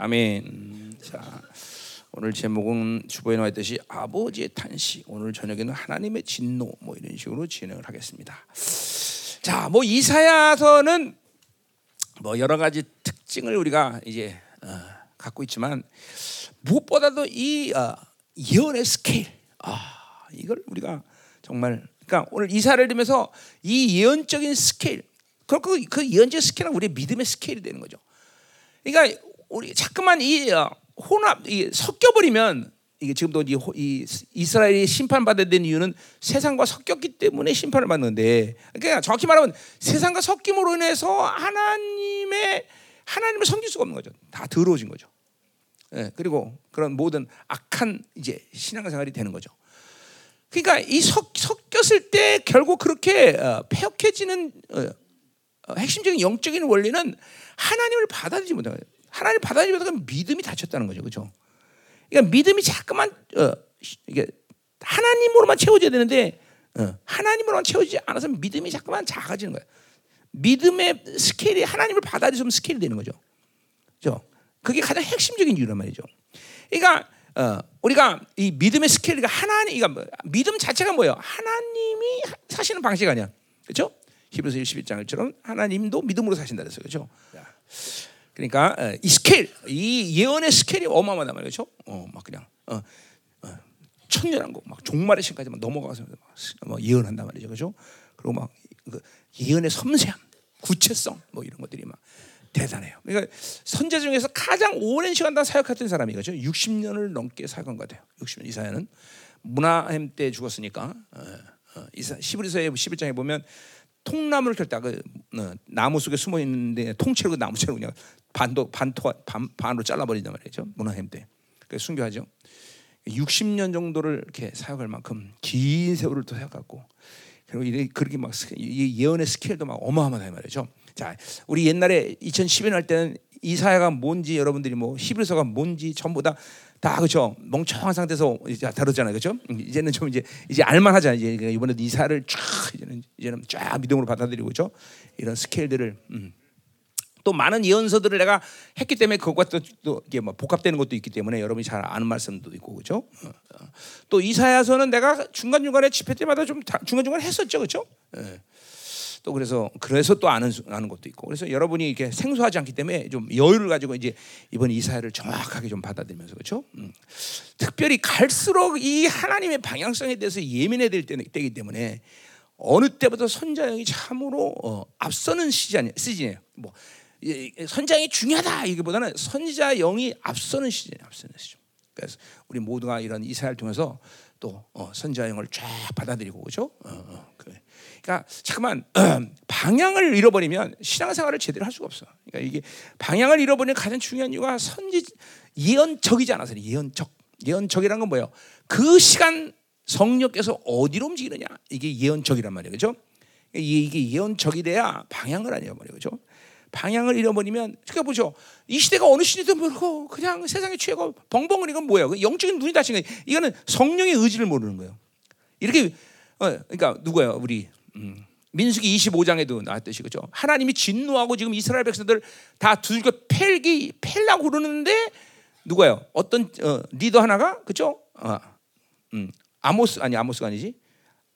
아멘. 자, 오늘 제목은 주보에 나와 있듯이 아버지의 탄식. 오늘 저녁에는 하나님의 진노 뭐 이런 식으로 진행을 하겠습니다. 자, 뭐 이사야서는 뭐 여러 가지 특징을 우리가 이제 어, 갖고 있지만 무엇보다도 이 어, 예언의 스케일, 아 이걸 우리가 정말 그러니까 오늘 이사야를 들으면서 이 예언적인 스케일, 그, 그, 그 예언적 스케일은 우리의 믿음의 스케일이 되는 거죠. 그러니까 우리 자꾸만 이 어, 혼합, 이 섞여 버리면 이게 지금도 이, 호- 이 이스라엘이 심판받아야 되는 이유는 세상과 섞였기 때문에 심판을 받는데, 그러니까 정확히 말하면 세상과 섞임으로 인해서 하나님의 하나님을 섬길 수가 없는 거죠. 다 더러워진 거죠. 예, 그리고 그런 모든 악한 이제 신앙생활이 되는 거죠. 그러니까 이 섞, 섞였을 때 결국 그렇게 어, 폐역해지는 어, 어, 핵심적인 영적인 원리는 하나님을 받아들이지 못하는 거예요. 하나님을 받아들이지 못하면 믿음이 닫혔다는 거죠, 그렇죠? 그러니까 믿음이 자꾸만 어, 이게 하나님으로만 채워져야 되는데 어, 하나님으로만 채워지지 않아서 믿음이 자꾸만 작아지는 거예요. 믿음의 스케일이 하나님을 받아들이면 스케일이 되는 거죠. 그죠? 그게 가장 핵심적인 이유란 말이죠. 그러니까 어, 우리가 이 믿음의 스케일이 하나님, 뭐, 믿음 자체가 뭐예요? 하나님이 사시는 방식 아니야, 그렇죠? 히브리서 11장처럼 하나님도 믿음으로 사신다 그랬어요, 그렇죠? 자, 그러니까 어, 이 스케일, 이 예언의 스케일이 어마어마하단 말이죠. 어, 막 그냥 어, 어, 천년왕국, 막 종말의 시까지 막 넘어가서 막, 막 예언한단 말이죠, 그렇죠? 그리고 막 그 예언의 섬세함, 구체성, 뭐 이런 것들이 막 대단해요. 그러니까 선제 중에서 가장 오랜 시간 다 사역했던 사람이 그죠? 60년을 넘게 사역한 것 같아요. 60년 이사야는 문하햄 때 죽었으니까 어, 어, 시브리서의 11장에 보면 통나무를 켤때 그 어, 나무 속에 숨어 있는데 통째로 그 나무처럼 그냥 반도 반토 반, 반으로 잘라버린단 말이죠. 문하햄 때. 그 순교하죠. 60년 정도를 이렇게 사역할 만큼 긴 세월을 또 사역했고 그리고 이래 그렇게 막 스- 이 예언의 스케일도 막 어마어마하다 말이죠. 자, 우리 옛날에 2010년 할 때는 이사야가 뭔지 여러분들이 뭐 히브리서가 뭔지 전부 다 다 그죠 멍청한 상태에서 이제 다뤘잖아요, 그죠? 이제는 좀 이제 이제 알만하잖아요. 이제 이번에 이사를 쫙 이제는 이제는 쫙 믿음으로 받아들이고 그죠? 이런 스케일들을 음. 또 많은 예언서들을 내가 했기 때문에 그것과 또, 또 이게 뭐 복합되는 것도 있기 때문에 여러분이 잘 아는 말씀도 있고 그죠? 어, 어. 또 이사야서는 내가 중간 중간에 집회 때마다 좀 중간 중간 했었죠, 그죠? 예. 또 그래서 그래서 또 아는 수- 아는 것도 있고 그래서 여러분이 이렇게 생소하지 않기 때문에 좀 여유를 가지고 이제 이번 이사야를 정확하게 좀 받아들이면서 그렇죠. 음. 특별히 갈수록 이 하나님의 방향성에 대해서 예민해야 될 때- 때이기 때문에 어느 때보다 선자형이 참으로 어, 앞서는 시즌 시즌이에요. 뭐 선자형이 중요하다 이기보다는 선자형이 앞서는 시즌이에요. 앞서는 시즌. 그래서 우리 모두가 이런 이사야를 통해서 또 어, 선자형을 쫙 받아들이고 그죠? 어, 어, 그래. 그러니까 잠깐만 방향을 잃어버리면 신앙생활을 제대로 할 수가 없어. 그러니까 이게 방향을 잃어버리는 가장 중요한 이유가 선지 예언적이지 않아서. 예언적. 예언적이라는 건 뭐예요? 그 시간 성령께서 어디로 움직이느냐 이게 예언적이란 말이에요, 그렇죠? 이게 예언적이 돼야 방향을 안 잃어버려, 그렇죠? 방향을 잃어버리면 그러니까 보죠. 이 시대가 어느 시대도 모르고 그냥 세상에 취하고 벙벙거리는 건 뭐예요? 그 영적인 눈이 닫힌 거예요. 이거는 성령의 의지를 모르는 거예요. 이렇게 어, 그러니까 누구예요? 우리 음, 민수기 25장에도 나왔듯이 그죠? 하나님이 진노하고 지금 이스라엘 백성들 다 두들겨 팰기 팰라고 그러는데 누구예요? 어떤 어, 리더 하나가 그죠? 어, 음, 아모스 아니 아모스가 아니지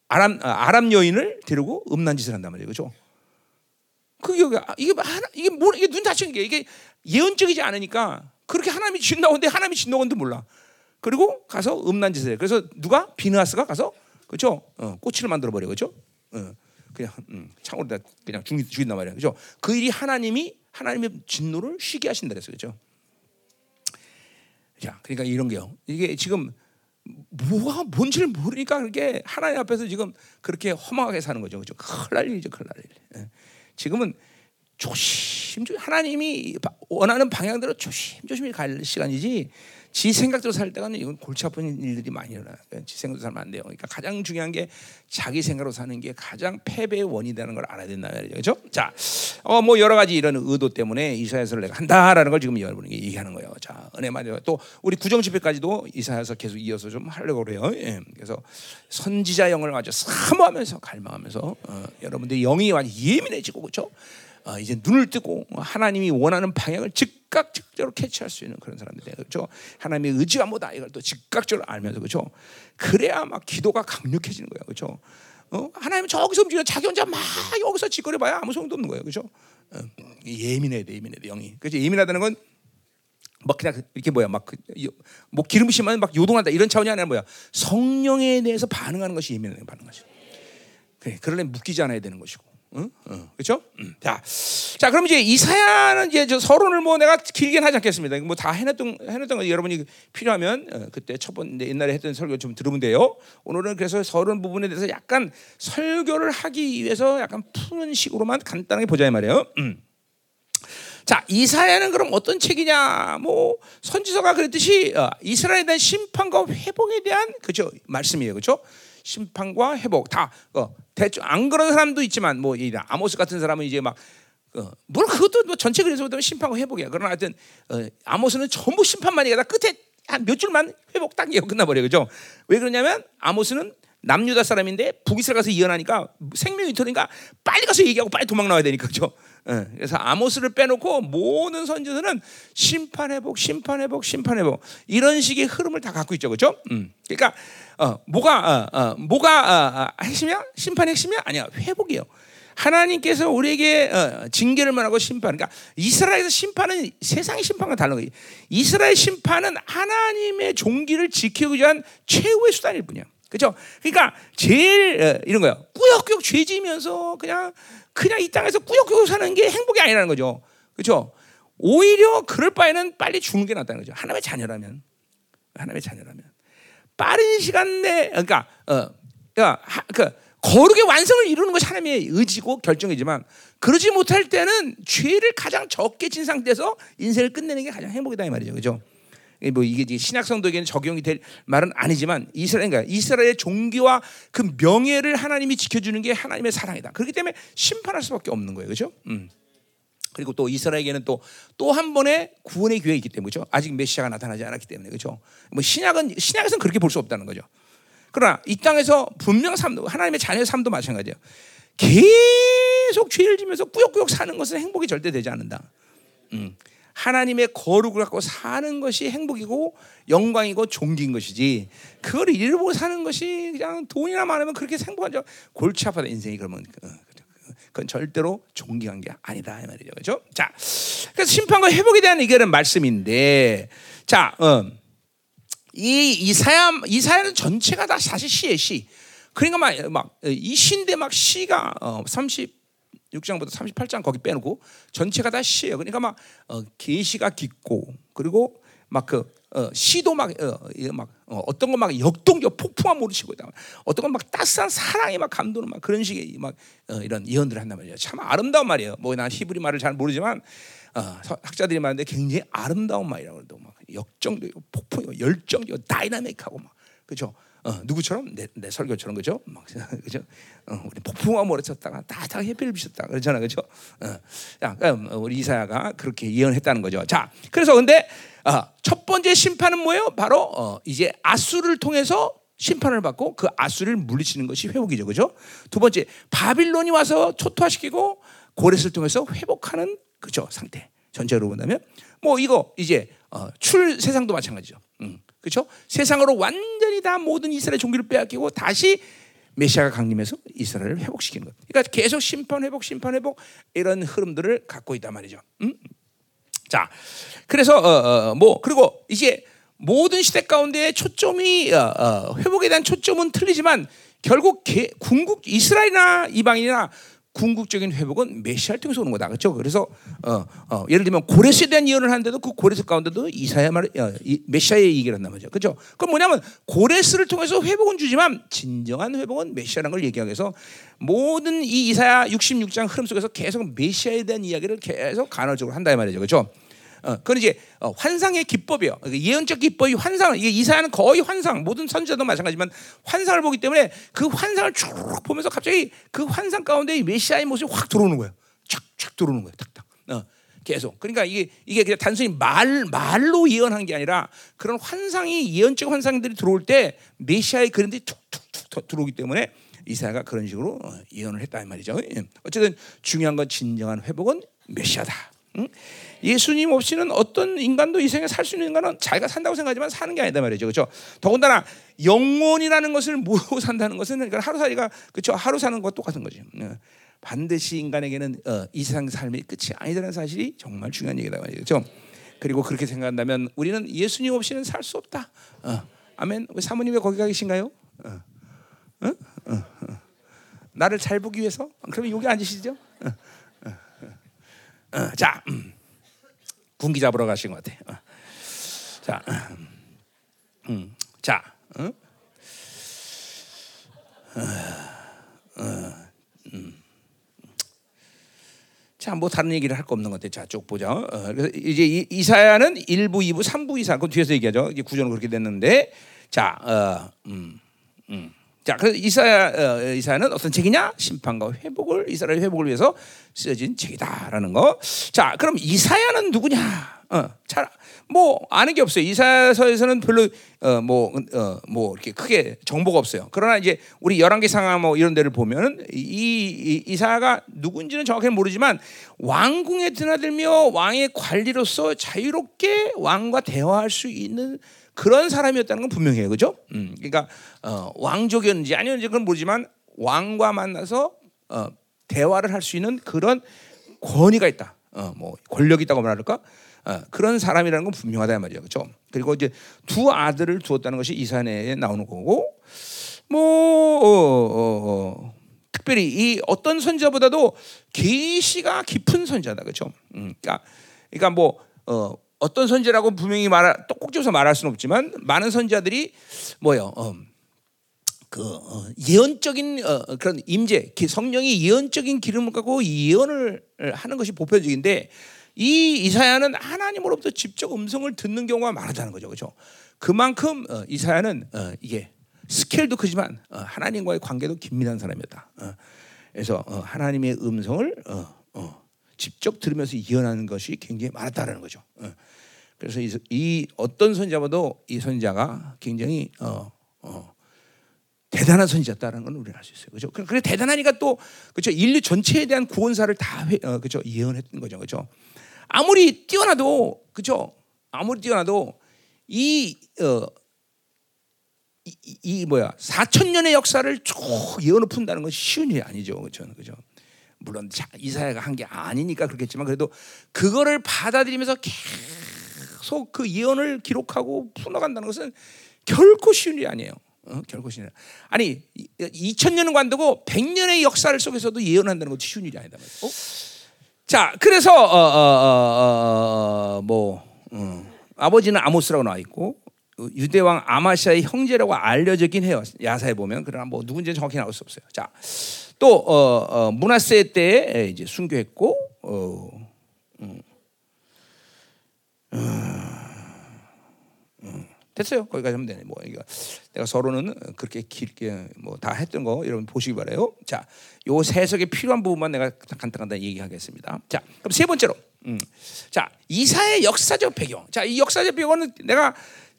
아람 아, 아람 여인을 데리고 음란 짓을 한단 말이에요, 그죠? 그게 아, 이게 하나 이게 뭐 이게 눈 닫히는 게 이게 예언적이지 않으니까 그렇게 하나님이 진노하는데 하나님이 진노하는데 몰라. 그리고 가서 음란 짓을 해. 그래서 누가 비느하스가 가서 그죠? 어, 꼬치를 만들어 버려, 그죠? 어, 그냥 음, 창으로 다 그냥 죽이, 죽인단 말이야, 그죠? 그 일이 하나님이 하나님의 진노를 쉬게 하신다 그랬어요, 그죠? 자, 그러니까 이런 게요. 이게 지금 뭐가 뭔지를 모르니까 그렇게 하나님 앞에서 지금 그렇게 허망하게 사는 거죠, 그죠? 큰일 날 일이죠, 큰일 날 일. 예. 지금은 조심조심 하나님이 바- 원하는 방향대로 조심조심히 갈 시간이지 지 생각대로 살 때가는 이건 골치 아픈 일들이 많이 일어나요. 지 생각대로 살면 안 돼요. 그러니까 가장 중요한 게 자기 생각으로 사는 게 가장 패배의 원인이라는 걸 알아야 된다 말이죠. 그렇죠? 자, 어 뭐 여러 가지 이런 의도 때문에 이사야서를 내가 한다라는 걸 지금 여러분에게 얘기하는 거예요. 자, 은혜 말이요. 또 우리 구정 집회까지도 이사야서 계속 이어서 좀 하려고 그래요. 예. 그래서 선지자 영을 아주 사모하면서 갈망하면서 어, 여러분들의 영이 아주 예민해지고 그렇죠? 어, 이제 눈을 뜨고 하나님이 원하는 방향을 즉각적으로 캐치할 수 있는 그런 사람들 그렇죠. 하나님의 의지가 뭐다 이걸 또 즉각적으로 알면서 그렇죠. 그래야 막 기도가 강력해지는 거예요, 그렇죠. 어? 하나님 저기서 움직여 자기 혼자 막 여기서 짓거려봐야 아무 소용도 없는 거예요, 그렇죠. 어, 예민해야 돼, 예민해 돼, 영이. 그렇죠. 예민하다는 건 막 그냥 이렇게 뭐야 막뭐 그, 기름 심으면 막 요동한다 이런 차원이 아니라 뭐야 성령에 대해서 반응하는 것이 예민한 반응하죠. 그래, 그러려면 묶이지 않아야 되는 것이고. 응? 응. 그렇죠? 응. 자, 자, 그럼 이제 이사야는 이제 저 서론을 뭐 내가 길게는 하지 않겠습니다. 뭐 다 해놨던 해놨던 거 여러분이 필요하면 어, 그때 첫 번째 옛날에 했던 설교 좀 들으면 돼요. 오늘은 그래서 서론 부분에 대해서 약간 설교를 하기 위해서 약간 푸는 식으로만 간단하게 보자 이 말이에요. 음. 자, 이사야는 그럼 어떤 책이냐? 뭐 선지서가 그랬듯이 어, 이스라엘에 대한 심판과 회복에 대한 그죠 말씀이에요, 그렇죠? 심판과 회복 다 어, 대충 안 그런 사람도 있지만 뭐 이 아모스 같은 사람은 이제 막 어, 물론 그것도 뭐 전체 그래서 보면 심판과 회복이야. 그러나 하여튼 어, 아모스는 전부 심판만 얘기하다 끝에 한 몇 줄만 회복 딱 얘기 끝나버려 그죠? 왜 그러냐면 아모스는 남유다 사람인데 북이스라엘 가서 이혼하니까 생명이 터니까 빨리 가서 얘기하고 빨리 도망 나와야 되니까 그죠? 예, 그래서 아모스를 빼놓고 모든 선지서는 심판 회복, 심판 회복, 심판 회복 이런 식의 흐름을 다 갖고 있죠, 그렇죠? 음. 그러니까 어, 뭐가 어, 어, 뭐가 어, 핵심이야? 심판 핵심이야? 아니야, 회복이요. 하나님께서 우리에게 어, 징계를 말하고 심판. 그러니까 이스라엘에서 심판은 세상의 심판과 다른 거예요. 이스라엘 심판은 하나님의 종기를 지키기 위한 최후의 수단일 뿐이야. 그렇죠? 그러니까 제일 어, 이런 거야. 꾸역꾸역 죄지면서 그냥 그냥 이 땅에서 꾸역꾸역 사는 게 행복이 아니라는 거죠. 그렇죠? 오히려 그럴 바에는 빨리 죽는 게 낫다는 거죠. 하나님의 자녀라면. 하나님의 자녀라면. 빠른 시간 내 그러니까 어 그러니까 그 거룩의 완성을 이루는 것이 하나님의 의지고 결정이지만 그러지 못할 때는 죄를 가장 적게 진 상태에서 인생을 끝내는 게 가장 행복이다 이 말이죠. 그죠? 뭐 이게 신약 성도에게는 적용이 될 말은 아니지만 이스라엘 그러니까 이스라엘의 종교와 그 명예를 하나님이 지켜주는 게 하나님의 사랑이다. 그렇기 때문에 심판할 수밖에 없는 거예요, 그렇죠? 음. 그리고 또 이스라엘에게는 또 또 한 번의 구원의 기회가 있기 때문에 그렇죠? 아직 메시아가 나타나지 않았기 때문에 그렇죠? 뭐 신약은 신약에서는 그렇게 볼 수 없다는 거죠. 그러나 이 땅에서 분명 삶도 하나님의 자녀의 삶도 마찬가지예요. 계속 죄를 지면서 꾸역꾸역 사는 것은 행복이 절대 되지 않는다. 음. 하나님의 거룩을 갖고 사는 것이 행복이고 영광이고 존귀인 것이지 그걸 잃어보고 사는 것이 그냥 돈이나 많으면 그렇게 행복한 적 골치 아파다 인생이 그러면 그, 그건 절대로 존귀한 게 아니다 이 말이죠. 그렇죠? 자 그래서 심판과 회복에 대한 이거는 말씀인데 자 어, 이 이사야 이사야는 전체가 다 사실 시의 시. 그러니까 막이 시인데 막 시가 어, 30 6장부터 38장 거기 빼놓고 전체가 다 시예요. 그러니까 막 어, 계시가 깊고 그리고 막그 어, 시도 막, 어, 막 어, 어떤 건 막 역동적 폭풍이 몰아치고 있다. 어떤 건 막 따스한 사랑이 막 감도는 막 그런 식의 막 어, 이런 예언들을 한단 말이에요. 참 아름다운 말이에요. 뭐 난 히브리 말을 잘 모르지만 어, 학자들이 말하는데 굉장히 아름다운 말이라고 그래도 막 역동적이고 폭풍이고 열정적이고 다이나믹하고 막 그렇죠. 어, 누구처럼 내, 내, 설교처럼 그죠? 막 그죠? 어, 우리 폭풍이 몰아쳤다가 다다 햇빛을 비쳤다 그러잖아 그죠? 어, 야, 우리 이사야가 그렇게 예언했다는 거죠. 자, 그래서 근데 어, 첫 번째 심판은 뭐예요? 바로 어, 이제 아수를 통해서 심판을 받고 그 아수를 물리치는 것이 회복이죠, 그죠? 두 번째 바빌론이 와서 초토화시키고 고레스를 통해서 회복하는 그죠 상태. 전체로 본다면 뭐 이거 이제 어, 출 세상도 마찬가지죠. 음. 그렇죠? 세상으로 완전히 다 모든 이스라엘 종교를 빼앗기고 다시 메시아가 강림해서 이스라엘을 회복시키는 것. 그러니까 계속 심판 회복, 심판 회복 이런 흐름들을 갖고 있단 말이죠. 음? 자, 그래서 어, 어, 뭐 그리고 이제 모든 시대 가운데 초점이 어, 어 회복에 대한 초점은 틀리지만 결국 개, 궁극 이스라엘이나 이방인이나 궁극적인 회복은 메시아를 통해서 오는 거다. 그렇죠? 그래서 어, 어, 예를 들면 고레스에 대한 예언을 하는데도 그 고레스 가운데도 이사야 말 어, 메시아의 얘기를 한단 말이죠. 그렇죠? 그럼 뭐냐면 고레스를 통해서 회복은 주지만 진정한 회복은 메시아라는 걸 얘기하기 위해서 모든 이 이사야 66장 흐름 속에서 계속 메시아에 대한 이야기를 계속 간헐적으로 한다 이 말이죠. 그렇죠? 어, 그건 이제 어, 환상의 기법이요. 예언적 기법이 환상. 이게 이사야는 거의 환상. 모든 선지자도 마찬가지지만 환상을 보기 때문에 그 환상을 쭉 보면서 갑자기 그 환상 가운데 메시아의 모습이 확 들어오는 거예요. 쫙쫙 들어오는 거예요. 탁탁. 어, 계속. 그러니까 이게 이게 그냥 단순히 말 말로 예언한 게 아니라 그런 환상이 예언적 환상들이 들어올 때 메시아의 그림들이 툭툭툭 들어오기 때문에 이사야가 그런 식으로 어, 예언을 했다 이 말이죠. 예. 어쨌든 중요한 건 진정한 회복은 메시아다. 응? 예수님 없이는 어떤 인간도 이 세상에 살 수 있는 인간은 자기가 산다고 생각하지만 사는 게 아니다 말이죠. 그렇죠? 더군다나 영혼이라는 것을 모르고 산다는 것은 그러니까 하루살이가 그렇죠? 하루 사는 것 똑같은. 예. 반드시 인간에게는 어, 이 세상 삶의 끝이 아니라는 사실이 정말 중요한 얘기다 말이죠. 그렇죠? 그리고 그렇게 생각한다면 우리는 예수님 없이는 살 수 없다. 어. 아멘. 왜 사모님 왜 거기 가 계신가요? 어. 어? 어, 어. 나를 잘 보기 위해서? 그러면 여기 앉으시죠. 어, 어, 어. 어, 자, 음. 군기 잡으러 가신 것 같아. 어. 자, 음. 자, 어? 자, 뭐 다른 얘기를 할 거 없는 것 같아. 자, 쭉 보자. 어, 그래서 이제 이, 이사야는 1부, 2부, 3부 이사. 그 뒤에서 얘기하죠. 이제 구조는 그렇게 됐는데, 자, 어, 음, 음. 자, 그래서 이사야 어, 이사야는 어떤 책이냐? 심판과 회복을 이스라엘 회복을 위해서 쓰여진 책이다라는 거. 자, 그럼 이사야는 누구냐? 어, 잘, 뭐 아는 게 없어요. 이사야서에서는 별로 어, 뭐, 어, 뭐 이렇게 크게 정보가 없어요. 그러나 이제 우리 열왕기 상하 뭐 이런 데를 보면은 이, 이 이사야가 누군지는 정확히 모르지만 왕궁에 드나들며 왕의 관리로서 자유롭게 왕과 대화할 수 있는 그런 사람이었다는 건 분명해요, 그죠? 음, 그러니까 어, 왕족이었는지 아니었는지 그건 모르지만 왕과 만나서 어, 대화를 할 수 있는 그런 권위가 있다. 어, 뭐 권력이 있다고 말할까? 어, 그런 사람이라는 건 분명하다 말이죠, 그렇죠? 그리고 이제 두 아들을 두었다는 것이 이산에 나오는 거고, 뭐 어, 어, 어, 특별히 이 어떤 선자보다도 계시가 깊은 선자다, 그렇죠? 음, 그러니까, 그러니까 뭐 어, 어떤 선지라고 분명히 말할 꼭 집어서 말할 수는 없지만 많은 선자들이 뭐요? 어, 그 어, 예언적인 어, 그런 임재, 성령이 예언적인 기름을 갖고 예언을 하는 것이 보편적인데 이 이사야는 하나님으로부터 직접 음성을 듣는 경우가 많다는 거죠, 그렇죠? 그만큼 어, 이사야는 어, 이게 스케일도 크지만 어, 하나님과의 관계도 긴밀한 사람이었다. 어, 그래서 어, 하나님의 음성을 어, 어, 직접 들으면서 예언하는 것이 굉장히 많았다라는 거죠. 어. 그래서 이, 이, 어떤 선자보다도 이 선자가 굉장히 어, 어, 대단한 선지자다라는 건 우리는 알 수 있어요. 그죠? 그래 대단하니까 또 그죠? 인류 전체에 대한 구원사를 다 회, 어, 그죠? 예언했던 거죠. 그죠? 아무리 뛰어나도 그죠? 아무리 뛰어나도 이 어, 이, 이 뭐야 4천 년의 역사를 쭉 예언을 푼다는 건 쉬운 일이 아니죠, 그죠? 그죠? 물론 이사야가 한 게 아니니까 그렇겠지만 그래도 그거를 받아들이면서 그 예언을 기록하고 풀어간다는 것은 결코 쉬운 일이 아니에요. 어? 결코 쉬운 일. 아니 2000년은 관두고 100년의 역사를 속에서도 예언한다는 것도 쉬운 일이 아니다 어? 자, 그래서 어, 어, 어, 뭐 아버지는 아모스라고 나와 있고 유대 왕 아마시아의 형제라고 알려졌긴 해요. 야사에 보면 그러나 뭐 누군지 정확히 나올 수 없어요. 자, 또 어, 어, 문하세 때 이제 순교했고 어, 음, 음, 됐어요. 거기까지 하면 되네. 뭐 이거 내가 서로는 그렇게 길게 뭐 다 했던 거 여러분 보시기 바래요. 자, 요 세석에 필요한 부분만 내가 간단간단 얘기하겠습니다. 자, 그럼 세 번째로, 음, 자 이사의 역사적 배경. 자, 이 역사적 배경은 내가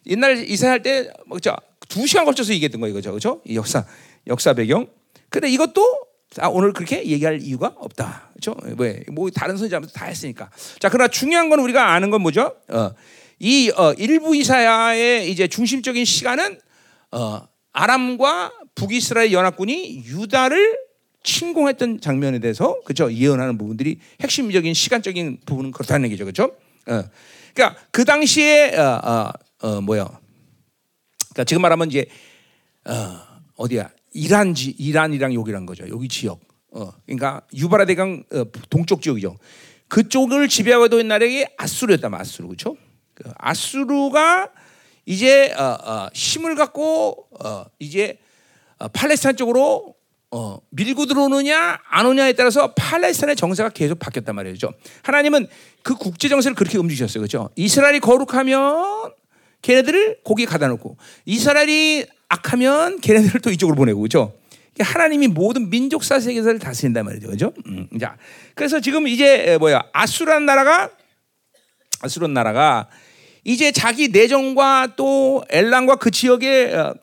옛날 이사할 때 뭐죠? 두 시간 걸쳐서 얘기했던 거 이거죠, 그렇죠? 이 역사 역사 배경. 근데 이것도 아, 오늘 그렇게 얘기할 이유가 없다. 그렇죠? 왜? 뭐 다른 선지자면서 다 했으니까. 자, 그러나 중요한 건 우리가 아는 건 뭐죠? 어, 이 어, 일부 이사야의 이제 중심적인 시간은 어, 아람과 북이스라엘 연합군이 유다를 침공했던 장면에 대해서 그죠 예언하는 부분들이 핵심적인 시간적인 부분은 그렇다는 얘기죠, 그렇죠? 어. 그러니까 그 당시에 어, 어, 어 뭐야? 그러니까 지금 말하면 이제 어, 어디야? 이란지 이란이랑 여기란 거죠. 여기 지역. 어, 그러니까 유바라 대강 어, 동쪽 지역이죠. 그쪽을 지배하고 있는 나라가 아수르였다, 아수르 그렇죠? 그 아수르가 이제 어, 어, 힘을 갖고 어, 이제 어, 팔레스타인 쪽으로 어, 밀고 들어오느냐 안 오냐에 따라서 팔레스타인의 정세가 계속 바뀌었단 말이죠. 하나님은 그 국제 정세를 그렇게 움직이셨어요, 그렇죠? 이스라엘이 거룩하면 걔네들을 거기에 가다 놓고 이스라엘이 악하면 걔네들을 또 이쪽으로 보내고 그죠? 하나님이 모든 민족사 세계사를 다스린단 말이죠, 그죠? 음, 자, 그래서 지금 이제 뭐야 아수란 나라가 아수란 나라가 이제 자기 내정과 또 엘란과 그 지역의 어,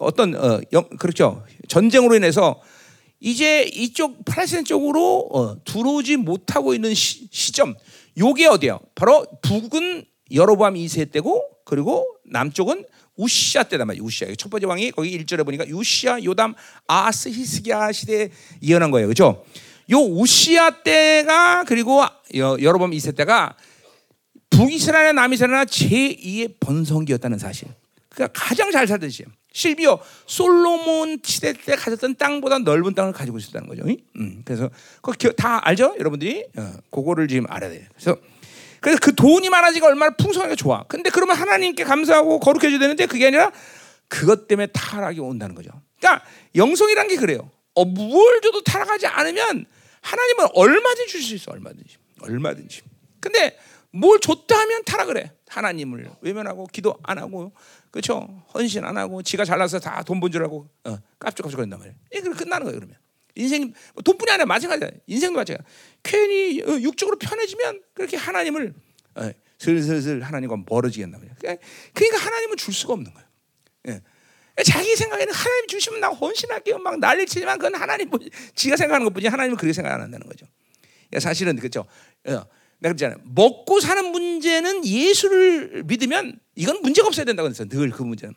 어, 떤 어, 그렇죠 전쟁으로 인해서 이제 이쪽 팔레스타인 쪽으로 어, 들어오지 못하고 있는 시, 점 요게 어디요? 바로 북은 여로보암 2세 때고 그리고 남쪽은 우시아 때단 말이에요. 우시아. 첫 번째 왕이 거기 1절에 보니까 우시아, 요담, 아스, 히스기야 시대에 예언한 거예요. 그죠? 요 우시아 때가 그리고 여로보암 2세 때가 북이스라엘, 남이스라엘 제2의 번성기였다는 사실. 그러니까 가장 잘 살던 시요 실비오 솔로몬 시대 때 가졌던 땅보다 넓은 땅을 가지고 있었다는 거죠. 음, 그래서 그거 다 알죠, 여러분들이? 어, 그거를 지금 알아야 돼요. 그래서 그래서 그 돈이 많아지가 얼마나 풍성하게 좋아. 근데 그러면 하나님께 감사하고 거룩해져야 되는데 그게 아니라 그것 때문에 타락이 온다는 거죠. 그러니까 영성이란 게 그래요. 어, 뭘 줘도 타락하지 않으면 하나님은 얼마든지 주실 수 있어, 얼마든지, 얼마든지. 근데 뭘 줬다 하면 타락을 해. 하나님을 외면하고 기도 안 하고 그렇죠? 헌신 안 하고 지가 잘나서 다 돈 번 줄 알고 어, 깝죽깝죽 거린단 말이에요. 이게 끝나는 거예요, 그러면. 인생 뭐 돈뿐이 아니라 마찬가지야. 인생도 마찬가지야. 괜히 어, 육적으로 편해지면 그렇게 하나님을 어, 슬슬슬 하나님과 멀어지겠나 말이야. 그러니까, 그러니까 하나님은 줄 수가 없는 거예요. 예. 자기 생각에는 하나님 주시면 나 헌신할게요. 막 난리 치지만 그건 하나님 지가 생각하는 것뿐이지 하나님은 그렇게 생각 안 한다는 거죠. 그러니까 사실은 그렇죠. 내가 그랬잖아요. 먹고 사는 문제는 예수를 믿으면 이건 문제가 없어야 된다고 했어. 늘그 문제는.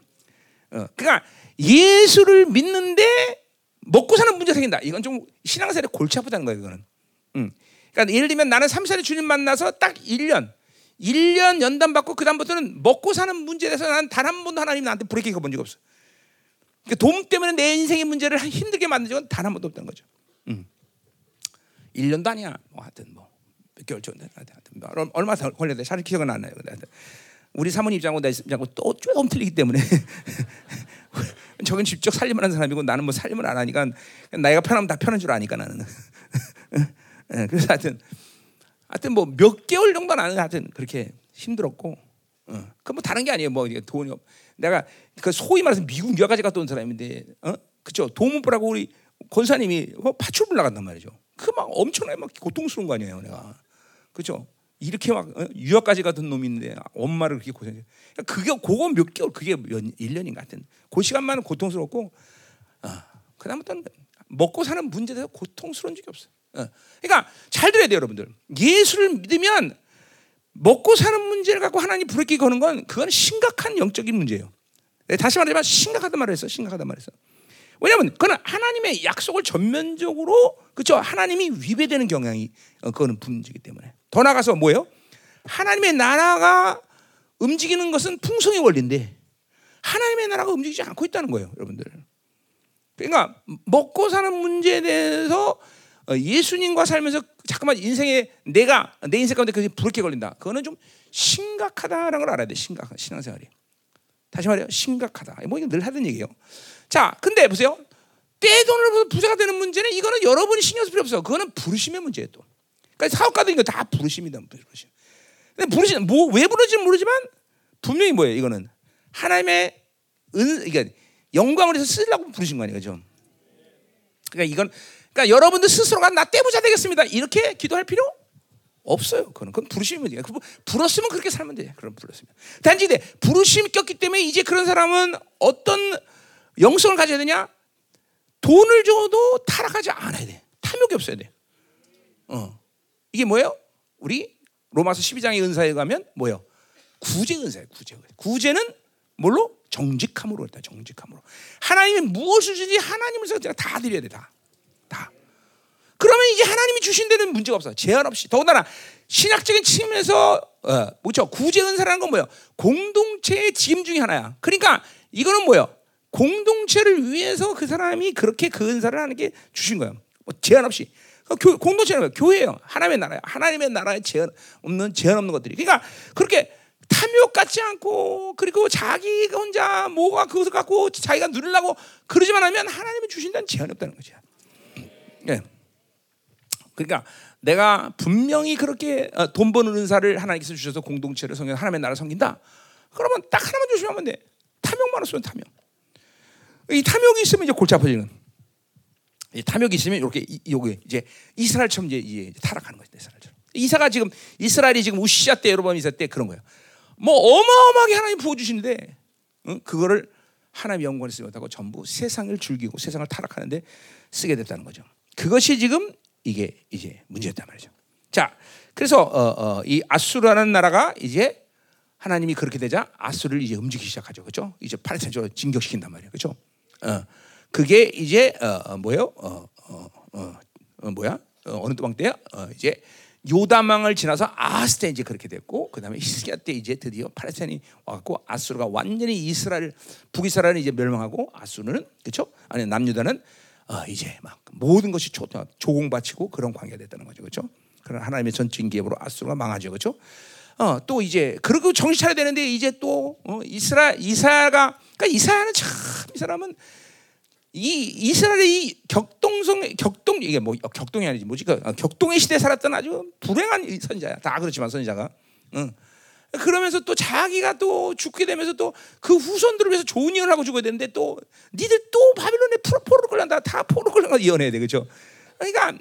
어, 그러니까 예수를 믿는데 먹고 사는 문제 생긴다. 이건 좀 신앙생활에 골치 아프다는 거예요. 이거는. 음. 그러니까 예를 들면 나는 3, 4년 주님 만나서 딱 1년, 1년 연단 받고 그 다음부터는 먹고 사는 문제에 대해서 난 단 한 번도 하나님 나한테 브레이크가 본 적이 없어. 그러니까 돈 때문에 내 인생의 문제를 힘들게 만든 적은 단 한 번도 없다는 거죠. 음. 1년도 아니야. 뭐 하여튼 뭐. 몇 개월 정도 뭐 얼마 돼? 잘 기억은 안 나요. 우리 사모님 입장하고 내 입장하고 또 조금 틀리기 때문에 저건 직접 살림을 하는 사람이고 나는 뭐 살림을 안 하니까 나이가 편하면 다 편한 줄 아니까 나는. 예, 그래서 하여튼 하여튼 뭐 몇 개월 정도 나는 하여튼 그렇게 힘들었고 어. 그뭐 다른 게 아니에요. 뭐 돈이 없. 내가 그 소위 말해서 미국 유학까지 갔다 온 사람인데 어? 그죠? 도문부라고 우리 권사님이 뭐 파출부 나간단 말이죠. 그 막 엄청나게 막 고통스러운 거 아니에요, 내가. 그죠? 이렇게 막 어? 유학까지 가던 놈인데 엄마를 그렇게 고생해. 그러니까 그게 그거 몇 개월 그게 몇 1년인 같은. 그 시간만은 고통스럽고 아, 그다음부터는 먹고 사는 문제에 대해서 고통스러운 적이 없어. 어. 그러니까 잘 들어야 돼요, 여러분들. 예수를 믿으면 먹고 사는 문제를 갖고 하나님 부르기 거는 건 그건 심각한 영적인 문제예요. 네, 다시 말하지만 심각하단 말을 했어. 심각하단 말을 했어. 왜냐하면 그는 하나님의 약속을 전면적으로 그렇죠 하나님이 위배되는 경향이 어, 그거는 문제이기 때문에 더 나가서 뭐예요? 하나님의 나라가 움직이는 것은 풍성의 원리인데 하나님의 나라가 움직이지 않고 있다는 거예요, 여러분들. 그러니까 먹고 사는 문제에 대해서 어, 예수님과 살면서 잠깐만 인생에 내가 내 인생 가운데 그게 부럽게 걸린다. 그거는 좀 심각하다라는 걸 알아야 돼. 심각한 신앙생활이. 다시 말해요, 심각하다. 뭐 이거 늘 하던 얘기예요. 자, 근데 보세요. 떼돈을 부자가 되는 문제는 이거는 여러분이 신경 쓸 필요 없어. 그거는 부르심의 문제예요 또. 그러니까 사업가도 이거 다 부르심이다. 부르심. 근데 부르심 뭐 왜 부르지는 모르지만 분명히 뭐예요? 이거는 하나님의 은 이게 영광을 해서 쓰려고 부르신 거 아니에요, 그죠? 그러니까 이건 그러니까 여러분들 스스로가 나 떼부자 되겠습니다. 이렇게 기도할 필요 없어요. 그건 그건 부르심이 문제야. 부르으면 그렇게 살면 돼. 그럼 부르으면 단지 내 부르심이 꼈기 때문에 이제 그런 사람은 어떤 영성을 가져야 되냐? 돈을 줘도 타락하지 않아야 돼. 탐욕이 없어야 돼. 어. 이게 뭐예요? 우리 로마서 12장의 은사에 가면 뭐예요? 구제 은사예요. 구제. 구제는 뭘로? 정직함으로 했다. 정직함으로. 하나님이 무엇을 주든지 하나님을 다 드려야 돼. 다. 다. 그러면 이제 하나님이 주신 데는 문제가 없어. 제한 없이. 더군다나 신학적인 측면에서 어, 뭐죠? 구제 은사라는 건 뭐예요? 공동체의 짐 중에 하나야. 그러니까 이거는 뭐예요? 공동체를 위해서 그 사람이 그렇게 그 은사를 하는 게 주신 거예요. 뭐 제한 없이. 그 공동체는 교회예요. 하나님의 나라예요. 하나님의 나라에 제한 없는 제한 없는 것들이. 그러니까 그렇게 탐욕 같지 않고 그리고 자기 혼자 뭐가 그것을 갖고 자기가 누리려고 그러지만 하면 하나님이 주신다는 제한이 없다는 거죠. 예. 그러니까 내가 분명히 그렇게 어, 돈 버는 은사를 하나님께서 주셔서 공동체를 성경 하나님의 나라를 섬긴다. 그러면 딱 하나만 조심하면 돼. 탐욕만 없으면 탐욕. 이 탐욕이 있으면 이제 골치 아파지는. 이 탐욕이 있으면 이렇게 요게 이제 이스라엘처럼 이제, 이제 타락하는 거죠. 이스라엘처럼. 이사가 지금 이스라엘이 지금 우시아 때 여러분 이사 때 그런 거예요. 뭐 어마어마하게 하나님 부어 주시는데 응? 그거를 하나님의 영광을 쓰지 못하고 전부 세상을 즐기고 세상을 타락하는데 쓰게 됐다는 거죠. 그것이 지금 이게 이제 문제였단 말이죠. 자, 그래서 어, 어, 이 아수르라는 나라가 이제 하나님이 그렇게 되자 아수르를 이제 움직이기 시작하죠, 그렇죠? 이제 팔레스타인으로 진격시킨단 말이에요, 그렇죠? 어, 그게 이제 어, 어, 뭐요? 뭐야? 어, 느 또방 때야? 어, 이제 요다망을 지나서 아스 때 이제 그렇게 됐고 그다음에 히스기야 때 이제 드디어 팔레스타인이 와갖고 아수르가 완전히 이스라엘 북이스라엘을 이제 멸망하고 아수르는 그렇죠? 아니 남유다는 어, 이제 막 모든 것이 조, 조공바치고 그런 관계가 됐다는 거죠, 그렇죠? 그런 하나님의 전적인 기업으로 아수르가 망하죠, 그렇죠? 어, 또 이제 그리고 정신 차려야 되는데 이제 또 어, 이스라 이사야가 그러니까 이사야는 참 이 사람은 이 이스라엘의 이 격동성 격동 이게 뭐 격동이 아니지. 뭐지? 그 격동의 시대에 살았던 아주 불행한 선지자야. 다 그렇지만 선지자가. 응. 그러면서 또 자기가 또 죽게 되면서 또 그 후손들을 위해서 좋은 일을 하고 죽어야 되는데 또 니들 또 바빌론에 포로 끌란다. 다 포로 끌란다. 이혼해야 돼. 그죠? 그러니까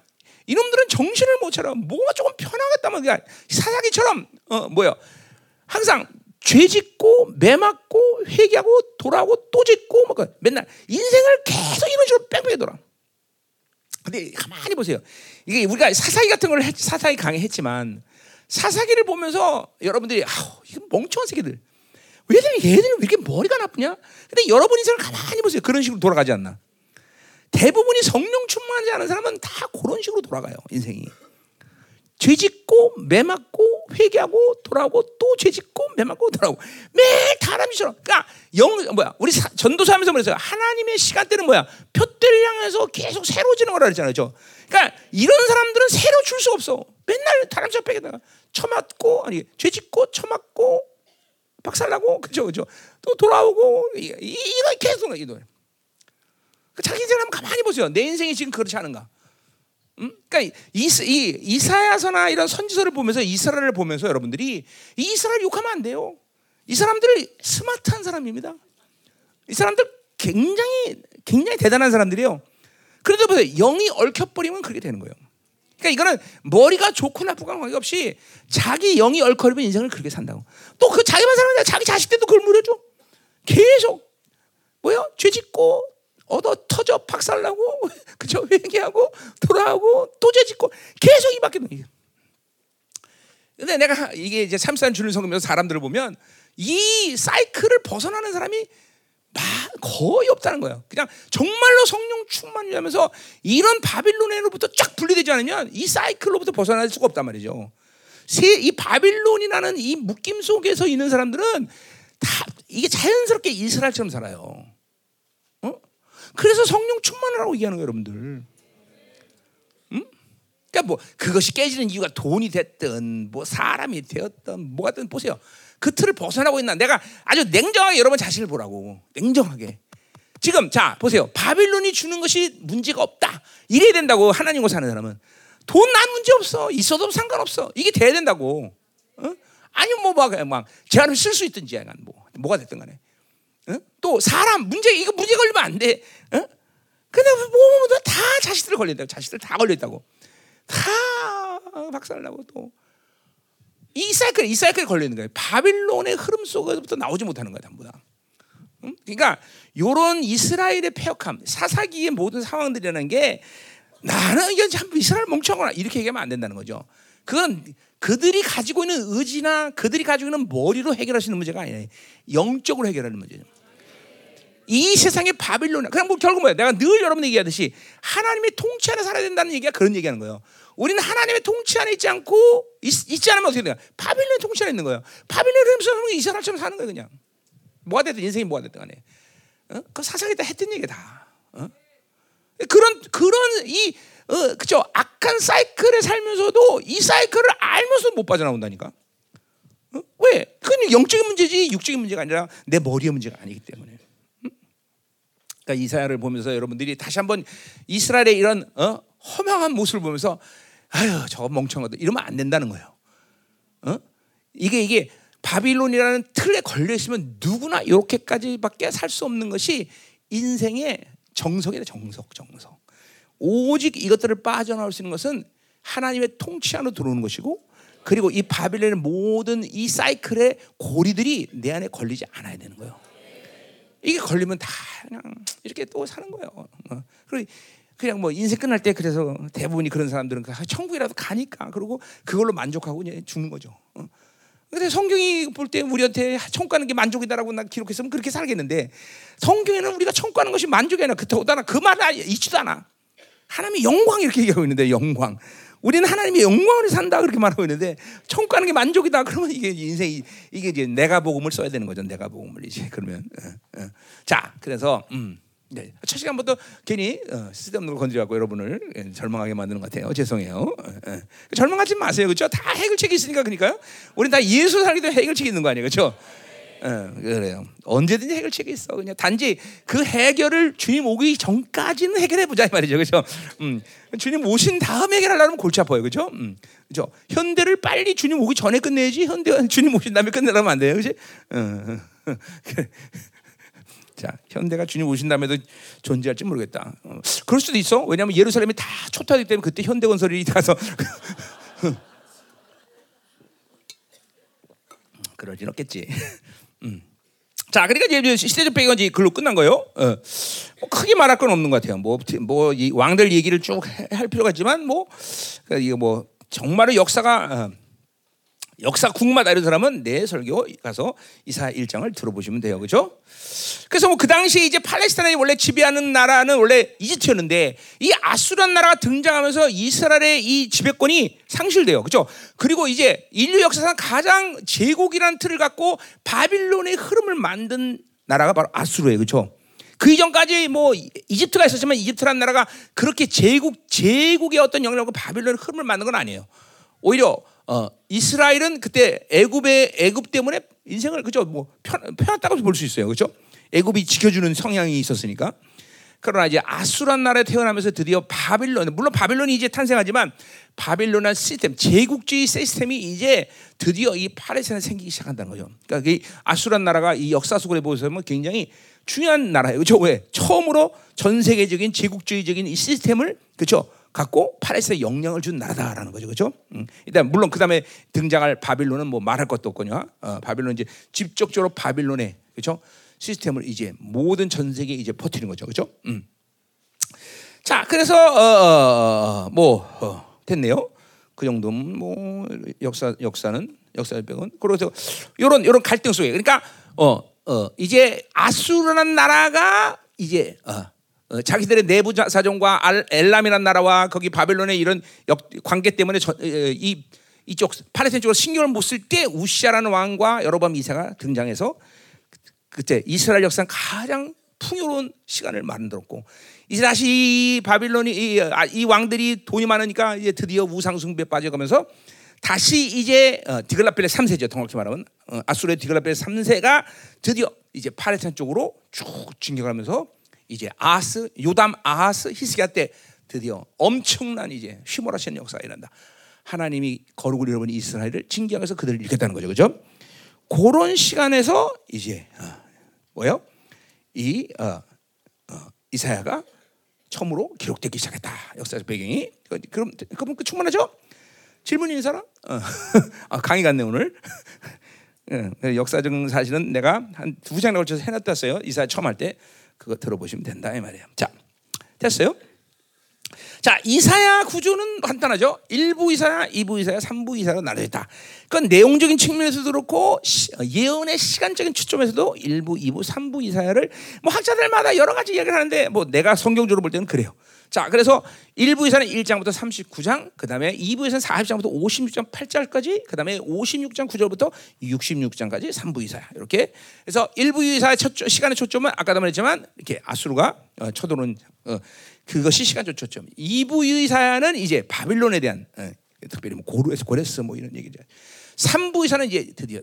이놈들은 정신을 못 차려. 뭐가 조금 편하겠다면 그러니까 사사기처럼 어 뭐야 항상 죄 짓고 매 맞고 회개하고 돌아오고 또 짓고 뭐 맨날 인생을 계속 이런 식으로 뺑뺑이 돌아. 근데 가만히 보세요. 이게 우리가 사사기 같은 걸 했, 사사기 강의 했지만 사사기를 보면서 여러분들이 아우 이거 멍청한 새끼들. 왜들 얘들이 왜 이렇게 머리가 나쁘냐? 근데 여러분 인생을 가만히 보세요. 그런 식으로 돌아가지 않나? 대부분이 성령 충만하지 않은 사람은 다 그런 식으로 돌아가요 인생이. 죄 짓고 매 맞고 회개하고 돌아오고 또 죄 짓고 매 맞고 돌아오고. 매일 다람이처럼. 그러니까 영 뭐야 우리 사, 전도사하면서 그랬어요? 하나님의 시간대는 뭐야? 표대를 향해서 계속 새로지는 거라 그랬잖아요 그러니까 이런 사람들은 새로 줄 수 없어. 맨날 다람쥐 벽에다가 처맞고 아니 죄 짓고 처맞고 박살나고 그죠 그죠? 또 돌아오고 이거 계속 이거 그 자기 인생을 한번 가만히 보세요. 내 인생이 지금 그렇지 않은가 음? 그러니까 이, 이 이사야서나 이런 선지서를 보면서 이스라엘을 보면서 여러분들이 이스라엘 욕하면 안 돼요. 이 사람들 스마트한 사람입니다. 이 사람들 굉장히 굉장히 대단한 사람들이에요. 그래도 보세요. 영이 얽혀버리면 그렇게 되는 거예요. 그러니까 이거는 머리가 좋고 나쁘고 관계없이 자기 영이 얽혀버리면 인생을 그렇게 산다고. 또 그 자기만 사는 자기 자식 때도 그걸 물어줘. 계속 뭐야? 죄 짓고 얻어 터져 박살나고 그죠 회개하고 돌아오고 또 죄짓고 계속 이 밖에 는 근데 내가 이게 이제 삼산 주를 섬기면서 사람들을 보면 이 사이클을 벗어나는 사람이 거의 없다는 거예요. 그냥 정말로 성령 충만이라면서 이런 바빌론으로부터 쫙 분리되지 않으면 이 사이클로부터 벗어날 수가 없단 말이죠. 이 바빌론이라는 이 묶임 속에서 있는 사람들은 다 이게 자연스럽게 이스라엘처럼 살아요. 그래서 성령 충만하라고 얘기하는 거예요, 여러분들. 음? 그러니까 뭐 그것이 깨지는 이유가 돈이 됐든 뭐 사람이 되었든 뭐가 든 보세요. 그 틀을 벗어나고 있나? 내가 아주 냉정하게 여러분 자신을 보라고. 냉정하게. 지금 자 보세요. 바빌론이 주는 것이 문제가 없다. 이래야 된다고 하나님과 사는 사람은 돈 난 문제 없어. 있어도 상관없어. 이게 돼야 된다고. 어? 아니면 뭐막 막 제한을 쓸 수 있든지 뭐 뭐가 됐든 간에. 어? 또 사람 문제 이거 문제 걸리면 안 돼. 어? 근데 뭐다 자식들 걸린다고 자식들 다 걸렸다고 다 박살나고 또 이 사이클 이 사이클 걸리는 거예요. 바빌론의 흐름 속에서부터 나오지 못하는 거야 전부 다. 응? 그러니까 요런 이스라엘의 폐역함 사사기의 모든 상황들이라는 게 나는 이게 참 이스라엘 멍청하구나 이렇게 얘기하면 안 된다는 거죠. 그건 그들이 가지고 있는 의지나 그들이 가지고 있는 머리로 해결할 수 있는 문제가 아니에요. 영적으로 해결하는 문제죠. 이 세상의 바빌론, 그냥 뭐 결국 뭐야? 내가 늘 여러분 얘기하듯이 하나님의 통치 안에 살아야 된다는 얘기가 그런 얘기하는 거예요. 우리는 하나님의 통치 안에 있지 않고 있, 지 않으면 어떻게 돼요? 바빌론의 통치 안에 있는 거예요. 바빌론의 흐름에서 이스라엘처럼 사는 거예요, 그냥. 뭐가 됐든 인생이 뭐가 됐든 간에. 어? 그 사상에 다 했던 얘기 다. 어? 그런 그런 이 어, 그죠 악한 사이클에 살면서도 이 사이클을 알면서 못 빠져나온다니까. 어? 왜? 그건 영적인 문제지 육적인 문제가 아니라 내 머리의 문제가 아니기 때문에. 그러니까 이사야를 보면서 여러분들이 다시 한번 이스라엘의 이런 어? 허망한 모습을 보면서 아유 저거 멍청하다 이러면 안 된다는 거예요. 어? 이게 이게 바빌론이라는 틀에 걸려 있으면 누구나 이렇게까지밖에 살 수 없는 것이 인생의 정석이다 정석 정석. 오직 이것들을 빠져나올 수 있는 것은 하나님의 통치 안으로 들어오는 것이고 그리고 이 바빌론의 모든 이 사이클의 고리들이 내 안에 걸리지 않아야 되는 거예요. 이게 걸리면 다 그냥 이렇게 또 사는 거예요. 어. 그리고 그냥 뭐 인생 끝날 때 그래서 대부분이 그런 사람들은 그 천국이라도 가니까 그리고 그걸로 만족하고 이제 죽는 거죠. 어. 근데 성경이 볼 때 우리한테 천국 가는 게 만족이다라고 나 기록했으면 그렇게 살겠는데 성경에는 우리가 천국 가는 것이 만족이 아니라 그보다는 그 말은 있지도 않아. 하나님의 영광 이렇게 얘기하고 있는데 영광. 우리는 하나님의 영광을 산다 그렇게 말하고 있는데 천국 가는 게 만족이다 그러면 이게 인생이 이게 이제 내가 복음을 써야 되는 거죠. 내가 복음을 이제 그러면 어, 어. 자 그래서 음. 네. 첫 시간부터 괜히 어, 쓸데없는 걸 건드려갖고 여러분을 예, 절망하게 만드는 것 같아요. 죄송해요. 절망하지 마세요. 그렇죠? 다 해결책이 있으니까 그러니까요. 우리 다 예수 살기도 해결책이 있는 거 아니에요. 그렇죠? 어, 그래요. 언제든지 해결책이 있어. 그냥 단지 그 해결을 주님 오기 전까지는 해결해 보자 이 말이죠. 그렇죠? 음, 주님 오신 다음에 해결하려면 골치 아파요. 그렇죠? 음, 그렇죠? 현대를 빨리 주님 오기 전에 끝내야지. 현대 주님 오신 다음에 끝내려면 안 돼요. 그렇지? 어, 어, 자, 현대가 주님 오신 다음에도 존재할지 모르겠다. 어, 그럴 수도 있어. 왜냐하면 예루살렘이 다 초토화되기 때문에 그때 현대 건설이 가서 그러진 없겠지. 음. 자, 그러니까 이제 시대적 배경은 이제 글로 끝난 거예요. 어. 뭐 크게 말할 건 없는 것 같아요. 뭐, 뭐 왕들 얘기를 쭉 할 필요가 있지만, 뭐, 그러니까 이거 뭐, 정말로 역사가 어. 역사 궁금하다 이런 사람은 내 설교 가서 이사 일장을 들어보시면 돼요. 그죠? 그래서 뭐 그 당시에 이제 팔레스타인이 원래 지배하는 나라는 원래 이집트였는데 이 아수란 나라가 등장하면서 이스라엘의 이 지배권이 상실돼요. 그죠? 그리고 이제 인류 역사상 가장 제국이라는 틀을 갖고 바빌론의 흐름을 만든 나라가 바로 아수르예요. 그죠? 그 이전까지 뭐 이집트가 있었지만 이집트란 나라가 그렇게 제국 제국의 어떤 영역을 바빌론의 흐름을 만든 건 아니에요. 오히려 어, 이스라엘은 그때 애굽의 애굽 때문에 인생을 그죠 뭐 편, 편했다고 볼 수 있어요, 그죠? 애굽이 지켜주는 성향이 있었으니까. 그러나 이제 아수란 나라에 태어나면서 드디어 바빌론, 물론 바빌론이 이제 탄생하지만 바빌론한 시스템, 제국주의 시스템이 이제 드디어 이 팔레스타인에 생기기 시작한다는 거죠. 그러니까 이 아수란 나라가 이 역사 속에 보시면 굉장히 중요한 나라예요. 그렇죠? 왜? 처음으로 전 세계적인 제국주의적인 이 시스템을 그렇죠? 갖고 팔레스타인에 영향을 준 나라다라는 거죠, 그렇죠? 음. 일단 물론 그 다음에 등장할 바빌론은 뭐 말할 것도 없거든요. 어, 바빌론 이제 직접적으로 바빌론의 그렇죠 시스템을 이제 모든 전 세계에 이제 퍼뜨리는 거죠, 그렇죠? 음. 자, 그래서 어, 어, 어뭐 어, 됐네요. 그 정도면 뭐 역사 역사는 역사 백은 그래서 이런 이런 갈등 속에 그러니까 어, 어 이제 아수르라는 나라가 이제 어, 어, 자기들의 내부 사정과 엘람이라는 나라와 거기 바벨론의 이런 역, 관계 때문에 저, 이 이쪽 팔레스타인 쪽으로 신경을 못 쓸 때 우시아라는 왕과 여로밤 이사가 등장해서 그때 이스라엘 역사상 가장 풍요로운 시간을 만들었고 이제 다시 이 바빌론이 이, 아, 이 왕들이 돈이 많으니까 이제 드디어 우상 숭배 빠져가면서 다시 이제 어, 디글라펠의 3세죠. 정확히 말하면 어, 아수르의 디글라펠의 3세가 드디어 이제 팔레스타인 쪽으로 쭉 진격하면서 이제 아스, 요담, 아하스, 히스기야 때 드디어 엄청난 이제 휘몰아치는 역사가 일어난다. 하나님이 거룩을 잃어버린 이스라엘을 징계하면서 그들을 일으켰다는 거죠, 그렇죠? 그런 시간에서 이제 어, 뭐요? 이 어, 어, 이사야가 처음으로 기록되기 시작했다. 역사적 배경이 그럼 그럼 그 충분하죠? 질문 있는 사람? 어. 아, 강의 같네 오늘. 예, 역사적 사실은 내가 한 두 장에 걸쳐서 해놨다어요 이사야 처음 할 때. 그거 들어보시면 된다 이 말이에요. 자, 됐어요? 자, 이사야 구조는 간단하죠. 1부 이사야, 2부 이사야, 3부 이사야로 나눠져 있다. 그건 내용적인 측면에서도 그렇고 예언의 시간적인 초점에서도 1부, 2부, 3부 이사야를 뭐 학자들마다 여러 가지 이야기를 하는데 뭐 내가 성경적으로 볼 때는 그래요. 자, 그래서 1부에서는 1장부터 39장, 그 다음에 2부에서는 40장부터 56장 8절까지, 그 다음에 56장 9절부터 66장까지 3부 이사야. 이렇게. 그래서 1부 이사의 첫 시간의 초점은 아까도 말했지만 이렇게 아수르가 어, 쳐도는 어, 그것이 시간적 초점. 2부 이사야는 이제 바빌론에 대한 어, 특별히 뭐 고르에서 고레스 뭐 이런 얘기죠. 3부 이사는 이제 드디어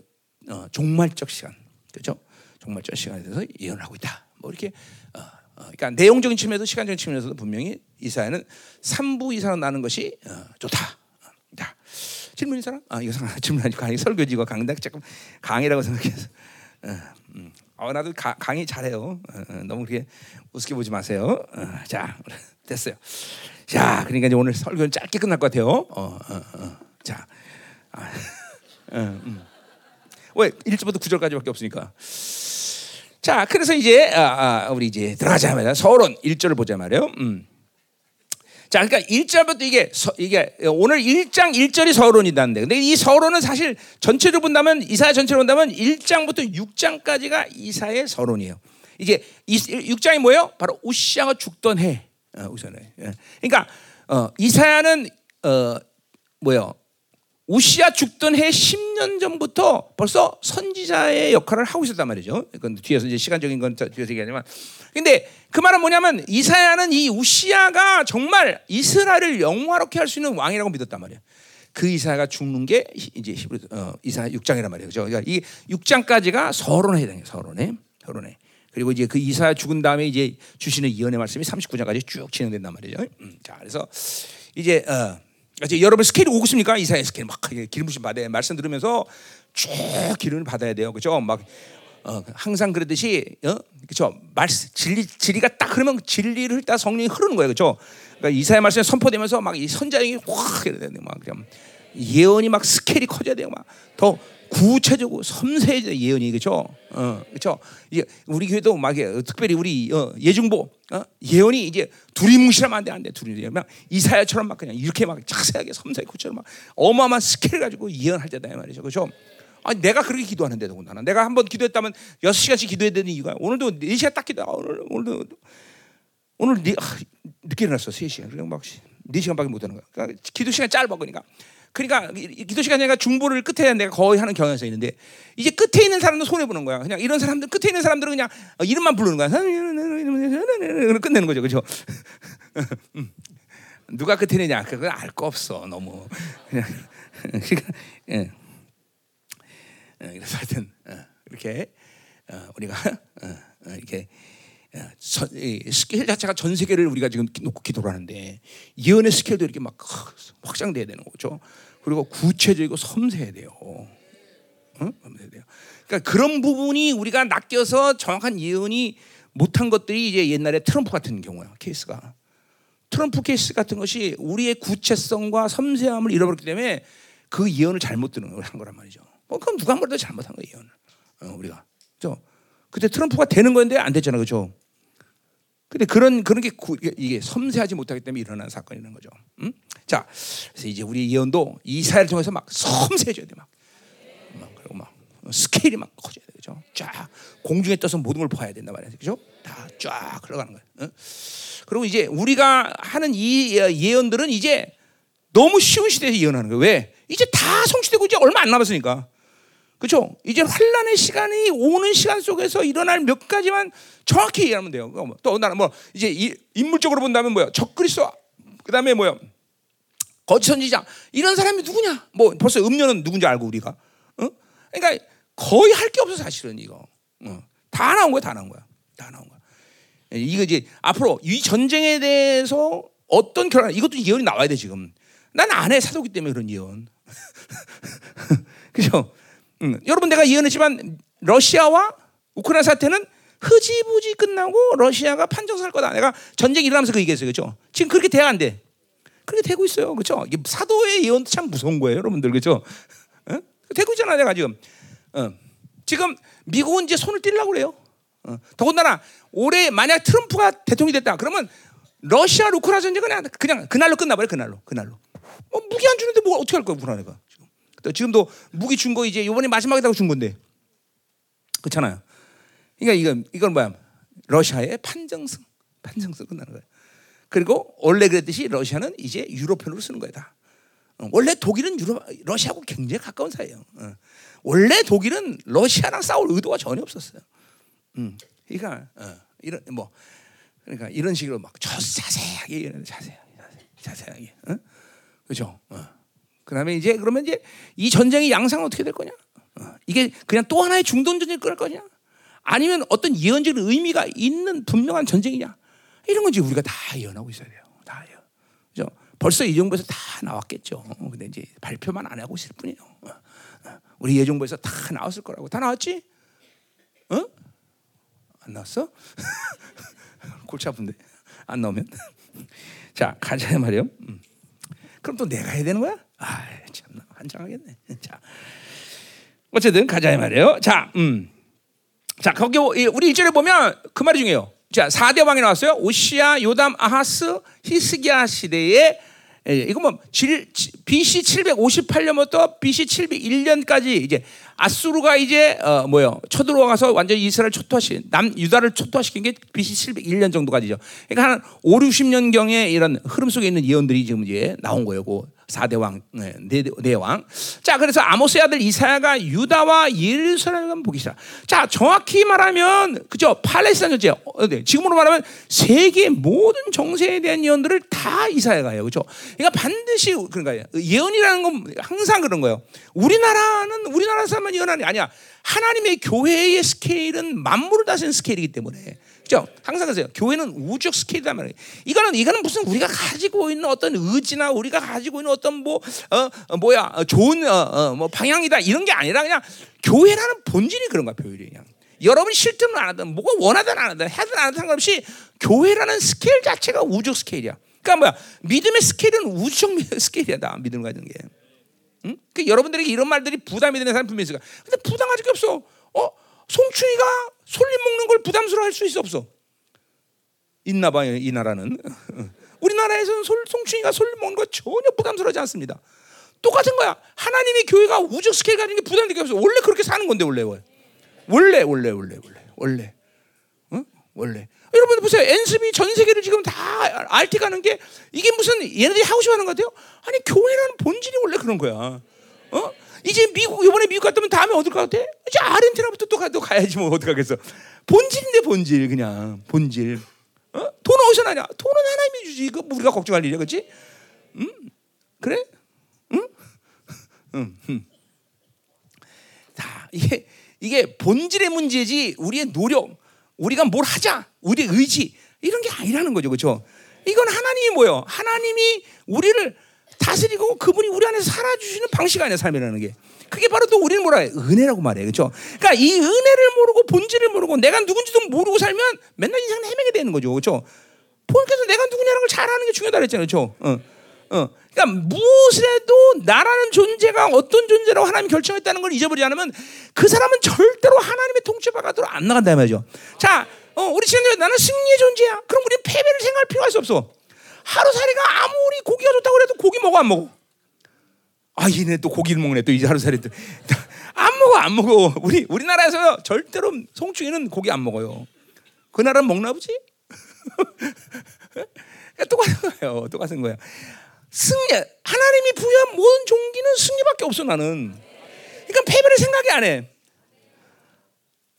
어, 종말적 시간, 그렇죠? 종말적 시간에 대해서 예언하고 있다. 뭐 이렇게 어, 어, 그러니까 내용적인 측면에서 시간적인 측면에서도 분명히 이사야는 3부 이사로 나는 것이 어, 좋다. 자, 질문 이 사람? 아 이거 질문 아니고 강의 설교지고 강당 조금 강의라고 생각해서. 어, 음. 어, 나도 가, 강의 잘해요. 어, 어, 너무 그렇게 우습게 보지 마세요. 어, 자, 됐어요. 자, 그러니까 이제 오늘 설교는 짧게 끝날 것 같아요. 어, 어, 자, 아, 음. 왜 1절부터 9절까지밖에 없으니까. 자, 그래서 이제 아, 아, 우리 이제 들어가자 말이야. 서론 1절을 보자 말이에요. 음. 자, 그러니까 1절부터 이게 서, 이게 오늘 1장 1절이 서론이다는데. 근데 이 서론은 사실 전체로 본다면 이사야 전체로 본다면 1장부터 6장까지가 이사의 서론이에요. 이게 6장이 뭐예요? 바로 우시아가 죽던 해. 어, 우선에. 예. 그러니까 어, 이사야는 어, 뭐요? 우시아 죽던 해 10년 전부터 벌써 선지자의 역할을 하고 있었단 말이죠. 그건 뒤에서 이제 시간적인 건 뒤에서 얘기하지만. 근데 그 말은 뭐냐면 이사야는 이 웃시야가 정말 이스라엘을 영화롭게 할 수 있는 왕이라고 믿었단 말이에요. 그 이사야가 죽는 게 이제 히브리 어, 이사 6장이란 말이에요. 그죠? 그러니까 이 6장까지가 서론에 해당해요. 서론에. 서론에. 그리고 이제 그 이사 죽은 다음에 이제 주시는 예언의 말씀이 39장까지 쭉 진행된단 말이죠. 음, 자, 그래서 이제 어 여러분 스케일 오고 있습니까? 이사의 스케일 막 기름 부으심 받아야 말씀 들으면서 쭉 기름을 받아야 돼요. 그죠? 막 어, 항상 그러듯이 어? 그죠? 말씀 진리 진리가 딱 그러면 진리를 딱 성령이 흐르는 거예요. 그죠? 그러니까 이사의 말씀이 선포되면서 막 이 선자형이 확 이래 되는 막 그냥 예언이 막 스케일이 커져야 돼요. 막 더 구체적으로 섬세해져 예언이 그렇죠. 어, 그렇죠. 이제 우리 교회도 막 특별히 우리 어, 예중보 어? 예언이 이제 두리뭉실하면 안 돼, 안 돼. 두리뭉실. 막 이사야처럼 막 그냥 이렇게 막 자세하게 섬세하게 구체로 막 어마어마한 스케일 가지고 예언할 때다 이 말이죠, 그렇죠. 아니 내가 그렇게 기도하는데 더군다나 내가 한 번 기도했다면 여섯 시간씩 기도해야 되는 이유가 오늘도 네 시간 딱 기도. 오늘 오늘도 오늘 네, 아, 늦게 일어났어 세 시간 그냥 막네 시간밖에 못 하는 거야. 그러니까 기도 시간 짧아 그러니까. 그러니까 기도 시간에 내가 중보를 끝에 내가 거의 하는 경향이 있는데 이제 끝에 있는 사람도 손해 보는 거야. 그냥 이런 사람들 끝에 있는 사람들은 그냥 이름만 부르는 거야. 끝내는 거죠, 그렇죠? 누가 끝에 있느냐 그건 알 거 없어 너무. 그러니까 예. 그래서 하여튼 이렇게 우리가 이렇게 스케일 자체가 전 세계를 우리가 지금 놓고 기도를 하는데 예언의 스케일도 이렇게 막 확장돼야 되는 거죠. 그리고 구체적이고 섬세해야 돼요. 응? 섬세해야 돼요. 그러니까 그런 부분이 우리가 낚여서 정확한 예언이 못한 것들이 이제 옛날에 트럼프 같은 경우야 케이스가 트럼프 케이스 같은 것이 우리의 구체성과 섬세함을 잃어버렸기 때문에 그 예언을 잘못 들은 한 거란 말이죠. 뭐 그럼 누가 뭐래도 잘못한 거예요 예언을 어, 우리가. 저 그때 트럼프가 되는 건데 안 됐잖아, 그렇죠? 근데 그런 그런 게 구, 이게 섬세하지 못하기 때문에 일어난 사건이라는 거죠. 음? 자, 그래서 이제 우리 예언도 이사를 통해서 막 섬세해져야 돼 막. 막 그리고 막 스케일이 막 커져야 돼, 그죠? 쫙 공중에 떠서 모든 걸 봐야 된다 말이야, 그죠? 다 쫙 흘러가는 거야. 어? 그리고 이제 우리가 하는 이 예언들은 이제 너무 쉬운 시대에서 예언하는 거야. 왜? 이제 다 성취되고 이제 얼마 안 남았으니까. 그렇죠? 이제 환란의 시간이 오는 시간 속에서 일어날 몇 가지만 정확히 얘기하면 돼요. 뭐또 나는 뭐 이제 인물적으로 본다면 뭐야? 적그리스도 그다음에 뭐야? 거짓 선지자 이런 사람이 누구냐? 뭐 벌써 음료는 누군지 알고 우리가. 어? 그러니까 거의 할 게 없어 사실은 이거. 어. 다 나온 거야, 다 나온 거야, 다 나온 거야. 이거 이제 앞으로 이 전쟁에 대해서 어떤 결론 이것도 예언이 나와야 돼 지금. 난 안 해 사도기 때문에 그런 예언. 그죠? 음, 여러분 내가 예언했지만 러시아와 우크라이나 사태는 흐지부지 끝나고 러시아가 판정살 거다. 내가 전쟁 일어나면서 그 얘기했어요. 그죠? 지금 그렇게 돼야 안 돼. 그렇게 되고 있어요. 그죠? 사도의 예언도 참 무서운 거예요. 여러분들. 그죠? 어? 되고 있잖아. 내가 지금. 어. 지금 미국은 이제 손을 떼려고 그래요. 어. 더군다나 올해 만약 트럼프가 대통령이 됐다. 그러면 러시아 우크라이나 전쟁은 그냥, 그냥 그날로 끝나버려. 그날로. 그날로. 뭐 무기 안 주는데 뭐 어떻게 할 거야. 우크라이나가. 지금도 무기 준 거 이제 이번에 마지막이라고 준 건데 그렇잖아요. 그러니까 이건 이건 뭐야? 러시아의 판정승, 판정승 끝나는 거예요. 그리고 원래 그랬듯이 러시아는 이제 유럽편으로 쓰는 거다. 어, 원래 독일은 유럽, 러시아하고 굉장히 가까운 사이예요. 어. 원래 독일은 러시아랑 싸울 의도가 전혀 없었어요. 음, 그러니까 어, 이런 뭐 그러니까 이런 식으로 막 자세하게 자세하게 자세하게, 어? 그렇죠? 다음에 이제 그러면 이제 이 전쟁의 양상은 어떻게 될 거냐? 어, 이게 그냥 또 하나의 중동 전쟁일 거냐? 아니면 어떤 예언적 의미가 있는 분명한 전쟁이냐? 이런 건지 우리가 다 예언하고 있어야 돼요. 다 예언. 그죠? 벌써 이 정부에서 다 나왔겠죠. 근데 이제 발표만 안 하고 있을 뿐이에요. 어, 어. 우리 예 정부에서 다 나왔을 거라고. 다 나왔지? 어? 안 나왔어? 골치 아픈데. 안 나오면. 자, 가자 말이에요. 음. 그럼 또 내가 해야 되는 거야? 아, 참 환장하겠네. 자, 어쨌든 가자 말이에요. 자, 음. 자, 거기 우리 일절에 보면 그 말이 중요해요. 자, 4대 왕이 나왔어요. 오시아, 요담, 아하스, 히스기야 시대에 예, 이거 뭐 BC 758년부터 BC 701년까지 이제 아수르가 이제 어 뭐요 쳐들어와서 완전 히 이스라엘 초토화시 남 유다를 초토화시킨 게 BC 701년 정도까지죠. 그러니까 한 5, 60년 경에 이런 흐름 속에 있는 예언들이 지금 이제 나온 거예요. 그 4대 왕, 네, 네 왕. 자, 그래서 아모스의 아들 이사야가 유다와 예루살렘을 보기 시작. 자, 정확히 말하면 그죠? 팔레스타인 전체. 어, 네. 지금으로 말하면 세계 모든 정세에 대한 예언들을 다 이사야가 해요. 그죠? 그러니까 반드시 그런가 예언이라는 건 항상 그런 거예요. 우리나라는 우리나라 사람만 예언하는 게 아니야. 하나님의 교회의 스케일은 만물을 다스리는 스케일이기 때문에. 그죠? 항상 그러세요. 교회는 우주적 스케일이란 말이에요. 이거는, 이거는 무슨 우리가 가지고 있는 어떤 의지나 우리가 가지고 있는 어떤 뭐, 어, 어 뭐야, 어, 좋은, 어, 어, 뭐 방향이다 이런 게 아니라 그냥 교회라는 본질이 그런 거야, 교회이 그냥. 여러분이 싫든 안 하든, 뭐가 원하든 안 하든, 하든 안 하든 상관없이 교회라는 스케일 자체가 우주적 스케일이야. 그러니까 뭐야, 믿음의 스케일은 우주적 스케일이야, 다 믿음을 가지는 게. 응? 그 여러분들에게 이런 말들이 부담이 되는 사람 분명히 있을 거야. 근데 부담 가질 게 없어. 어? 송충이가 솔잎 먹는 걸 부담스러워 할 수 있어 없어? 있나 봐요, 이 나라는. 우리나라에서는 솔, 송충이가 솔잎 먹는 거 전혀 부담스러워하지 않습니다. 똑같은 거야. 하나님의 교회가 우주 스케일 가진 게 부담되게 없어. 원래 그렇게 사는 건데 원래 원래 원래 원래 원래 원래 어? 원래 여러분 보세요. 엔습이 전 세계를 지금 다 알티 가는 게 이게 무슨 얘네들이 하고 싶어 하는 것 같아요? 아니 교회라는 본질이 원래 그런 거야. 어? 이제 미국 이번에 미국 갔다면 다음에 어딜 가 같아? 이제 아르헨티나부터 또, 가, 또 가야지 뭐 어떡 하겠어. 본질인데 본질 그냥 본질. 어? 돈 어디서 나냐? 돈은 하나님이 주지. 이거 우리가 걱정할 일이야, 그렇지? 응? 그래? 응? 응. 응. 자, 이게 이게 본질의 문제지 우리의 노력, 우리가 뭘 하자, 우리의 의지 이런 게 아니라는 거죠, 그렇죠? 이건 하나님이 뭐요? 하나님이 우리를 다스리고 그분이 우리 안에서 살아주시는 방식 아니야 삶이라는 게. 그게 바로 또 우리는 뭐라 해? 은혜라고 말해. 그렇죠? 그러니까 이 은혜를 모르고 본질을 모르고 내가 누군지도 모르고 살면 맨날 인생을 헤매게 되는 거죠. 그렇죠? 그래서 내가 누구냐는 걸 잘하는 게 중요하다 그랬잖아요. 그렇죠? 어. 어. 그러니까 무엇이라도 나라는 존재가 어떤 존재라고 하나님 결정했다는 걸 잊어버리지 않으면 그 사람은 절대로 하나님의 통치 바깥으로 안 나간다 말이죠. 자, 어, 우리 지난주에 나는 승리의 존재야. 그럼 우리 패배를 생각할 필요가 없어. 하루살이가 아무리 고기가 좋다고 그래도 고기 먹어 안 먹어? 아 얘네 또 고기를 먹네 또 이제 하루살이들 안 먹어 안 먹어 우리 우리나라에서 절대로 송충이는 고기 안 먹어요. 그 나라는 먹나 보지? 똑같은 거예요. 똑같은 거야. 승리 하나님이 부여한 모든 종기는 승리밖에 없어 나는. 그러니까 패배를 생각이 안 해.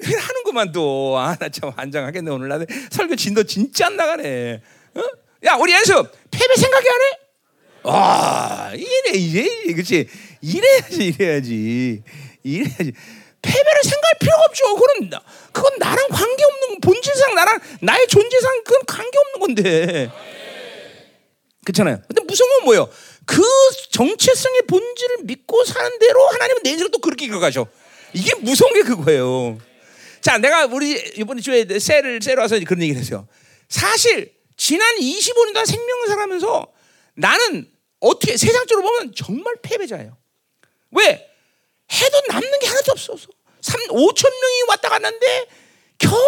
하는구만 또. 아, 나 참 환장하겠네. 오늘 나 설교 진도 진짜 안 나가네. 어? 야, 우리 연습 패배 생각이 안 해? 와, 이래 이래 그렇지. 이래야지 이래야지 이래야지. 패배를 생각할 필요가 없죠. 그건 나, 그건 나랑 관계 없는 본질상 나랑 나의 존재상 그건 관계 없는 건데. 그렇잖아요. 근데 무서운 건 뭐예요? 그 정체성의 본질을 믿고 사는 대로 하나님은 내 인생을 또 그렇게 이끌어가죠. 이게 무서운 게 그거예요. 자, 내가 우리 이번 주에 셀을 셀 와서 그런 얘기를 했어요. 사실 지난 25년 동안 생명을 살아면서 나는 어떻게 세상적으로 보면 정말 패배자예요. 왜? 해도 남는 게 하나도 없어서 3, 5천 명이 왔다 갔는데 겨우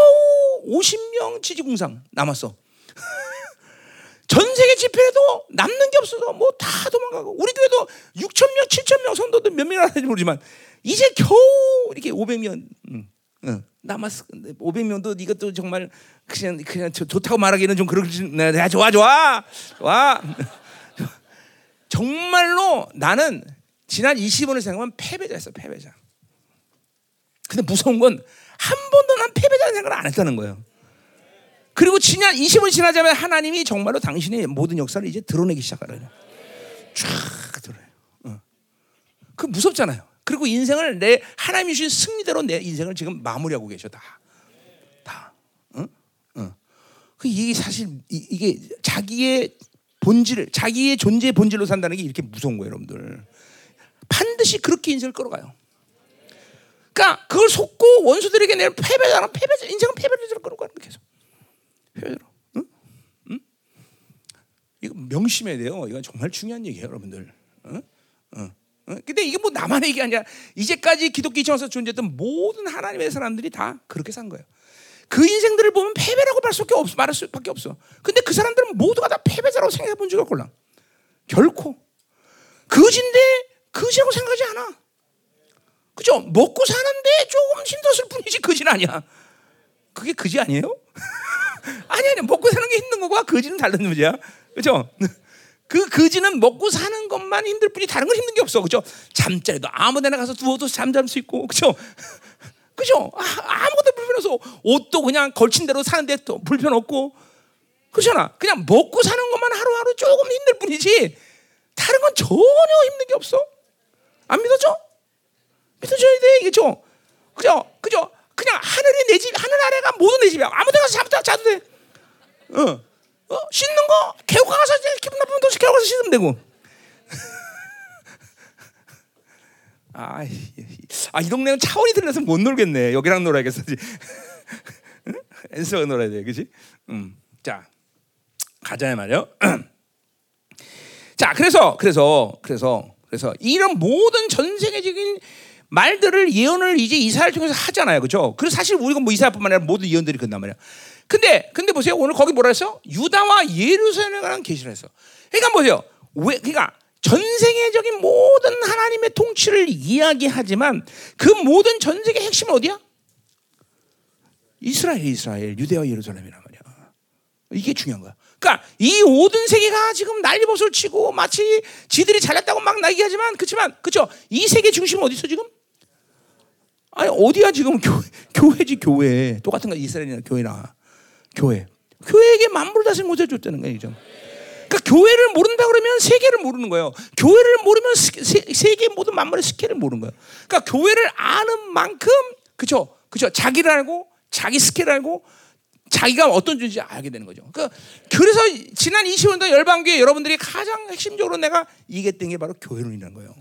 50명 지지공상 남았어. 전 세계 집회에도 남는 게 없어서 뭐 다 도망가고 우리 교회도 6천 명, 7천 명 성도들 몇 명이나 되는지 모르지만 이제 겨우 이렇게 500명 응, 응, 남았어. 500명도 이것도 정말 그냥 그냥 좋다고 말하기는 좀 그렇지. 네, 네, 좋아 좋아 좋아. 정말로 나는 지난 20년을 생각하면 패배자였어 패배자. 근데 무서운 건 한 번도 난 패배자는 생각을 안 했다는 거예요. 그리고 지난 20년 지나자면 하나님이 정말로 당신의 모든 역사를 이제 드러내기 시작하래요. 쫙 드러내요. 어. 그 무섭잖아요. 그리고 인생을 내 하나님이 주신 승리대로 내 인생을 지금 마무리하고 계셔 다. 다. 응? 응. 그 이게 사실 이게 자기의 본질을 자기의 존재의 본질로 산다는 게 이렇게 무서운 거예요, 여러분들. 반드시 그렇게 인생을 끌어가요. 그러니까 그걸 속고 원수들에게 내 패배자는 패배자 인생은 패배자로 끌어가는 계속. 패배자로. 응? 응? 이거 명심해야 돼요. 이건 정말 중요한 얘기예요, 여러분들. 응? 응. 어? 근데 이게 뭐 나만의 얘기 아니라 이제까지 기독교 이천에서 존재했던 모든 하나님의 사람들이 다 그렇게 산 거예요. 그 인생들을 보면 패배라고 말할 수밖에 없어. 말할 수밖에 없어. 근데 그 사람들은 모두가 다 패배자라고 생각해 본 적이 없걸랑. 결코. 거지인데 거지라고 생각하지 않아. 그죠? 먹고 사는데 조금 힘들었을 뿐이지 거지는 아니야. 그게 거지 아니에요? 아니 아니 먹고 사는 게 힘든 거고 거지는 다른 문제야. 그죠? 그 거지는 먹고 사는 것만 힘들 뿐이 다른 건 힘든 게 없어. 그죠? 잠자리도 아무 데나 가서 누워도 잠잘 수 있고. 그죠? 그죠? 아, 아무것도 불편 없어. 옷도 그냥 걸친 대로 사는데 또 불편 없고. 그렇잖아. 그냥 먹고 사는 것만 하루하루 조금 힘들 뿐이지. 다른 건 전혀 힘든 게 없어. 안 믿어져? 믿어줘야 돼. 이게죠? 그죠? 그죠? 그냥 하늘이 내 집, 하늘 아래가 모두 내 집이야. 아무 데나 자도, 자도 돼. 어. 어? 씻는 거, 개고 가서 기분 나쁘면 도 개고 가서 씻으면 되고. 아, 아, 이 동네는 차원이 들려서 못 놀겠네. 여기랑 놀아야겠어. 엔서가 놀아야 돼, 그지? 음, 자, 가자 말이요. 자, 그래서, 그래서, 그래서, 그래서 이런 모든 전 세계적인 말들을 예언을 이제 이사를 통해서 하잖아요, 그렇죠? 그래서 사실 우리가 뭐 이사뿐만 아니라 모든 예언들이 그런단 말이야. 근데, 근데 보세요, 오늘 거기 뭐라 했어? 유다와 예루살렘에 관한 계시를 했어. 그러니까 보세요, 왜, 그러니까 전 세계적인 모든 하나님의 통치를 이야기하지만 그 모든 전 세계 핵심은 어디야? 이스라엘, 이스라엘, 유대와 예루살렘이란 말이야. 이게 중요한 거야. 그러니까 이 모든 세계가 지금 난리법을 치고 마치 지들이 잘났다고 막 얘기하지만 그렇지만 그죠? 이 세계 중심은 어디 있어 지금? 아니 어디야 지금 교, 교회지 교회 똑같은 거 이스라엘이나 교회나 교회 교회에게 만물을 다스린 곳에 줬다는 거예요. 그러니까 교회를 모른다 그러면 세계를 모르는 거예요. 교회를 모르면 세, 세계 모든 만물의 스케일을 모르는 거예요. 그러니까 교회를 아는 만큼 그죠? 그죠? 자기를 알고 자기 스케일 알고 자기가 어떤 존재인지 알게 되는 거죠. 그 그래서 지난 20년도 열방교회 여러분들이 가장 핵심적으로 내가 이겼던 게 바로 교회론이라는 거예요.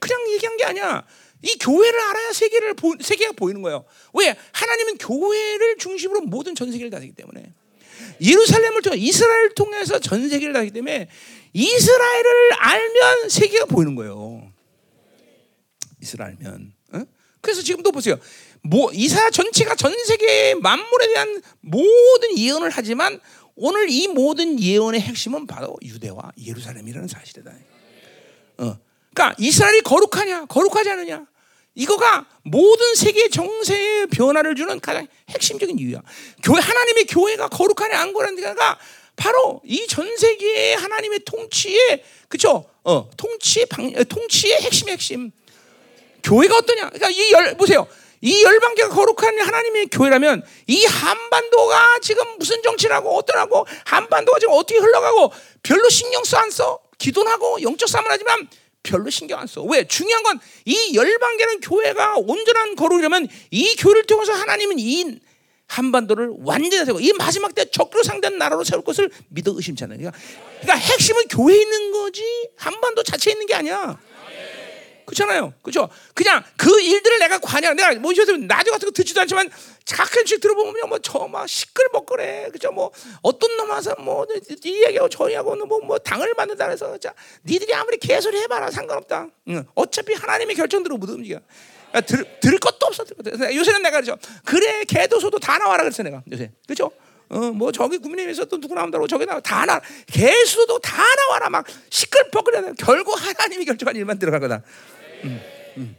그냥 얘기한 게 아니야. 이 교회를 알아야 세계를 보, 세계가 보이는 거예요. 왜? 하나님은 교회를 중심으로 모든 전 세계를 다스기 때문에. 예루살렘을 통해 이스라엘을 통해서 전 세계를 다스기 때문에 이스라엘을 알면 세계가 보이는 거예요. 이스라엘 알면. 어? 그래서 지금도 보세요. 뭐 이사 전체가 전 세계의 만물에 대한 모든 예언을 하지만 오늘 이 모든 예언의 핵심은 바로 유대와 예루살렘이라는 사실이다. 어. 그러니까 이스라엘이 거룩하냐, 거룩하지 않느냐. 이거가 모든 세계 정세의 변화를 주는 가장 핵심적인 이유야. 교회 하나님의 교회가 거룩하냐 안 거룩하냐가 바로 이 전 세계의 하나님의 통치의 그죠? 어, 통치의 방, 통치의 핵심 핵심. 교회가 어떠냐? 그러니까 이 열 보세요. 이 열방계가 거룩한 하나님의 교회라면 이 한반도가 지금 무슨 정치라고 어떠라고 한반도가 지금 어떻게 흘러가고 별로 신경 써 안 써? 기도하고 영적 싸움을 하지만 별로 신경 안 써. 왜? 중요한 건 이 열방계는 교회가 온전한 거룩이라면 이 교회를 통해서 하나님은 이 한반도를 완전히 세고 이 마지막 때 적그로 상대한 나라로 세울 것을 믿어 의심치 않아요. 그러니까, 그러니까 핵심은 교회에 있는 거지 한반도 자체에 있는 게 아니야. 그렇잖아요. 그죠? 그냥 그 일들을 내가 관여, 내가 뭐 요즘 라디오 같은 거 듣지도 않지만 가끔씩 들어보면 뭐 저 막 시끌벅거래. 그죠? 뭐 어떤 놈 와서 뭐이 얘기하고 저 얘기하고는 뭐, 뭐 당을 만든다 그래서 자, 니들이 아무리 개소리 해봐라 상관없다. 응. 어차피 하나님의 결정대로 못 움직여. 그러니까 들, 들을 것도 없어. 요새는 내가 그러죠. 그래 개도소도 다 나와라 그랬어 내가 요새. 그죠? 어, 뭐 저기 국민의힘에서 또 누구 나온다고 저기 나와 다 나. 개수도 다 나와라 막 시끌벅거려. 결국 하나님이 결정한 일만 들어갈 거다. 음, 음.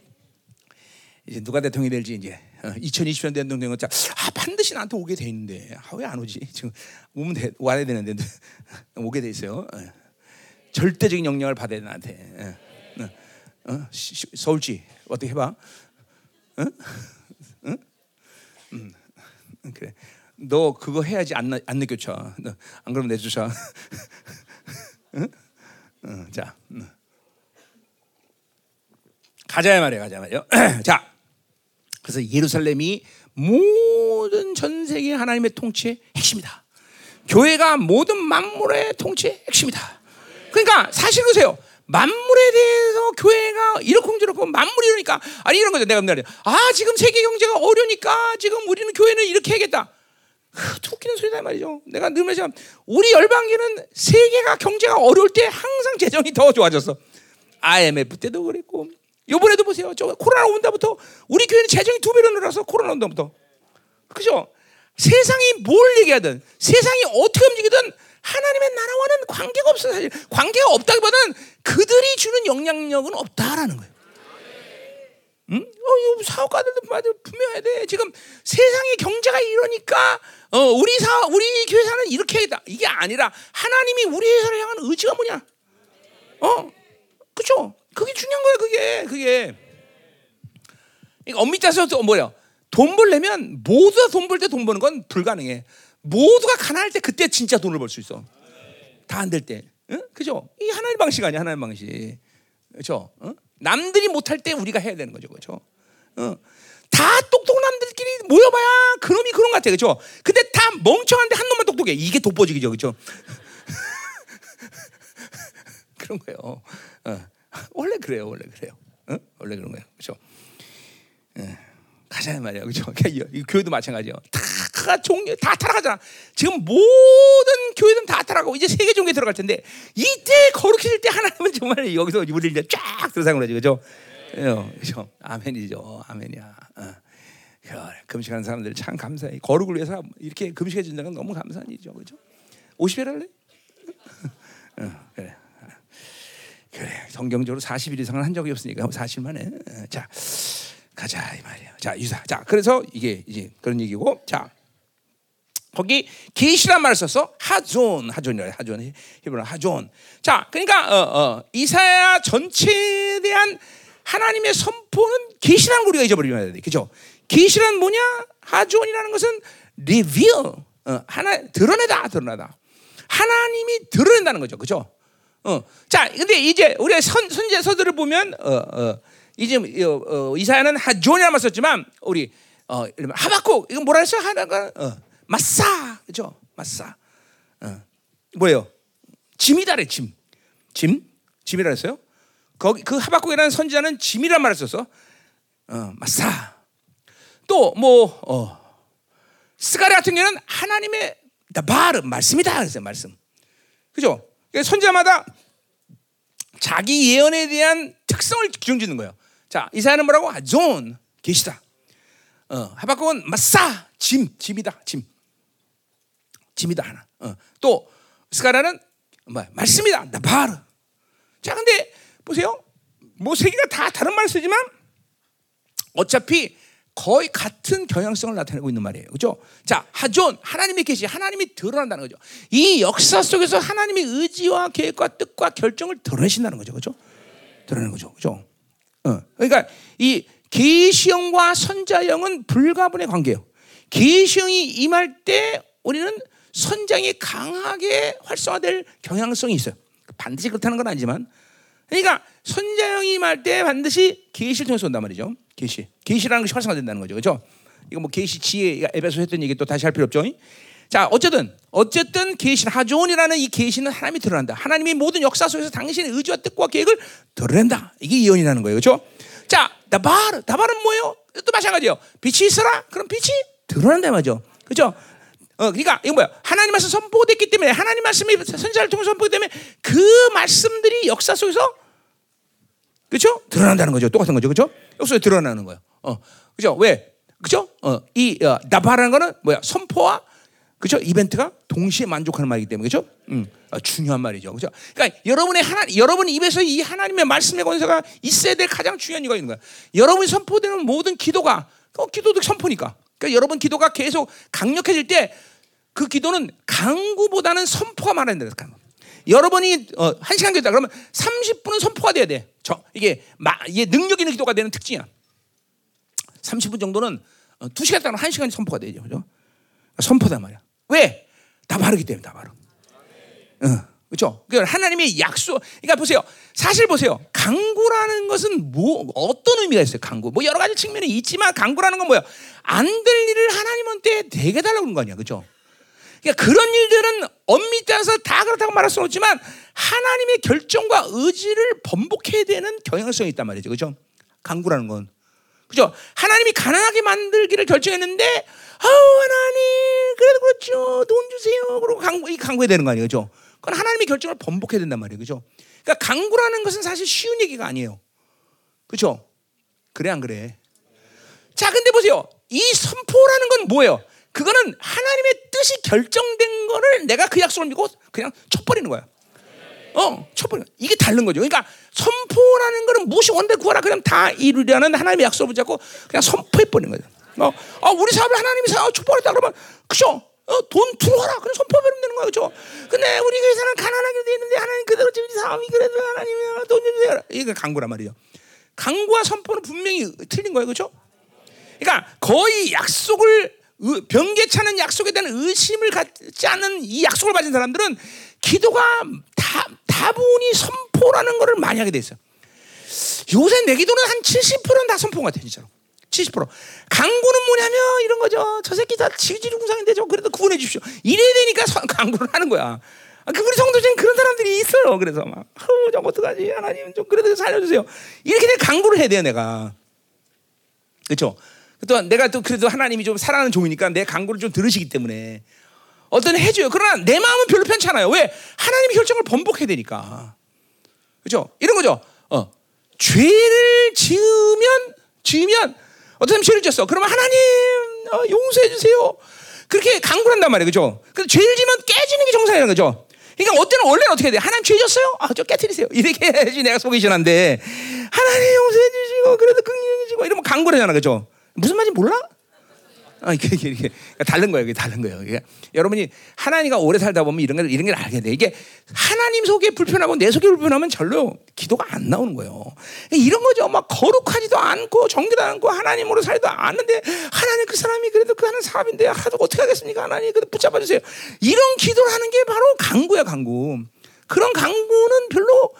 이제 누가 대통령이 될지 이제 어, 2020년 대통령은 자, 아 반드시 나한테 오게 돼 있는데 아, 왜 안 오지? 지금 오면 돼, 와야 되는데 오게 돼 있어요. 어. 절대적인 영향을 받아야 돼 나한테. 어, 어, 어 서울지 어떻게 해봐? 응? 응? 음, 그래. 너 그거 해야지 안, 안 느껴져. 안 그러면 내주자. 응? 응, 자. 응. 가자 말이야, 가자 말이요. 자, 그래서 예루살렘이 모든 전 세계 하나님의 통치의 핵심이다. 교회가 모든 만물의 통치의 핵심이다. 그러니까 사실 보세요. 만물에 대해서 교회가 이렇고 저렇고 만물이 이러니까 아니 이런 거죠. 내가 말이야. 아 지금 세계 경제가 어려니까 지금 우리는 교회는 이렇게 해야겠다. 웃기는 소리다 말이죠. 내가 늘 말하지만 우리 열방계는 세계가 경제가 어려울 때 항상 재정이 더 좋아졌어. IMF 때도 그랬고 요번에도 보세요. 저 코로나 온다부터 우리 교회는 재정이 두 배로 늘어서 코로나 온다부터 그죠? 세상이 뭘 얘기하든 세상이 어떻게 움직이든 하나님의 나라와는 관계가 없어 사실 관계가 없다기보다는 그들이 주는 영향력은 없다라는 거예요. 응? 어, 사업가들도 분명해야 돼. 지금 세상의 경제가 이러니까 어, 우리 사 우리 교회사는 이렇게 해다 이게 아니라 하나님이 우리 회사를 향한 의지가 뭐냐? 어, 그죠? 그게 중요한 거야. 그게 그게. 그러니까 엄밀히 따서 뭐야? 돈 벌려면 모두가 돈 벌 때 돈 버는 건 불가능해. 모두가 가난할 때 그때 진짜 돈을 벌 수 있어. 다 안 될 때. 응? 그죠? 이 하나님 방식 아니야, 하나님 방식. 그죠? 어? 남들이 못할 때 우리가 해야 되는 거죠. 그죠? 어. 다 똑똑한 남들끼리 모여봐야 그놈이 그런 것 같아. 그죠? 근데 다 멍청한데 한 놈만 똑똑해. 이게 독보적이죠. 그죠? 그런 거예요. 어. 원래 그래요. 원래 그래요. 어? 원래 그런 거예요. 그죠? 예. 가자 말이야, 그죠? 그러니까 교회도 마찬가지요. 다 종교 다 타락하잖아. 지금 모든 교회는 다 타락하고 이제 세계 종교에 들어갈 텐데 이때 거룩해질 때 하나님은 정말 여기서 우리를 이제 쫙 들어상을 하지, 그죠? 그죠? 아멘이죠, 아멘이야. 어. 금식하는 사람들 참 감사해. 거룩을 위해서 이렇게 금식해 준다는 건 너무 감사한 일이죠, 그죠? 50일 할래? 어, 그래. 그래. 성경적으로 40일 이상은 한 적이 없으니까 40만 해. 어, 자. 가자 이 말이에요. 자 유사. 자 그래서 이게 이제 그런 얘기고 자 거기 계시란 말을 썼어 하존 하존이라 하존 히브리 하존. 자 그러니까 어, 어, 이사야 전체에 대한 하나님의 선포는 계시라는 우리가 잊어버리면 돼. 그죠? 계시란 뭐냐? 하존이라는 것은 리빌 어, 하나 드러내다 드러내다. 하나님이 드러낸다는 거죠. 그죠? 어. 자, 근데 이제 우리가 선, 선제 서들을 보면 어, 어, 이제 어, 어, 이사야는 하존이라고 썼지만 우리 어, 하박국 이건 뭐라 했어요? 하나가 어, 마사 그죠? 마사 어. 뭐예요? 짐이다래 짐. 짐? 짐이라 했어요? 거기 그 하박국이라는 선지자는 짐이란 말을 썼어. 어, 마사. 또뭐 어, 스가랴 같은 경우는 하나님의 바르 말씀이다 그랬어요. 말씀. 그죠? 선지자마다 자기 예언에 대한 특성을 기준짓는 거예요. 자, 이사야는 뭐라고? 아존 계시다. 어, 하박국은 마사 짐 짐이다 짐 짐이다 하나. 어, 또 스가라는 뭐 말씀이다 나바르. 자, 근데 보세요. 뭐세 개가 다 다른 말 쓰지만 어차피 거의 같은 경향성을 나타내고 있는 말이에요. 그죠? 자, 하존, 하나님의 계시, 하나님이 드러난다는 거죠. 이 역사 속에서 하나님의 의지와 계획과 뜻과 결정을 드러내신다는 거죠. 그죠? 드러내는 거죠. 그죠? 어. 그러니까 이 계시형과 선자형은 불가분의 관계예요. 계시형이 임할 때 우리는 선장이 강하게 활성화될 경향성이 있어요. 반드시 그렇다는 건 아니지만, 그러니까 선자형이 임할 때 반드시 계시를 통해서 온단 말이죠. 계시, 계시라는 것이 활성화된다는 거죠, 그렇죠? 이거 뭐 계시 지혜 에베소 했던 얘기 또 다시 할 필요 없죠. 자, 어쨌든 어쨌든 계시 하존이라는 이 계시는 하나님이 드러난다. 하나님이 모든 역사 속에서 당신의 의지와 뜻과 계획을 드러낸다. 이게 예언이라는 거예요. 그렇죠? 자, 다바르. 다바르는 뭐예요? 또 마찬가지예요. 빛이 있어라. 그럼 빛이 드러난다 말이죠. 그렇죠? 어, 그러니까 이거 뭐야? 하나님 말씀 선포됐기 때문에 하나님 말씀이 선지자를 통해 선포되기 그 말씀들이 역사 속에서 그렇죠? 드러난다는 거죠. 똑같은 거죠. 그렇죠? 역사에 드러나는 거예요. 어. 그죠? 왜? 그죠? 어, 이 어, 나바라는 거는 뭐야? 선포와 그죠? 이벤트가 동시에 만족하는 말이기 때문에 그죠? 음, 어, 중요한 말이죠. 그죠? 그러니까 여러분의 하나 여러분 입에서 이 하나님의 말씀의 권세가 있어야 될 가장 중요한 이유가 있는 거야. 여러분이 선포되는 모든 기도가 어, 기도도 선포니까. 그러니까 여러분 기도가 계속 강력해질 때 그 기도는 강구보다는 선포가 많아야 된다. 여러분이 어, 한 시간 기도다 그러면 30분은 선포가 돼야 돼. 저 이게 마, 이게 능력 있는 기도가 되는 특징이야. 30분 정도는 어, 2시간 동안 1시간이 선포가 되죠. 그죠? 선포다 말이야. 왜? 다 바르기 때문에 다 바로. 어, 그렇죠? 그러니까 하나님의 약속. 그러니까 보세요. 사실 보세요. 강구라는 것은 뭐 어떤 의미가 있어요? 강구. 뭐 여러 가지 측면이 있지만 강구라는 건 뭐야? 안 될 일을 하나님한테 되게 달라고 그런 거 아니야, 그렇죠? 그러니까 그런 일들은 엄밀히 따서 다 그렇다고 말할 수는 없지만 하나님의 결정과 의지를 번복해야 되는 경향성이 있단 말이죠, 그렇죠? 강구라는 건. 그죠? 하나님이 가난하게 만들기를 결정했는데, 아우, 하나님, 그래도 그렇죠. 돈 주세요. 그리고 강구, 이 강구해야 되는 거 아니에요. 그죠? 그건 하나님의 결정을 번복해야 된단 말이에요. 그죠? 그러니까 강구라는 것은 사실 쉬운 얘기가 아니에요. 그렇죠? 그래 안 그래? 자, 근데 보세요. 이 선포라는 건 뭐예요? 그거는 하나님의 뜻이 결정된 거를 내가 그 약속을 믿고 그냥 쳐버리는 거야. 어, 쳐버려. 이게 다른 거죠. 그러니까 선포라는 거는 무엇이 원대 구하라 그냥 다 이루려는 하나님의 약속을 붙잡고 그냥 선포해버리는 거죠. 어, 어, 우리 사업을 하나님이 사 축복했다 그러면 그죠? 어, 돈 들어와라. 그냥 선포해버리면 되는 거야. 그죠? 근데 우리 교회에서는 가난하게 돼 있는데 하나님 그대로 지금 사업이 그래도 하나님이 돈 주세요. 이게 강구란 말이죠. 강구와 선포는 분명히 틀린 거예요. 그죠? 그러니까 거의 약속을 병개차는 약속에 대한 의심을 갖지 않는 이 약속을 받은 사람들은 기도가 다, 다분히 선포라는 것을 많이 하게 돼 있어요. 요새 내 기도는 한 70%는 다 선포 같아, 진짜로. 70%. 강구는 뭐냐면 이런 거죠. 저 새끼 다 지지리 궁상인데 좀 그래도 구원해 주십시오. 이래야 되니까 강구를 하는 거야. 아, 그 우리 성도 중에 그런 사람들이 있어요. 그래서 막, 어, 좀 어떡하지? 하나님 좀 그래도 살려주세요. 이렇게 내 강구를 해야 돼요, 내가. 그렇죠? 또 내가 또 그래도 하나님이 좀 사랑하는 종이니까 내 강구를 좀 들으시기 때문에 어떤 해줘요. 그러나 내 마음은 별로 편찮아요. 왜? 하나님의 결정을 번복해야 되니까. 그죠? 이런 거죠. 어. 죄를 지으면, 지으면, 어떤 사람 죄를 지었어. 그러면 하나님, 어, 용서해 주세요. 그렇게 강구를 한단 말이에요. 그죠? 그 죄를 지면 깨지는 게 정상이라는 거죠. 그러니까 어때는 원래는 어떻게 돼? 하나님 죄 졌어요? 아, 저 깨뜨리세요. 이렇게 해야지 내가 속이 시원한데. 하나님 용서해 주시고, 그래도 긍휼해 주시고, 이러면 강구를 하잖아. 그죠? 무슨 말인지 몰라? 아, 이게, 이게, 이게 다른 거예요. 이게 다른 거예요. 이게 여러분이 하나님과 오래 살다 보면 이런 걸 이런 걸 알게 돼. 이게 하나님 속에 불편하고 내 속에 불편하면 절로 기도가 안 나오는 거예요. 이런 거죠. 막 거룩하지도 않고 정기도 않고 하나님으로 살지도 않는데 하나님 그 사람이 그래도 그 하는 사람인데 하도 어떻게 하겠습니까? 하나님 그래도 붙잡아 주세요. 이런 기도를 하는 게 바로 강구야, 강구. 그런 강구는 별로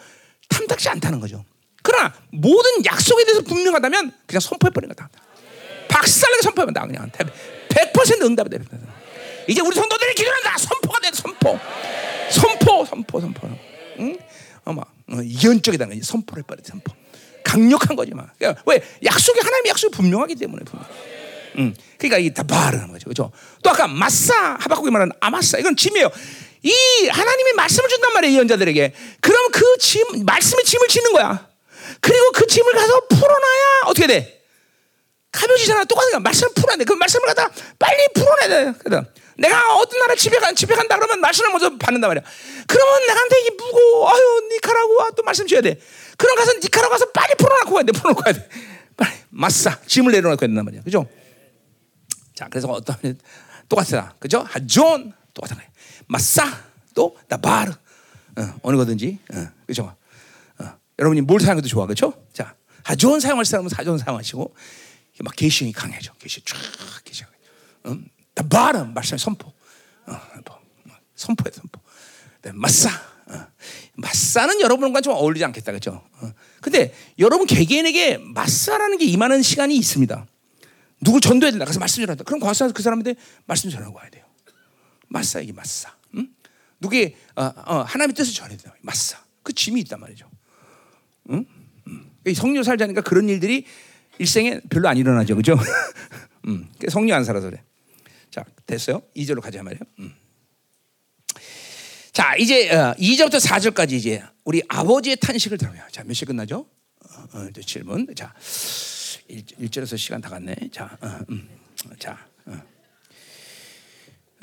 탐탁지 않다는 거죠. 그러나 모든 약속에 대해서 분명하다면 그냥 선포해 버리는 거다. 박살나게 선포하면 그냥 100% 응답이 돼. 이제 우리 성도들이 기도한다. 선포가 돼. 선포. 선포, 선포, 선포. 응? 어마 어, 이언적이다. 선포를 해버려. 선포. 강력한 거지 막. 그러니까 왜 약속이 하나님의 약속이 분명하기 때문에 분명. 응. 그러니까 이 다바르는 거죠. 그죠? 또 아까 마사 하박국이 말하는 아마사 이건 짐이에요. 이 하나님이 말씀을 준단 말이에요 예언자들에게. 그럼 그 짐, 말씀의 짐을 짓는 거야. 그리고 그 짐을 가서 풀어놔야 어떻게 돼? 가벼지잖아. 똑같은 거야. 말씀을 풀어야 돼. 그 말씀을 갖다 빨리 풀어내야 돼. 그래. 내가 어떤 나라 집에 간 집에 간다 그러면 말씀을 먼저 받는단 말이야. 그러면 내한테 이게 무고 아유 니카라구아 또 말씀 줘야 돼. 그럼 가서 니카라구 가서 빨리 풀어놓고 가야 돼. 풀어놓고 가야 돼. 빨리 마사 짐을 내려놓고 된단 말이야. 그죠? 자 그래서 어떤 똑같아. 그죠? 하존 똑같아. 마사 또 나바르 어, 어느 거든지 어, 그죠? 어, 여러분이 뭘 사용해도 좋아 그죠? 자 하존 사용할 사람은 하존 사용하시고 막 계시형이 강해져. 계시 쫙 계시. 음, 바람 말씀 선포. 어, 뭐, 선포해 선포. 마사. 어. 마사는 여러분과 좀 어울리지 않겠다 그죠? 어. 근데 여러분 개개인에게 마사라는 게 임하는 시간이 있습니다. 누굴 전도해야 된다. 가서 말씀 전한다. 그럼 가서 그 사람한테 말씀 전하고 와야 돼요. 마사 이게 마사. 응? 누구의 어, 어, 하나님의 뜻을 전해야 된다. 마사. 그 짐이 있단 말이죠. 응? 응. 성령 살자니까 그런 일들이 일생에 별로 안 일어나죠, 그죠? 음, 성령 안 살아서 그래. 자, 됐어요. 2절로 가자 말이에요. 음. 자, 이제 어, 2절부터 4절까지 이제 우리 아버지의 탄식을 들어요. 자, 몇 시 끝나죠? 어, 어, 7분. 자, 1, 절에서 시간 다 갔네. 자, 어, 음, 자. 어.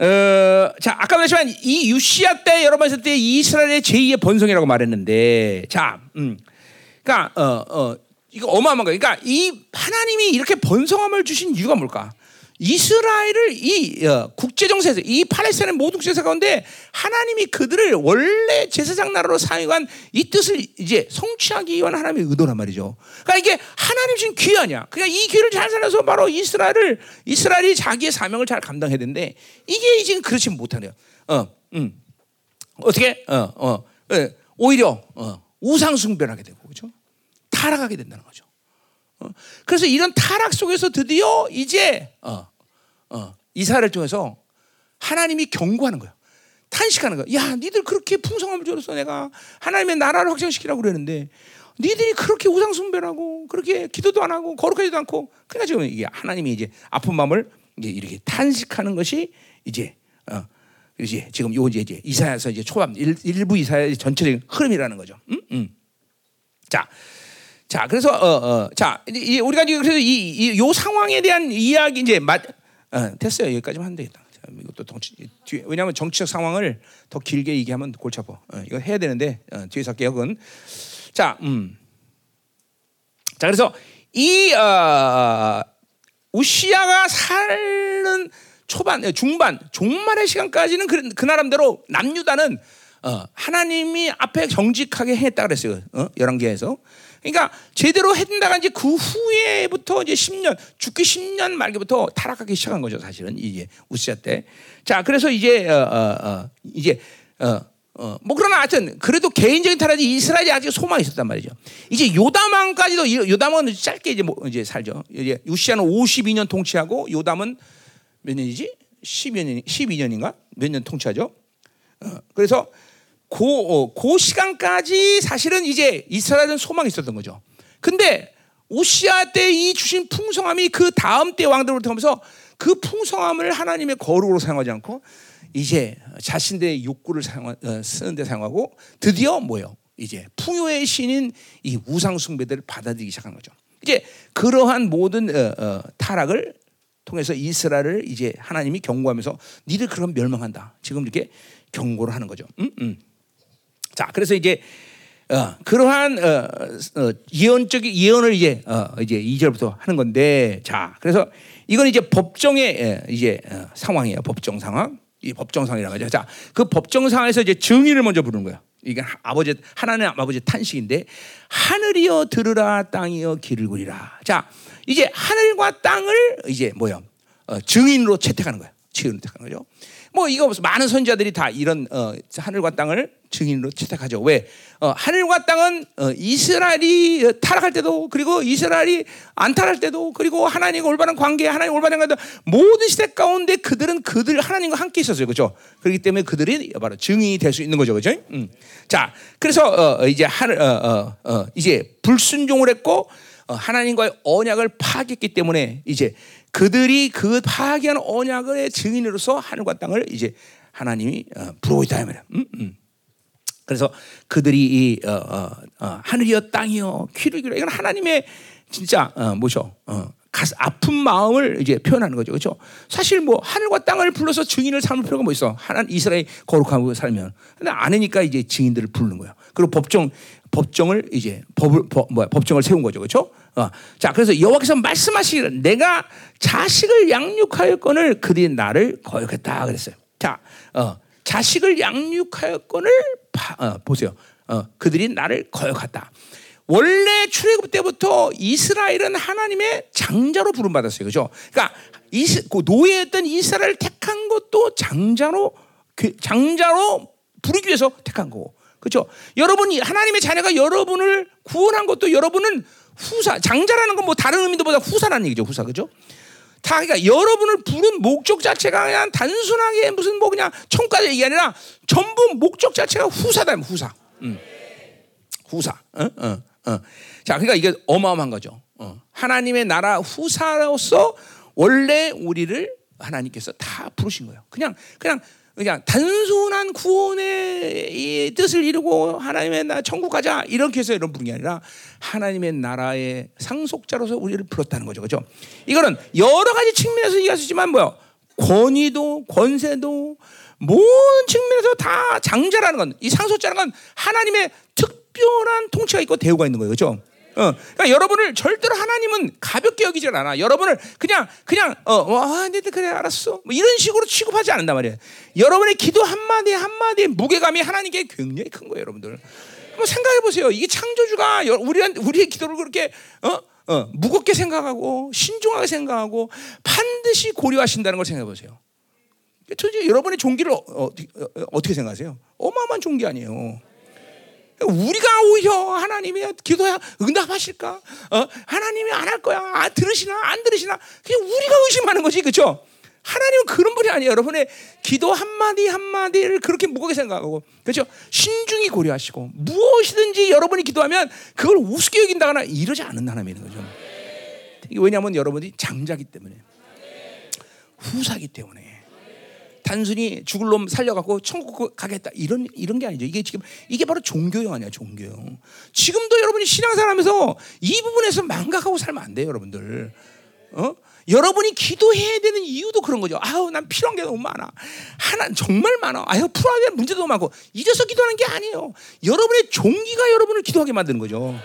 어, 자, 아까 말했지만 이 유시아 때 여러분 있을 때 이스라엘의 제2의 번성이라고 말했는데, 자, 음, 그러니까 어, 어, 이거 어마어마한 거예요. 그러니까 이 하나님이 이렇게 번성함을 주신 이유가 뭘까? 이스라엘을 이 어, 국제 정세에서 이 팔레스타인 모든 제사 가운데 하나님이 그들을 원래 제사장 나라로 사용한 이 뜻을 이제 성취하기 위한 하나님의 의도란 말이죠. 그러니까 이게 하나님 신 귀하냐? 그러니까 이 귀를 잘 살아서 바로 이스라엘을 이스라엘이 자기의 사명을 잘 감당해야 되는데 이게 지금 그렇지 못하네요. 어, 음. 어떻게? 어, 어, 어 오히려 어, 우상 숭배하게 되고 그렇죠? 타락하게 된다는 거죠. 어? 그래서 이런 타락 속에서 드디어 이제 어, 어, 이사를 통해서 하나님이 경고하는 거예요. 탄식하는 거야. 야, 니들 그렇게 풍성함을 줘서 내가 하나님의 나라를 확장시키라고 그러는데 니들이 그렇게 우상 숭배하고 그렇게 기도도 안 하고 거룩하지도 않고 그러니까 지금 이게 하나님이 이제 아픈 마음을 이제 이렇게 탄식하는 것이 이제 어, 그렇지. 지금 요 이제, 이제 이사야서 이제 초반 일, 일부 이사야 전체적인 흐름이라는 거죠. 음? 음. 자. 자, 그래서 어, 어, 자, 이, 우리가 지금 그래서 이, 이, 요 상황에 대한 이야기 이제 맞, 어, 됐어요. 여기까지만 하면 되겠다. 자, 이것도 정치, 뒤, 왜냐하면 정치적 상황을 더 길게 얘기하면 골치 아파. 어, 이거 해야 되는데 어, 뒤에서. 그건 자, 음. 자, 그래서 이 어, 우시아가 살는 초반, 어, 중반, 종말의 시간까지는 그, 그 나름대로 남유다는 어, 하나님이 앞에 정직하게 했다 그랬어요. 어? 11개에서. 그러니까 제대로 했다가 이제 그 후에부터 이제 10년, 죽기 10년 말기부터 타락하기 시작한 거죠, 사실은. 이게 우시아 때. 자, 그래서 이제, 어, 어, 어, 이제, 어, 어, 뭐 그러나 하여튼 그래도 개인적인 타락이 이스라엘이 아직 소망이 있었단 말이죠. 이제 요담왕까지도 요담은 짧게 이제 뭐 이제 살죠. 이제 우시아는 52년 통치하고 요담은 몇 년이지? 12년 12년인가? 몇 년 통치하죠? 어, 그래서 그, 어, 그 시간까지 사실은 이제 이스라엘은 소망이 있었던 거죠. 근데 우시아 때 이 주신 풍성함이 그 다음 때 왕들로부터 하면서 그 풍성함을 하나님의 거룩으로 사용하지 않고 이제 자신들의 욕구를 사용, 어, 쓰는데 사용하고 드디어 뭐요? 이제 풍요의 신인 이 우상 숭배들을 받아들이기 시작한 거죠. 이제 그러한 모든 어, 어, 타락을 통해서 이스라엘을 이제 하나님이 경고하면서 니들 그럼 멸망한다. 지금 이렇게 경고를 하는 거죠. 음? 음. 자, 그래서 이제 어, 그러한 어, 어, 예언적인 예언을 이제 어, 이제 2절부터 하는 건데, 자, 그래서 이건 이제 법정의 예, 이제 어, 상황이에요. 법정 상황. 이 법정 상황이라고 하죠. 자, 그 법정 상황에서 이제 증인을 먼저 부르는 거예요. 이게 아버지 하나님 아버지 탄식인데 하늘이여 들으라 땅이여 길을 구리라. 자, 이제 하늘과 땅을 이제 뭐요? 어, 증인으로 채택하는 거예요. 증인으로 채택하는 거죠. 뭐 이거 많은 선지자들이 다 이런 어, 하늘과 땅을 증인으로 채택하죠. 왜? 어, 하늘과 땅은 어, 이스라엘이 타락할 때도 그리고 이스라엘이 안 타락할 때도 그리고 하나님과 올바른 관계, 하나님 올바른 관계 모든 시대 가운데 그들은 그들 하나님과 함께 있었어요, 그렇죠? 그렇기 때문에 그들이 바로 증인이 될 수 있는 거죠, 그렇죠? 음. 자, 그래서 어, 이제 하늘 어, 어, 어, 이제 불순종을 했고 하나님과의 언약을 파괴했기 때문에 이제 그들이 그 파괴한 언약의 증인으로서 하늘과 땅을 이제 하나님이 부르고 있다 말이야. 음, 음. 그래서 그들이 이 어, 어, 어, 하늘이여 땅이여 귀를 기울여 이건 하나님의 진짜 어, 뭐죠? 어, 아픈 마음을 이제 표현하는 거죠, 그렇죠? 사실 뭐 하늘과 땅을 불러서 증인을 삼을 필요가 뭐 있어? 하나 이스라엘 거룩하고 살면 근데 아니니까 이제 증인들을 부르는 거예요. 그리고 법정 법정을 이제 법을 법, 뭐야, 법정을 세운 거죠, 그렇죠? 어. 자, 그래서 여호와께서 말씀하시기를 내가 자식을 양육하였건을 그들이 나를 거역했다 그랬어요. 자, 어, 자식을 양육하였건을 어, 보세요. 어, 그들이 나를 거역했다. 원래 출애굽 때부터 이스라엘은 하나님의 장자로 부름받았어요. 그죠? 그러니까 이스, 그 노예였던 이스라엘을 택한 것도 장자로 그 장자로 부르기 위해서 택한 거고. 그렇죠? 여러분이 하나님의 자녀가 여러분을 구원한 것도 여러분은 후사 장자라는 건 뭐 다른 의미도보다 후사라는 얘기죠. 후사 그죠? 다 그러니까 여러분을 부른 목적 자체가 그냥 단순하게 무슨 뭐 그냥 청까지 얘기 아니라 전부 목적 자체가 후사다 후사. 음. 후사. 어? 어. 어. 자, 그러니까 이게 어마어마한 거죠. 어. 하나님의 나라 후사로서 원래 우리를 하나님께서 다 부르신 거예요. 그냥 그냥 그냥 단순한 구원의 뜻을 이루고 하나님의 나 천국 가자 이렇게 해서 이런 부른 게 아니라 하나님의 나라의 상속자로서 우리를 불렀다는 거죠. 그죠? 이거는 여러 가지 측면에서 얘기할 수 있지만 뭐요? 권위도 권세도 모든 측면에서 다 장자라는 건 이 상속자라는 건 하나님의 특별한 통치가 있고 대우가 있는 거예요. 그죠? 어, 그러니까 여러분을 절대로 하나님은 가볍게 여기질 않아. 여러분을 그냥 그냥 어, 어 아, 네, 그래 알았어. 뭐 이런 식으로 취급하지 않는단 말이에요. 여러분의 기도 한 마디 한 마디의 무게감이 하나님께 굉장히 큰 거예요, 여러분들. 한번 생각해 보세요. 이게 창조주가 우리 우리의 기도를 그렇게 어? 어, 무겁게 생각하고 신중하게 생각하고 반드시 고려하신다는 걸 생각해 보세요. 도대체 여러분의 종기를 어, 어, 어 떻게 생각하세요? 어마어마한 종기 아니에요. 우리가 오히려 하나님이 기도야 응답하실까? 어? 하나님이 안 할 거야. 아, 들으시나 안 들으시나? 그냥 우리가 의심하는 거지, 그렇죠? 하나님은 그런 분이 아니에요. 여러분의 기도 한 마디 한 마디를 그렇게 무겁게 생각하고, 그렇죠? 신중히 고려하시고 무엇이든지 여러분이 기도하면 그걸 우습게 여긴다거나 이러지 않는 하나님인 거죠. 왜냐하면 여러분이 장자기 때문에 후사기 때문에 단순히 죽을 놈 살려갖고 천국 가겠다 이런 이런 게 아니죠. 이게 지금 이게 바로 종교형 아니야 종교형. 지금도 여러분이 신앙생활하면서 이 부분에서 망각하고 살면 안 돼요, 여러분들. 어? 여러분이 기도해야 되는 이유도 그런 거죠. 아우, 난 필요한 게 너무 많아. 하나 정말 많아. 아유, 풀어야 될 문제도 많고 잊어서 기도하는 게 아니에요. 여러분의 종기가 여러분을 기도하게 만드는 거죠.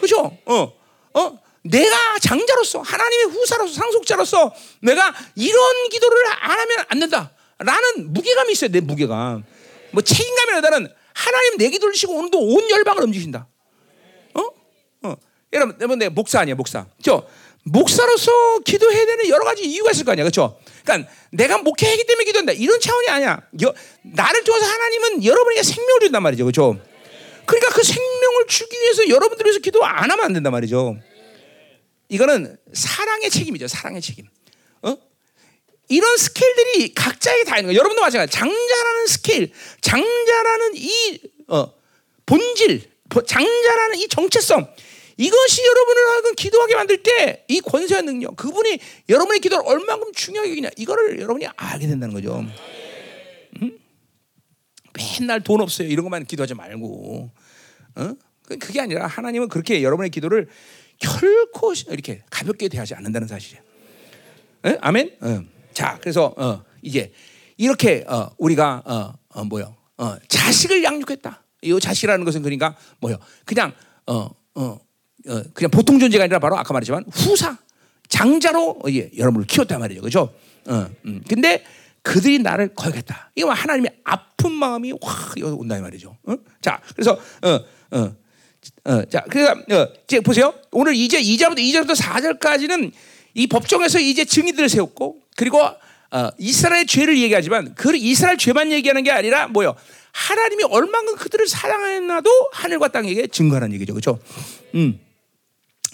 그죠? 어, 어, 내가 장자로서 하나님의 후사로서 상속자로서 내가 이런 기도를 안 하면 안 된다. 라는 무게감이 있어요. 내 무게감. 뭐 책임감이라다는 하나님 내 기도를 시고 오늘도 온 열방을 움직인다. 어? 어. 여러분, 여러분 내 목사 아니야, 목사. 저 목사로서 기도해야 되는 여러 가지 이유가 있을 거 아니야. 그렇죠? 그러니까 내가 목회하기 때문에 기도한다. 이런 차원이 아니야. 여, 나를 통해서 하나님은 여러분에게 생명을 준단 말이죠. 그렇죠? 그러니까 그 생명을 주기 위해서 여러분들 위해서 기도 안 하면 안 된단 말이죠. 이거는 사랑의 책임이죠. 사랑의 책임. 어? 이런 스케일들이 각자에게 다 있는 거예요. 여러분도 마찬가지. 장자라는 스케일, 장자라는 이 어, 본질, 장자라는 이 정체성. 이것이 여러분을 하여금 기도하게 만들 때 이 권세와 능력, 그분이 여러분의 기도를 얼마큼 중요하게 여기냐, 이거를 여러분이 알게 된다는 거죠. 응? 맨날 돈 없어요. 이런 것만 기도하지 말고. 어? 그게 아니라 하나님은 그렇게 여러분의 기도를 결코 이렇게 가볍게 대하지 않는다는 사실이에요. 에? 아멘. 어. 자, 그래서 어, 이제 이렇게 어, 우리가 어, 어, 뭐요? 어, 자식을 양육했다. 이 자식이라는 것은 그러니까 뭐요? 그냥 어, 어, 어, 그냥 보통 존재가 아니라 바로 아까 말했지만 후사, 장자로 예, 여러분을 키웠단 말이죠, 그렇죠? 어, 음. 근데 그들이 나를 거역했다. 이거 하나님의 아픈 마음이 확 온다 이 말이죠. 어? 자, 그래서 어, 어, 어, 자, 그래서 어, 이제 보세요. 오늘 이제 2절부터 2절부터 4절까지는 이 법정에서 이제 증인들을 세웠고 그리고 어, 이스라엘 죄를 얘기하지만 그 이스라엘 죄만 얘기하는 게 아니라 뭐요? 하나님이 얼만큼 그들을 사랑했나도 하늘과 땅에게 증거하는 얘기죠, 그렇죠? 음.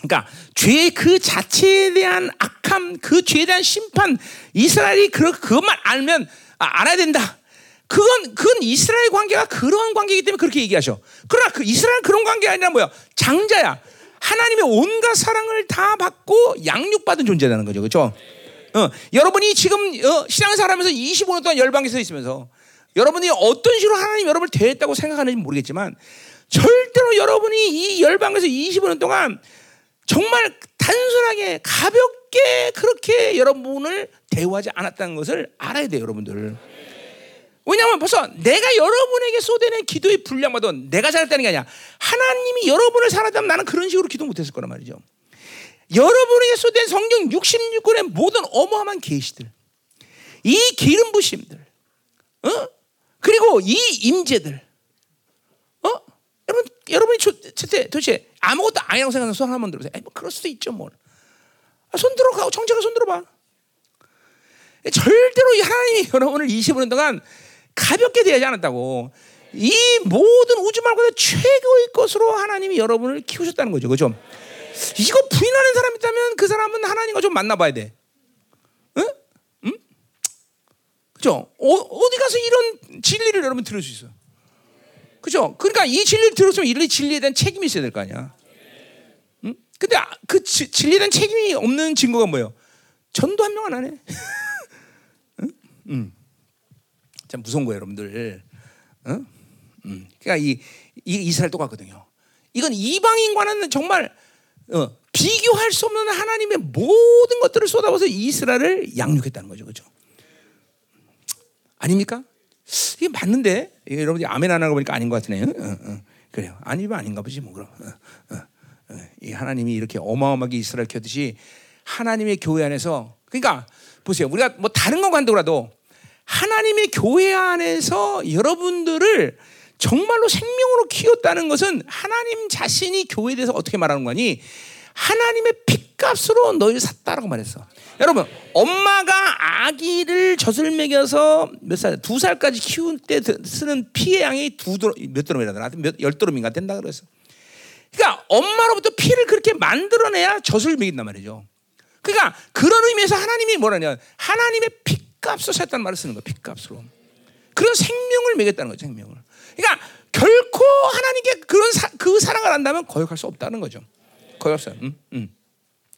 그러니까 죄 그 자체에 대한 악함, 그 죄에 대한 심판, 이스라엘이 그 그것만 알면 아, 알아야 된다. 그건 그건 이스라엘 관계가 그런 관계이기 때문에 그렇게 얘기하셔. 그러나 그 이스라엘 그런 관계 아니라 뭐야? 장자야. 하나님의 온갖 사랑을 다 받고 양육받은 존재라는 거죠. 그렇죠? 어, 여러분이 지금 어, 신앙생활 하면서 25년 동안 열방에서 있으면서 여러분이 어떤 식으로 하나님 여러분을 대했다고 생각하는지 모르겠지만 절대로 여러분이 이 열방에서 25년 동안 정말 단순하게 가볍게 그렇게 여러분을 대우하지 않았다는 것을 알아야 돼요, 여러분들. 왜냐하면 벌써 내가 여러분에게 쏟아낸 기도의 분량마다 내가 잘했다는 게 아니야. 하나님이 여러분을 사랑다면 나는 그런 식으로 기도 못했을 거란 말이죠. 여러분에게 쏟아낸 성경 66권의 모든 어마어마한 계시들, 이 기름 부심들, 어? 그리고 이 임재들, 어? 여러분, 여러분이 도대체, 도대체 아무것도 아니라고 생각하는 손 한번 들어보세요. 뭐 그럴 수도 있죠, 뭘. 아, 손 들어가고 정체가 손 들어봐. 절대로 하나님이 여러분을 25년 동안 가볍게 대하지 않았다고. 이 모든 우주 말고도 최고의 것으로 하나님이 여러분을 키우셨다는 거죠. 그죠? 이거 부인하는 사람 있다면 그 사람은 하나님과 좀 만나봐야 돼. 응? 응? 그죠? 어, 디 가서 이런 진리를 여러분 들을 수 있어? 그죠? 그러니까 이 진리를 들었으면 이 진리에 대한 책임이 있어야 될 거 아니야. 응? 근데 아, 그 지, 진리에 대한 책임이 없는 증거가 뭐예요? 전도 한 명 안 하네. 응? 응. 참 무서운 거예요, 여러분들. 어? 음. 그러니까 이, 이 이스라엘 똑같거든요. 이건 이방인과는 정말 어, 비교할 수 없는 하나님의 모든 것들을 쏟아부어서 이스라엘을 양육했다는 거죠, 그렇죠? 아닙니까? 이게 맞는데 이게 여러분이 아멘 안 하고 보니까 아닌 것 같으네요. 어, 어. 그래요. 아니면 아닌가 보지 뭐 그럼. 이 하나님이 이렇게 어마어마하게 이스라엘 켜듯이 하나님의 교회 안에서 그러니까 보세요. 우리가 뭐 다른 건 간다고라도 하나님의 교회 안에서 여러분들을 정말로 생명으로 키웠다는 것은 하나님 자신이 교회에 대해서 어떻게 말하는 거니? 하나님의 핏값으로 너희를 샀다라고 말했어. 여러분, 엄마가 아기를 젖을 먹여서 몇 살, 두 살까지 키울 때 쓰는 피의 양이 두 도로, 몇 도롬이라더라? 몇열 도롬인가 된다 그랬어. 그러니까 엄마로부터 피를 그렇게 만들어내야 젖을 먹인단 말이죠. 그러니까 그런 의미에서 하나님이 뭐라냐? 하나님의 피 핏값으로 샀다는 말을 쓰는 거야. 핏값으로. 그런 생명을 먹였다는 거죠. 생명을. 그러니까 결코 하나님께 그런 사, 그 사랑을 안다면 거역할 수 없다는 거죠. 거역 없어요. 음, 음.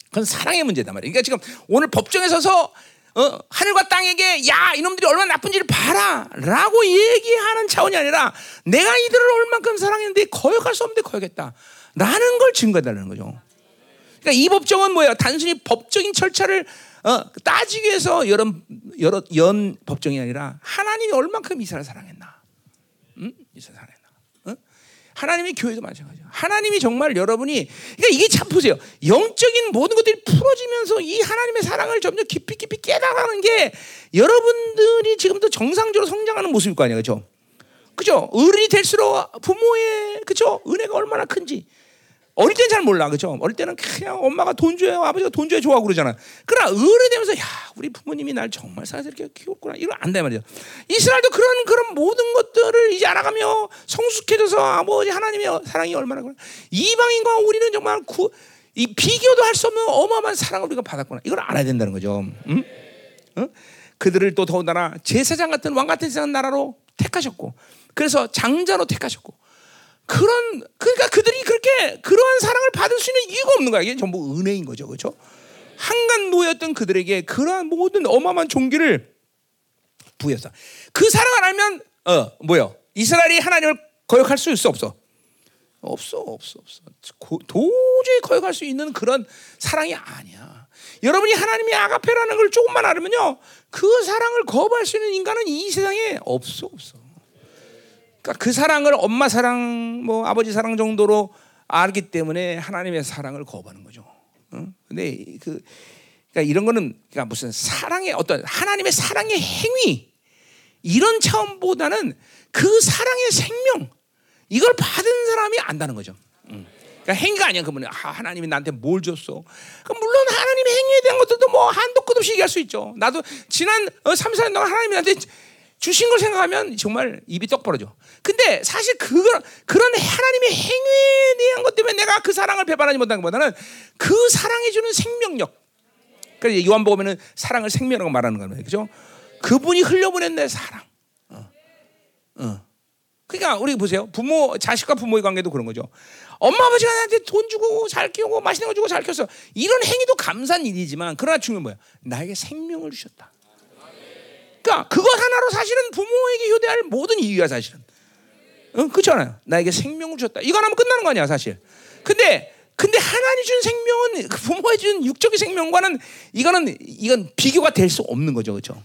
그건 사랑의 문제단 말이에요. 그러니까 지금 오늘 법정에 서서 어, 하늘과 땅에게 야 이놈들이 얼마나 나쁜지를 봐라라고 얘기하는 차원이 아니라 내가 이들을 얼만큼 사랑했는데 거역할 수 없는데 거역했다라는 걸 증거해달라는 거죠. 그러니까 이 법정은 뭐예요? 단순히 법적인 절차를 어, 따지기 위해서 여러 여러 연 법정이 아니라 하나님이 얼만큼 이스라엘 사랑했나, 응? 이스라엘 사랑했나. 어? 하나님의 교회도 마찬가지예요. 하나님이 정말 여러분이 그러니까 이게 참 보세요. 영적인 모든 것들이 풀어지면서 이 하나님의 사랑을 점점 깊이 깊이 깨달아가는 게 여러분들이 지금도 정상적으로 성장하는 모습일 거 아니에요, 그렇죠? 그죠? 어른이 될수록 부모의 그죠? 은혜가 얼마나 큰지. 어릴 때는 잘 몰라, 그죠? 어릴 때는 그냥 엄마가 돈 줘요, 아버지가 돈 줘야 좋아하고 그러잖아. 그러나 어른이 되면서, 야, 우리 부모님이 날 정말 사랑스럽게 키웠구나. 이걸 안다 말이야. 이스라엘도 그런, 그런 모든 것들을 이제 알아가며 성숙해져서 아버지 하나님의 사랑이 얼마나 그래. 이방인과 우리는 정말 구, 이 비교도 할 수 없는 어마어마한 사랑을 우리가 받았구나. 이걸 알아야 된다는 거죠. 응? 응? 그들을 또 더군다나 제사장 같은 왕 같은 세상 나라로 택하셨고, 그래서 장자로 택하셨고, 그런 그러니까 그들이 그렇게 그러한 사랑을 받을 수 있는 이유가 없는 거야. 이게 전부 은혜인 거죠, 그렇죠? 한간 노였던 그들에게 그러한 모든 어마어마한 종기를 부여했어. 그 사랑을 알면 어 뭐요? 이스라엘이 하나님을 거역할 수 있어 없어? 없어, 없어, 없어. 고, 도저히 거역할 수 있는 그런 사랑이 아니야. 여러분이 하나님의 아가페라는 걸 조금만 알으면요, 그 사랑을 거부할 수 있는 인간은 이 세상에 없어, 없어. 그러니까 그 사랑을 엄마 사랑, 뭐 아버지 사랑 정도로 알기 때문에 하나님의 사랑을 거부하는 거죠. 응? 근데 그 그러니까 이런 거는 그러니까 무슨 사랑의 어떤 하나님의 사랑의 행위 이런 차원보다는 그 사랑의 생명 이걸 받은 사람이 안다는 거죠. 응. 그러니까 행위가 아니야 그분은 아, 하나님이 나한테 뭘 줬어. 그러니까 물론 하나님의 행위에 대한 것들도 뭐 한도 끝 없이 얘기할 수 있죠. 나도 지난 3, 4년 동안 하나님이 나한테 주신 걸 생각하면 정말 입이 떡 벌어져. 근데 사실 그런 그런 하나님의 행위에 대한 것 때문에 내가 그 사랑을 배반하지 못한 것보다는 그 사랑해 주는 생명력. 그러니까 요한복음에는 사랑을 생명이라고 말하는 거예요. 그죠? 그분이 흘려보낸 내 사랑. 어. 어. 그러니까 우리 보세요. 부모 자식과 부모의 관계도 그런 거죠. 엄마 아버지가 나한테 돈 주고 잘 키우고 맛있는 거 주고 잘 켰어. 이런 행위도 감사한 일이지만 그러나 중요한 뭐야? 나에게 생명을 주셨다. 그러니까 그거 하나로 사실은 부모에게 효대할 모든 이유야 사실은. 응, 그렇잖아요. 나에게 생명을 줬다. 이거 하면 끝나는 거 아니야 사실. 근데 근데 하나님 준 생명은 그 부모에 준 육적인 생명과는 이거는 이건 비교가 될 수 없는 거죠, 그렇죠?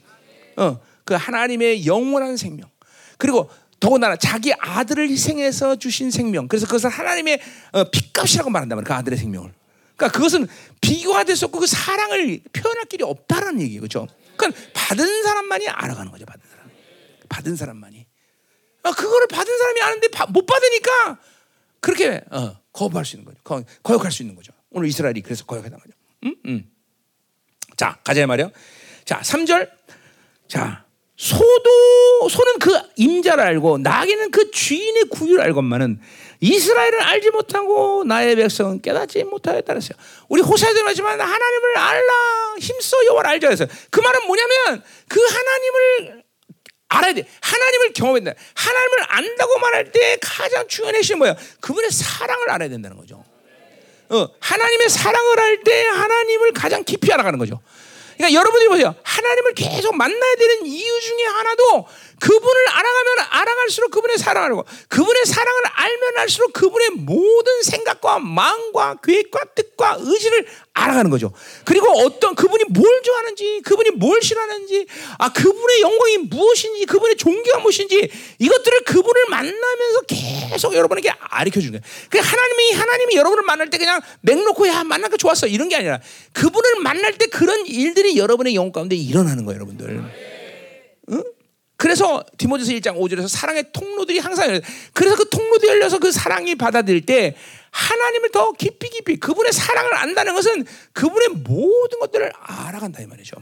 어, 그 하나님의 영원한 생명. 그리고 더군다나 자기 아들을 희생해서 주신 생명. 그래서 그것을 하나님의 어, 핏값이라고 말이에요. 그 아들의 생명을. 그러니까 그것은 비교가 될 수 없고 그 사랑을 표현할 길이 없다는 얘기예요. 그렇죠? 그러니까 받은 사람만이 알아가는 거죠. 받은 사람. 받은 사람만이. 아, 그거를 받은 사람이 아는데 못 받으니까 그렇게 어, 거부할 수 있는 거죠. 거, 거역할 수 있는 거죠. 오늘 이스라엘이 그래서 거역했단 말이죠. 음? 음. 자, 가자 말이요. 자, 3절. 자, 소도 소는 그 임자를 알고 나귀는 그 주인의 구유를 알건만은 이스라엘은 알지 못하고 나의 백성은 깨닫지 못하였다 그랬어요. 우리 호세아도 하지만 하나님을 알라 힘써 여호와를 알자 그랬어요. 그 말은 뭐냐면 그 하나님을 알아야 돼. 하나님을 경험해야 돼. 하나님을 안다고 말할 때 가장 중요한 핵심이 뭐야? 그분의 사랑을 알아야 된다는 거죠. 어, 하나님의 사랑을 할때 하나님을 가장 깊이 알아가는 거죠. 그러니까 여러분들이 보세요. 하나님을 계속 만나야 되는 이유 중에 하나도 그분을 알아가면 알아갈수록 그분의 사랑을 알고 그분의 사랑을 알면 알수록 그분의 모든 생각과 마음과 계획과 뜻과 의지를 알아가는 거죠. 그리고 어떤 그분이 뭘 좋아하는지, 그분이 뭘 싫어하는지, 아 그분의 영광이 무엇인지, 그분의 종교가 무엇인지 이것들을 그분을 만나면서 계속 여러분에게 가르쳐 주는 거예요. 그 하나님이 하나님이 여러분을 만날 때 그냥 맹놓고 야 만나니까 좋았어 이런 게 아니라 그분을 만날 때 그런 일들이 여러분의 영혼 가운데 일어나는 거예요, 여러분들. 응? 그래서 디모데서 1장 5절에서 사랑의 통로들이 항상 열려. 그래서 그 통로들이 열려서 그 사랑이 받아들일 때 하나님을 더 깊이 깊이 그분의 사랑을 안다는 것은 그분의 모든 것들을 알아간다 이 말이죠.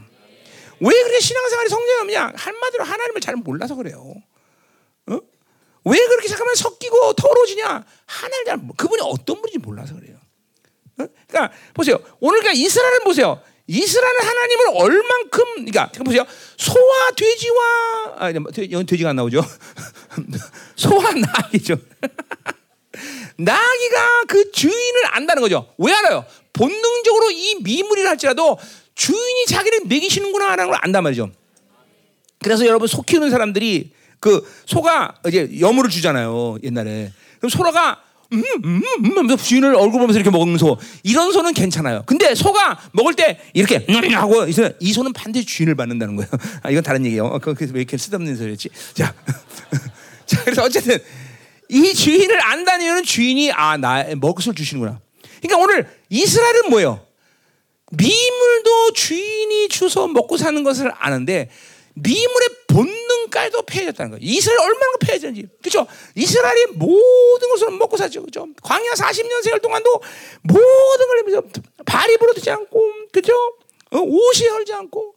왜 그렇게 신앙생활이 성장이 없냐? 한마디로 하나님을 잘 몰라서 그래요. 어? 왜 그렇게 잠깐만 섞이고 더러워지냐? 하나님 잘 그분이 어떤 분인지 몰라서 그래요. 어? 그러니까 보세요. 오늘 그러니까 이스라엘을 보세요. 이스라엘 하나님을 얼만큼 그러니까 보세요. 소와 돼지와 아 여기 돼지가 안 나오죠. 소와 나귀죠. 나귀가 그 주인을 안다는 거죠. 왜 알아요? 본능적으로 이 미물이라 할지라도 주인이 자기를 먹이시는구나 하는 걸 안단 말이죠. 그래서 여러분 소 키우는 사람들이 그 소가 이제 여물을 주잖아요 옛날에. 그럼 소라가 음, 음, 음, 음, 주인을 얼굴 보면서 이렇게 먹는 소 이런 소는 괜찮아요. 근데 소가 먹을 때 이렇게 음, 하고 이 소는 반드시 주인을 받는다는 거예요. 아, 이건 다른 얘기예요. 어, 그래서 왜 이렇게 쓰담는 소리였지? 자, 자 그래서 어쨌든 이 주인을 안다는 이유는 주인이 아 나 먹을 것을 주시는구나. 그러니까 오늘 이스라엘은 뭐예요? 미물도 주인이 주서 먹고 사는 것을 아는데 미물의 본능까지도 폐해졌다는 거예요. 이스라엘 얼마나 폐해졌는지. 그죠? 이스라엘이 모든 것을 먹고 사죠. 그죠? 광야 40년 생활 동안도 모든 걸 발이 부러지지 않고, 그죠? 어, 옷이 헐지 않고,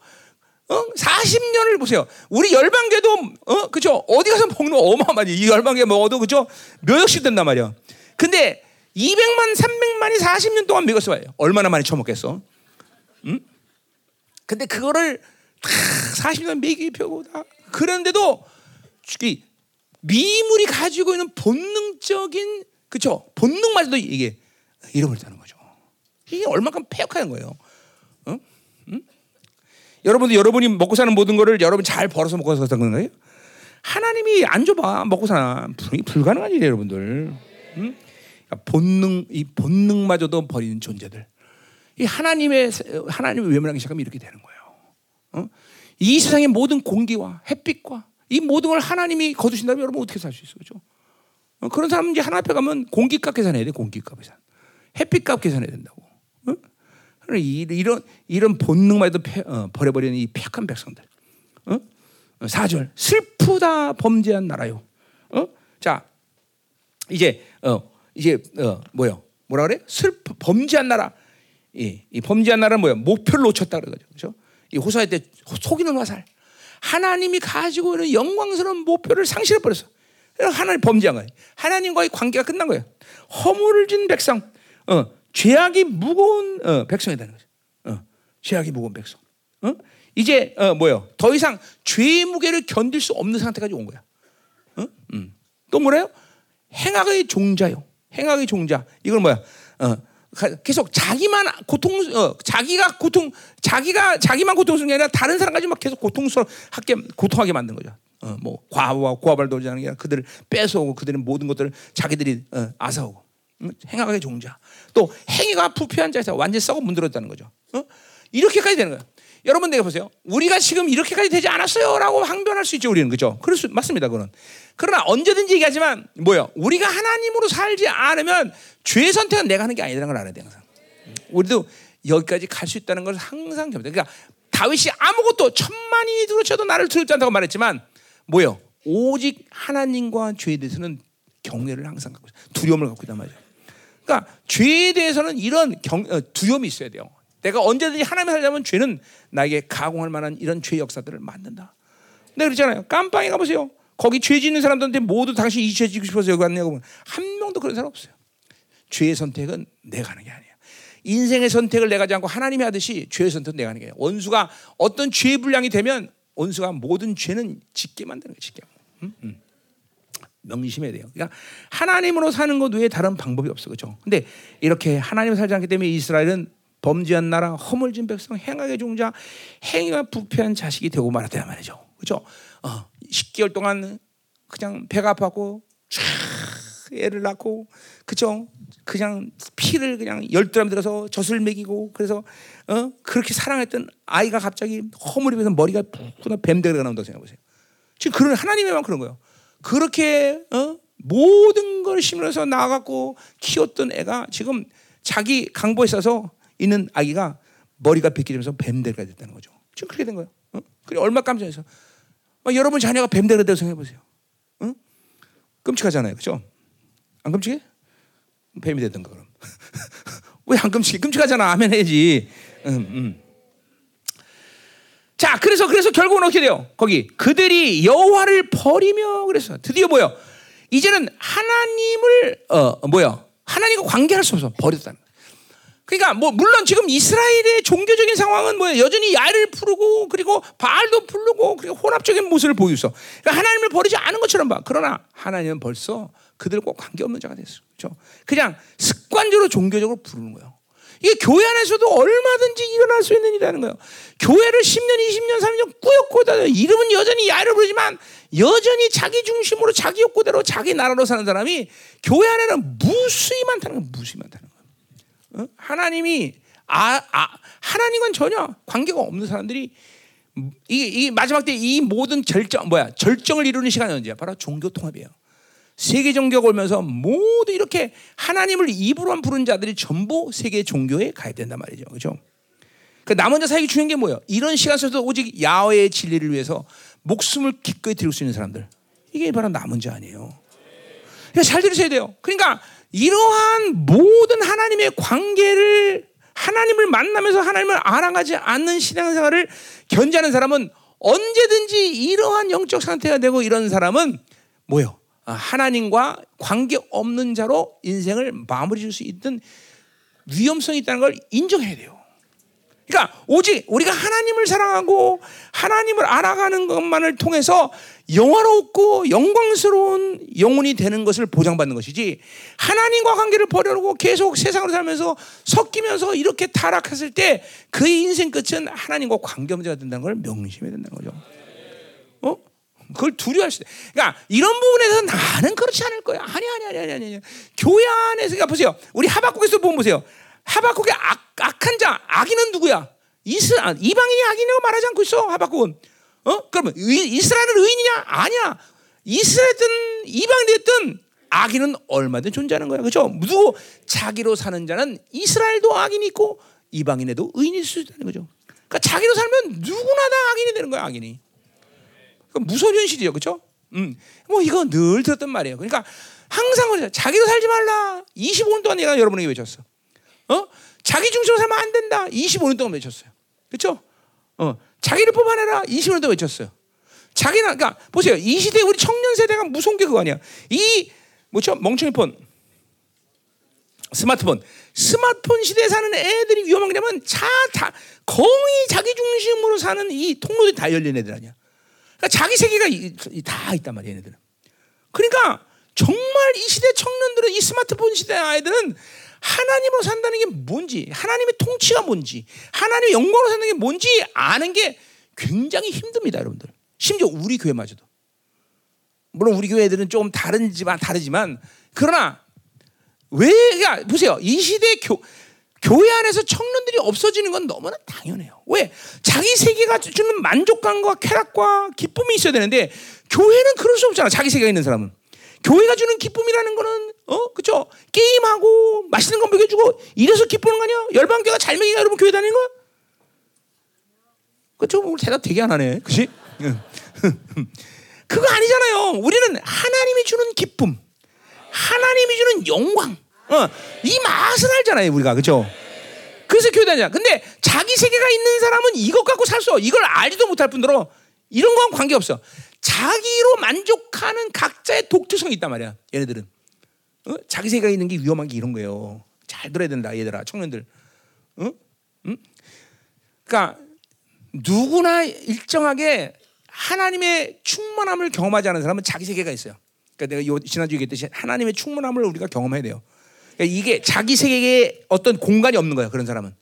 어? 40년을 보세요. 우리 열방계도, 어, 그죠? 어디 가서 먹는 어마어마하지. 이 열방계 먹어도, 그죠? 몇 억씩 된단 말이야. 근데 200만, 300만이 40년 동안 먹었어. 얼마나 많이 처먹겠어? 응? 근데 그거를 다 40년 매기 펴고다. 그런데도 이 미물이 가지고 있는 본능적인 그쵸 본능마저도 이게 잃어버렸다는 거죠. 이게 얼마큼 폐역한 거예요. 여러분도 여러분이 먹고 사는 모든 거를 여러분 잘 벌어서 먹고 사는 건가요? 하나님이 안 줘봐 먹고 사나 불가능한 일이에요, 여러분들. 응? 본능 이 본능마저도 버리는 존재들. 이 하나님의 하나님을 외면하기 시작하면 이렇게 되는 거예요. 어? 이 세상의 모든 공기와 햇빛과 이 모든 걸 하나님이 거두신다면 여러분 어떻게 살 수 있어요? 그죠? 어? 그런 사람 이제 하나 앞에 가면 공기값 계산해야 돼. 공기값 계산. 햇빛값 계산해야 된다고. 어? 이런 이런 본능만도 어, 버려버리는 이 폐악한 백성들. 어? 4절 슬프다 범죄한 나라요. 어? 자 이제 어 이제 어 뭐요? 뭐라 그래? 슬프 범죄한 나라. 이, 이 범죄한 나라는 뭐야? 목표를 놓쳤다 그러죠. 그렇죠? 이 호사에 때 속이는 화살. 하나님이 가지고 있는 영광스러운 목표를 상실해 버렸어. 하나님 범죄한 거예요. 하나님과의 관계가 끝난 거예요. 허물을 진 백성, 어, 죄악이 무거운 어, 백성이 되는 거죠. 어, 죄악이 무거운 백성. 어? 이제 어, 뭐요? 더 이상 죄의 무게를 견딜 수 없는 상태까지 온 거야. 어? 음. 또 뭐래요? 행악의 종자요. 행악의 종자. 이건 뭐야? 어, 계속 자기만 고통, 어, 자기가 고통, 자기가 자기만 고통스러운 게 아니라 다른 사람까지 막 계속 고통스럽게 고통하게 만든 거죠. 어, 뭐 과와 고아발 돌지 않는 게 그들을 뺏어오고 그들은 모든 것들을 자기들이 어, 앗아오고 음, 행악의 종자. 또 행위가 부패한 자에서 완전히 썩어 문드러졌다는 거죠. 어? 이렇게까지 되는 거예요. 여러분 내가 보세요. 우리가 지금 이렇게까지 되지 않았어요라고 항변할 수 있죠. 우리는 그죠? 그럴 수 맞습니다. 그는 그러나 언제든지 얘기하지만 뭐요? 우리가 하나님으로 살지 않으면 죄의 선택은 내가 하는 게 아니라는 걸 알아야 돼 항상. 우리도 여기까지 갈 수 있다는 걸 항상 기억해. 그러니까 다윗이 아무것도 천만이 들어쳐도 나를 들지 않다고 말했지만 뭐요? 오직 하나님과 죄에 대해서는 경외를 항상 갖고 두려움을 갖고 있단 말이죠. 그러니까 죄에 대해서는 이런 경, 어, 두려움이 있어야 돼요. 내가 언제든지 하나님을 살려면 죄는 나에게 가공할 만한 이런 죄 역사들을 만든다. 네 그렇잖아요. 깜빵에 가보세요. 거기 죄 짓는 사람들한테 모두 당신 이 죄 짓고 싶어서 여기 왔냐고 한 명도 그런 사람 없어요. 죄의 선택은 내가 하는 게 아니야. 인생의 선택을 내가 하지 않고 하나님이 하듯이 죄의 선택은 내가 하는 게 아니야. 원수가 어떤 죄 분량이 되면 원수가 모든 죄는 짓게 만드는 거야. 짓게. 음? 음. 명심해야 돼요. 그러니까 하나님으로 사는 것 외에 다른 방법이 없어. 그죠? 근데 이렇게 하나님을 살지 않기 때문에 이스라엘은 범죄한 나라, 허물진 백성, 행악의 종자, 행위가 부패한 자식이 되고 말았다 말이죠. 그렇죠? 어, 10개월 동안 그냥 배가 아팠고 쫙 애를 낳고 그죠? 그냥 피를 그냥 열두람 들어서 젖을 먹이고 그래서 어? 그렇게 사랑했던 아이가 갑자기 허물이 돼서 머리가 푹 뱀대가 나온다고 생각해 보세요. 지금 그런 하나님의만 그런 거예요. 그렇게 어? 모든 걸 심으면서 나아갔고 키웠던 애가 지금 자기 강보에 있어서 있는 아기가 머리가 벗기면서 뱀대가 됐다는 거죠. 지금 그렇게 된 거예요. 어? 그래 얼마 깜짝해서 여러분 자녀가 뱀대가 되고 생각해 보세요. 어? 끔찍하잖아요, 그렇죠? 안 끔찍해? 뱀이 됐던가 그럼. 왜 안 끔찍해? 끔찍하잖아. 아멘 해야지. 음, 음. 자, 그래서 그래서 결국은 어떻게 돼요? 거기 그들이 여호와를 버리며 그래서 드디어 뭐요? 이제는 하나님을 어 뭐야? 하나님과 관계할 수 없어 버렸다는. 그러니까 뭐 물론 지금 이스라엘의 종교적인 상황은 뭐 여전히 야를 부르고 그리고 바알도 부르고 그리고 혼합적인 모습을 보이고 있어. 그러니까 하나님을 버리지 않은 것처럼 봐. 그러나 하나님은 벌써 그들과 관계 없는 자가 됐어. 그렇죠? 그냥 습관적으로 종교적으로 부르는 거예요. 이게 교회 안에서도 얼마든지 일어날 수 있는 일이라는 거예요. 교회를 10년, 20년, 30년 꾸역꾸역 다 이름은 여전히 야를 부르지만 여전히 자기 중심으로 자기 욕구대로 자기 나라로 사는 사람이 교회 안에는 무수히 많다는 거예요. 무수히 거예요. 어? 하나님이 아, 아, 하나님과는 전혀 관계가 없는 사람들이 이, 이 마지막 때 이 모든 결정 뭐야 절정을 이루는 시간이 언제야? 바로 종교 통합이에요. 세계 종교가 오면서 모두 이렇게 하나님을 입으로만 부른 자들이 전부 세계 종교에 가야 된단 말이죠. 그렇죠? 그 남은 자 사역이 중요한 게 뭐예요? 이런 시간 속에서 오직 야훼의 진리를 위해서 목숨을 기꺼이 드릴 수 있는 사람들. 이게 바로 남은 자 아니에요. 그러니까 잘 들으셔야 돼요. 그러니까 이러한 모든 하나님의 관계를 하나님을 만나면서 하나님을 알아가지 않는 신앙생활을 견제하는 사람은 언제든지 이러한 영적 상태가 되고 이런 사람은 뭐요? 아, 하나님과 관계 없는 자로 인생을 마무리 줄 수 있는 위험성이 있다는 걸 인정해야 돼요. 그러니까 오직 우리가 하나님을 사랑하고 하나님을 알아가는 것만을 통해서 영화롭고 영광스러운 영혼이 되는 것을 보장받는 것이지 하나님과 관계를 버려놓고 계속 세상으로 살면서 섞이면서 이렇게 타락했을 때 그의 인생 끝은 하나님과 관계 문제가 된다는 걸 명심해야 된다는 거죠. 어? 그걸 두려워할 수 있어요. 그러니까 이런 부분에서 나는 그렇지 않을 거야. 아니 아니 아니 아니 아니. 교회 안에서 그러니까 보세요. 우리 하박국에서 보면 보세요. 하박국의 악, 악한 자, 악인은 누구야? 이스라 이방인이 악인이라고 말하지 않고 있어. 하박국은. 어? 그러면 이스라엘은 의인이냐? 아니야. 이스라엘든 이방인이든 악인은 얼마든 존재하는 거야. 그렇죠? 누구 자기로 사는 자는 이스라엘도 악인이 있고 이방인에도 있을 수 있다는 거죠. 그러니까 자기로 살면 누구나 다 악인이 되는 거야, 악인이. 무서운 현실이죠. 그렇죠? 음. 뭐 이거 늘 들었던 말이에요. 그러니까 항상 자기로 살지 말라. 25년 동안 내가 여러분에게 외쳤어. 어? 자기 중심으로 살면 안 된다. 25년 동안 외쳤어요. 그렇죠? 어. 자기를 뽑아내라. 20년 동안 외쳤어요. 자기는 그러니까 보세요. 이 시대 우리 청년 세대가 무서운 게 그거 아니야. 이 뭐죠? 멍청이 폰. 스마트폰. 스마트폰 시대에 사는 애들이 위험한 게냐면 차, 다, 거의 자기 중심으로 사는 이 통로들이 다 열린 애들 아니야. 그러니까 자기 세계가 이, 다 있단 말이야, 얘네들은. 그러니까 정말 이 시대 청년들은 이 스마트폰 시대 아이들은 하나님으로 산다는 게 뭔지, 하나님의 통치가 뭔지, 하나님의 영광으로 사는 게 뭔지 아는 게 굉장히 힘듭니다, 여러분들. 심지어 우리 교회마저도. 물론 우리 교회 들은 좀 다른지만 다르지만 그러나 왜 그러니까 보세요. 이 시대 교 교회 안에서 청년들이 없어지는 건 너무나 당연해요. 왜? 자기 세계가 주는 만족감과 쾌락과 기쁨이 있어야 되는데 교회는 그럴 수 없잖아. 자기 세계가 있는 사람은. 교회가 주는 기쁨이라는 거는 어 그죠 게임하고 맛있는 거 먹여주고 이래서 기쁘는 거 아니야? 열방교가 잘 먹이가 여러분 교회 다니는 거? 그죠? 오늘 대답 되게 안 하네, 그렇지? 그거 아니잖아요. 우리는 하나님이 주는 기쁨, 하나님이 주는 영광, 어, 이 맛을 알잖아요, 우리가 그죠? 그래서 교회 다니자. 근데 자기 세계가 있는 사람은 이것 갖고 살 수, 이걸 알지도 못할 뿐더러 이런 건 관계 없어. 자기로 만족하는 각자의 독특성이 있단 말이야. 얘네들은 어? 자기 세계가 있는 게 위험한 게 이런 거예요. 잘 들어야 된다, 얘들아, 청년들. 어? 응? 그러니까 누구나 일정하게 하나님의 충만함을 경험하지 않은 사람은 자기 세계가 있어요. 그러니까 내가 요, 지난주에 얘기했듯이 하나님의 충만함을 우리가 경험해야 돼요. 그러니까 이게 자기 세계에 어떤 공간이 없는 거예요. 그런 사람은.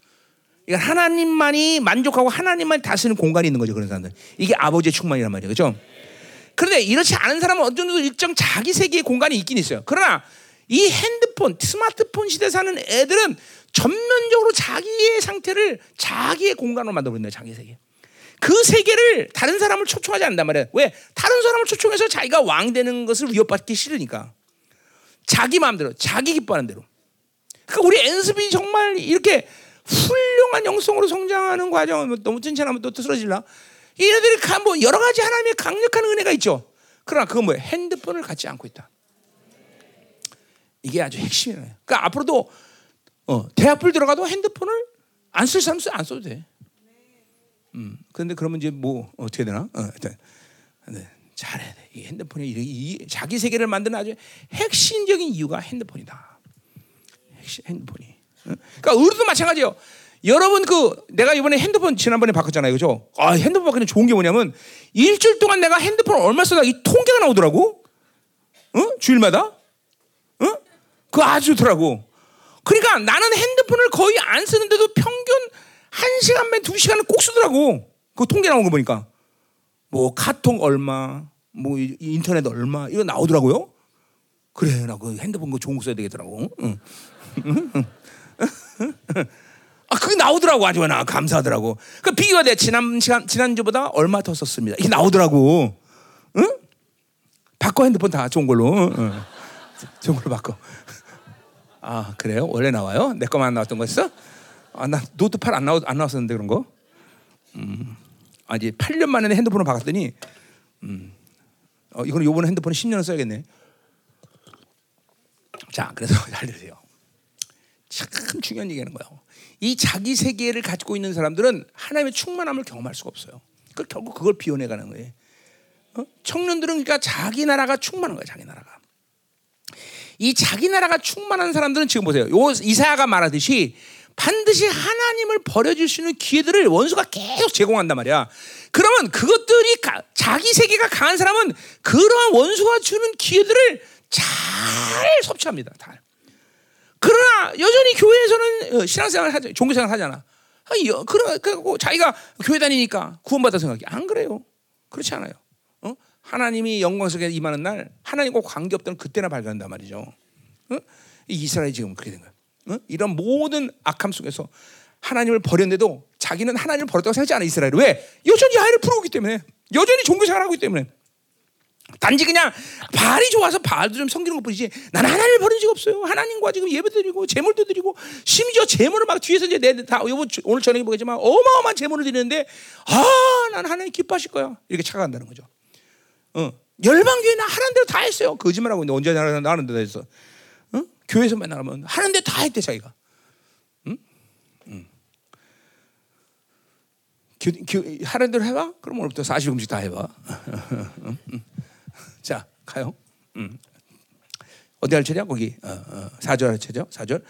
그러니까 하나님만이 만족하고 하나님만 다스리는 공간이 있는 거죠. 그런 사람들. 이게 아버지의 충만이란 말이에요. 그렇죠? 그런데 이렇지 않은 사람은 어느 정도 일정 자기 세계의 공간이 있긴 있어요. 그러나 이 핸드폰, 스마트폰 시대 사는 애들은 전면적으로 자기의 상태를 자기의 공간으로 만들어버린다. 자기 세계. 그 세계를 다른 사람을 초청하지 않는단 말이야. 왜? 다른 사람을 초청해서 자기가 왕 되는 것을 위협받기 싫으니까. 자기 마음대로, 자기 기뻐하는 대로. 그러니까 우리 연습이 정말 이렇게 훌륭한 영성으로 성장하는 과정은 너무 칭찬하면 또 쓰러질라. 얘네들이 뭐 여러 가지 하나님의 강력한 은혜가 있죠. 그러나 그건 뭐예요? 핸드폰을 갖지 않고 있다. 이게 아주 핵심이에요. 그러니까 앞으로도 어, 대학을 들어가도 핸드폰을 안 쓸 사람 안 써도 돼. 음, 그런데 그러면 이제 뭐 어떻게 되나? 어, 네, 잘해야 돼. 이 핸드폰이 이, 이, 자기 세계를 만드는 아주 핵심적인 이유가 핸드폰이다. 핵심, 핸드폰이. 어? 그러니까 우리도 마찬가지예요. 여러분 그 내가 이번에 핸드폰 지난번에 바꿨잖아요, 그죠? 아 핸드폰 바꾸는 좋은 게 뭐냐면 일주일 동안 내가 핸드폰 얼마 쓰다 이 통계가 나오더라고. 어? 주일마다. 어? 그거 아주 좋더라고. 그러니까 나는 핸드폰을 거의 안 쓰는데도 평균 한 시간 반두 시간은 꼭 쓰더라고. 그 통계 나온 거 보니까 뭐 카톡 얼마, 뭐 인터넷 얼마 이거 나오더라고요. 그래 나 그 핸드폰 거 좋은 거 써야 되겠더라고. 응. 아 그게 나오더라고 아주 나 감사하더라고. 그 비교가 돼 지난 시간 지난주보다 얼마 더 썼습니다. 이게 나오더라고. 응? 바꿔 핸드폰 다 좋은 걸로. 응. 좋은 걸로 바꿔. 아 그래요? 원래 나와요? 내안 나왔던 거였어? 아나 노트 8안 나왔 안 나왔었는데 그런 거. 음. 아 이제 8년 만에 핸드폰을 바꿨더니 음. 어 이거는 요번에 핸드폰 10년을 써야겠네. 자 그래서 잘 들으세요. 참 중요한 얘기하는 거예요. 이 자기 세계를 가지고 있는 사람들은 하나님의 충만함을 경험할 수가 없어요. 그 결국 그걸 비워내가는 거예요. 어? 청년들은 그러니까 자기 나라가 충만한 거예요. 자기 나라가. 이 자기 나라가 충만한 사람들은 지금 보세요. 요 이사야가 말하듯이 반드시 하나님을 버려줄 수 있는 기회들을 원수가 계속 제공한단 말이야. 그러면 그것들이 가, 자기 세계가 강한 사람은 그러한 원수가 주는 기회들을 잘 섭취합니다. 다. 그러나 여전히 교회에서는 어, 신앙생활 하죠. 종교생활 하잖아. 그러 고 자기가 교회 다니니까 구원받아 생각이 안 그래요. 그렇지 않아요. 어? 하나님이 영광 속에 임하는 날 하나님과 관계 없던 그때나 발견한단 말이죠. 어? 이스라엘이 지금 그렇게 된 거야. 어? 이런 모든 악함 속에서 하나님을 버렸는데도 자기는 하나님을 버렸다고 생각하지 않아 이스라엘. 왜? 여전히 아이를 부르기 때문에 여전히 종교생활 하고 있기 때문에 단지 그냥 발이 좋아서 발도 좀 섬기는 것 뿐이지 나는 하나님을 버린 적 없어요. 하나님과 지금 예배 드리고 재물도 드리고 심지어 재물을 막 뒤에서 이제 내다 오늘 저녁에 보겠지만 어마어마한 재물을 드리는데 아, 나는 하나님 기뻐하실 거야. 이렇게 착각한다는 거죠. 어. 열방교회는 하는 대로 다 했어요. 거짓말하고 있는데 언제 나는 데다 했어. 어? 교회에서 맨날 하면 하는 데다 했대 자기가. 응? 응. 교, 교, 하는 대로 해봐? 그럼 오늘부터 40음식 다 해봐. 응? 응. 자, 가요. 음. 어디 할 차례야? 거기 어, 어, 4절 할 차례죠. 4절.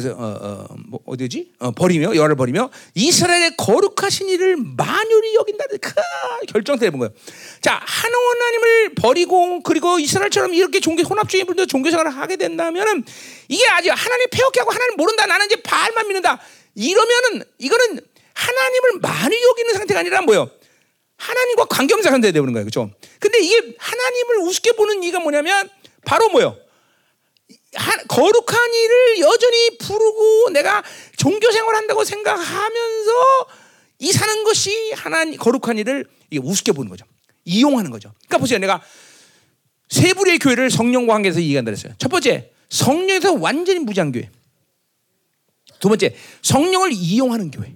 그래서 어, 어, 뭐 어디지? 어, 버리며 여를 버리며 이스라엘의 거룩하신 이를 만유리 여긴다는 그 결정돼 본 거예요. 자, 하나님을 버리고 그리고 이스라엘처럼 이렇게 종교 혼합주의 분들 종교생활을 하게 된다면은 이게 아직 하나님 폐역해 하고 하나님 모른다. 나는 이제 발만 믿는다. 이러면은 이거는 하나님을 만유 여기는 상태가 아니라 뭐요? 하나님과 관계없는 상태가 되는 거예요. 그렇죠? 근데 이게 하나님을 우습게 보는 이가 뭐냐면 바로 뭐요? 거룩한 일을 여전히 부르고 내가 종교 생활한다고 생각하면서 이 사는 것이 하나님 거룩한 일을 우습게 보는 거죠. 이용하는 거죠. 그러니까 보세요. 내가 세 부류의 교회를 성령과 관계에서 이해한다 그랬어요. 첫 번째, 성령에서 완전히 무장 교회. 두 번째, 성령을 이용하는 교회.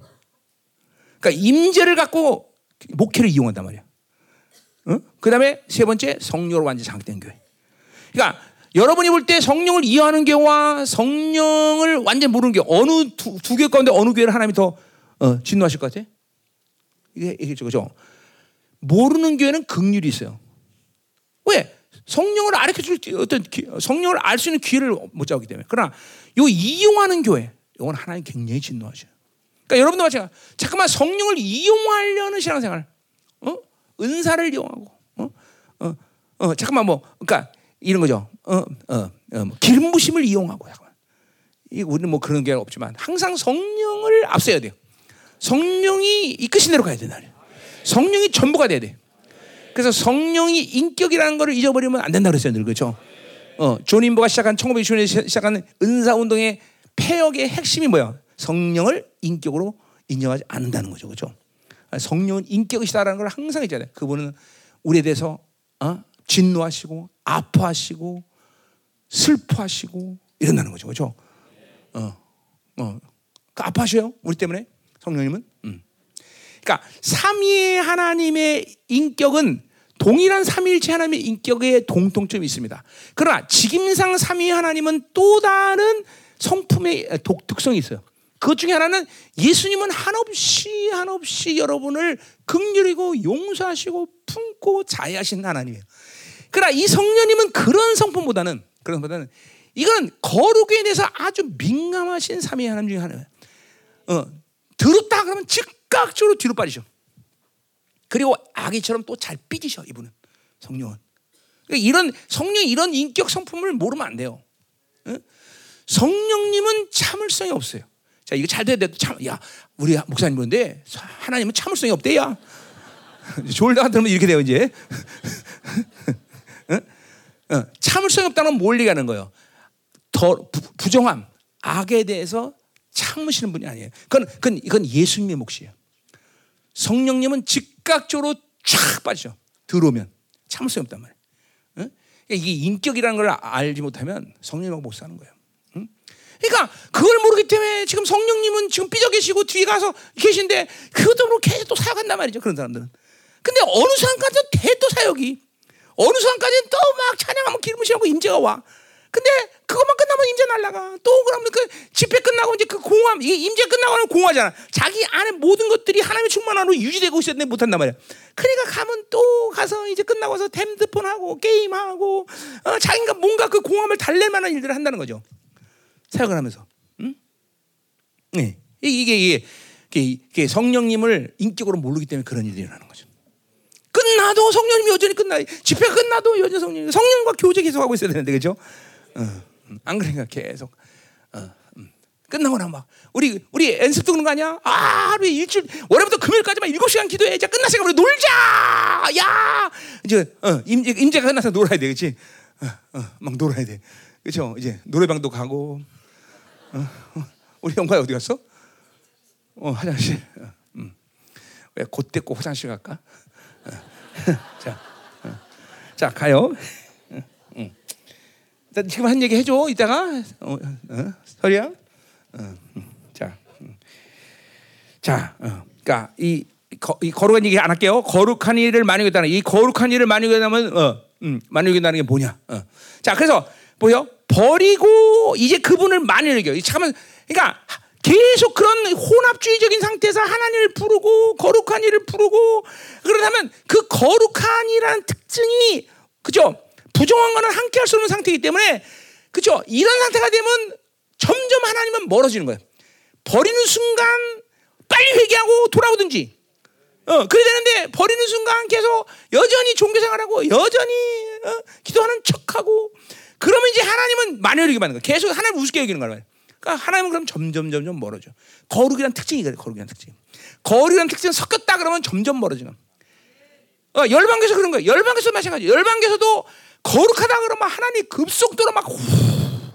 그러니까 임재를 갖고 목회를 이용한단 말이야. 어? 그 다음에 세 번째 성령으로 완전 장된 교회. 그러니까 여러분이 볼 때 성령을 이해하는 교회와 성령을 완전 모르는 교회 어느 두, 두 교회 가운데 어느 교회를 하나님이 더 어, 진노하실 것 같아? 이게 이게 그죠? 모르는 교회는 극률이 있어요. 왜? 성령을 알려 줄 어떤 성령을 알 수 있는 기회를 못 잡기 때문에. 그러나 요 이용하는 교회, 이건 하나님 굉장히 진노하죠. 그러니까 여러분도 마찬가지. 잠깐만 성령을 이용하려는 신앙생활, 어? 은사를 이용하고, 어? 어, 어, 잠깐만 뭐, 그러니까 이런 거죠. 어, 어, 어뭐 기름 부심을 이용하고, 잠깐만. 이 우리는 뭐 그런 게 없지만 항상 성령을 앞서야 돼요. 성령이 이끄신 대로 가야 된다. 성령이 전부가 돼야 돼. 그래서 성령이 인격이라는 것을 잊어버리면 안 된다 그랬어요, 늘 그렇죠? 어, 존 윔버가 시작한 1960년에 시작한 은사 운동의 패역의 핵심이 뭐야? 성령을 인격으로 인정하지 않는다는 거죠. 그렇죠? 성령은 인격이시다라는 걸 항상 있잖아요. 그분은 우리에 대해서 어? 진노하시고 아파하시고 슬퍼하시고 이런다는 거죠. 그렇죠? 어. 어. 그 아파하셔요. 우리 때문에 성령님은. 음. 그러니까 삼위의 하나님의 인격은 동일한 삼위일체 하나님의 인격에 동통점이 있습니다. 그러나 직임상 삼위 하나님은 또 다른 성품의 독 특성이 있어요. 그것 중에 하나는 예수님은 한없이 한없이 여러분을 극률이고 용서하시고 품고 자애하신 하나님이에요. 그러나 이 성령님은 그런 성품보다는 그런 보다는 이건 거룩에 대해서 아주 민감하신 삼위 하나님 중에 하나예요. 어, 들었다 그러면 즉각적으로 뒤로 빠지죠. 그리고 아기처럼 또 잘 삐지셔 이분은 성령은. 그러니까 이런 성령 이런 인격 성품을 모르면 안 돼요. 어? 성령님은 참을성이 없어요. 자, 이거 잘 돼야 돼. 참, 야, 우리 목사님 보는데 하나님은 참을성이 없대야. 졸다가 들으면 이렇게 돼요, 이제. 어? 어, 참을성이 없다는 뭘 얘기하는 거예요? 더 부, 부정함, 악에 대해서 참으시는 분이 아니에요. 그건, 그건, 이건 예수님의 몫이에요. 성령님은 즉각적으로 쫙 빠져. 들어오면. 참을성이 없단 말이에요. 응? 그러니까 이게 인격이라는 걸 알지 못하면 성령님하고 못 사는 거예요. 응? 그러니까 그걸 모르기 때문에 지금 성령님은 지금 삐져 계시고 뒤에 가서 계신데 그것도 계속 또 사역한단 말이죠. 그런 사람들은. 근데 어느 순간까지 대또 사역이 어느 순간까지는 또 막 찬양하면 기름을 씌우고 임재가 와. 근데 그것만 끝나면 임재 날라가. 또 그러면 그 집회 끝나고 이제 그 공허함, 이게 임재 끝나고 는 공허하잖아. 자기 안에 모든 것들이 하나님의 충만함으로 유지되고 있었는데 못한단 말이야. 그러니까 가면 또 가서 이제 끝나고서 핸드폰 하고 게임하고 어, 자기가 뭔가 그 공허함을 달랠 만한 일들을 한다는 거죠. 사역을 하면서. 응? 네. 이게, 이게, 이게, 이게 성령님을 인격으로 모르기 때문에 그런 일이 일어나는 거죠. 끝나도 성령님이 여전히 끝나. 집회 끝나도 여전히 성령 성령과 교제 계속하고 있어야 되는데 그죠? 어, 안 그러니까 계속 어, 음. 끝나고 나면 막 우리 우리 연습도 그런 거 아니야? 아 하루에 일주일 월요일부터 금요일까지만 일곱 시간 기도해. 이제 끝났으니까 우리 놀자. 야 이제 어, 임재 임재가 끝나서 놀아야 돼, 그렇지? 어, 어, 막 놀아야 돼, 그렇죠? 이제 노래방도 가고. 어, 어. 우리 영화 어디 갔어? 어 화장실. 어, 음. 왜꼭 화장실 갈까? 자, 어. 자 가요. 응. 지금 한 얘기 해줘. 이따가 어, 어, 설이야. 어, 자, 자, 어, 그러니까 이, 거, 이 거룩한 얘기 안 할게요. 거룩한 일을 하다는 이 거룩한 일을 하다면 어, 음, 하다는 게 뭐냐? 어. 자, 그래서 보여 버리고 이제 그분을 여겨. 잠깐만, 그러니까 계속 그런 혼합주의적인 상태에서 하나님을 부르고 거룩한 일을 부르고 그러다면 그 거룩한 이라는 특징이 그죠? 부정한 거는 함께 할 수 없는 상태이기 때문에 그죠? 이런 상태가 되면 점점 하나님은 멀어지는 거예요. 버리는 순간 빨리 회개하고 돌아오든지 어, 그래야 되는데 버리는 순간 계속 여전히 종교 생활하고 여전히 어, 기도하는 척하고 그러면 이제 하나님은 만연하게 받는 거예요. 계속 하나님 우습게 여기는 거예요. 그러니까 하나님은 그럼 점점 점점 멀어져. 거룩이란 특징이 그래. 거룩이란 특징. 거룩이란 특징은 섞였다 그러면 점점 멀어지는. 어, 열방에서 그런 거예요. 열방에서 마찬가지. 열방에서도 거룩하다 그러면 하나님 급속도로 막 후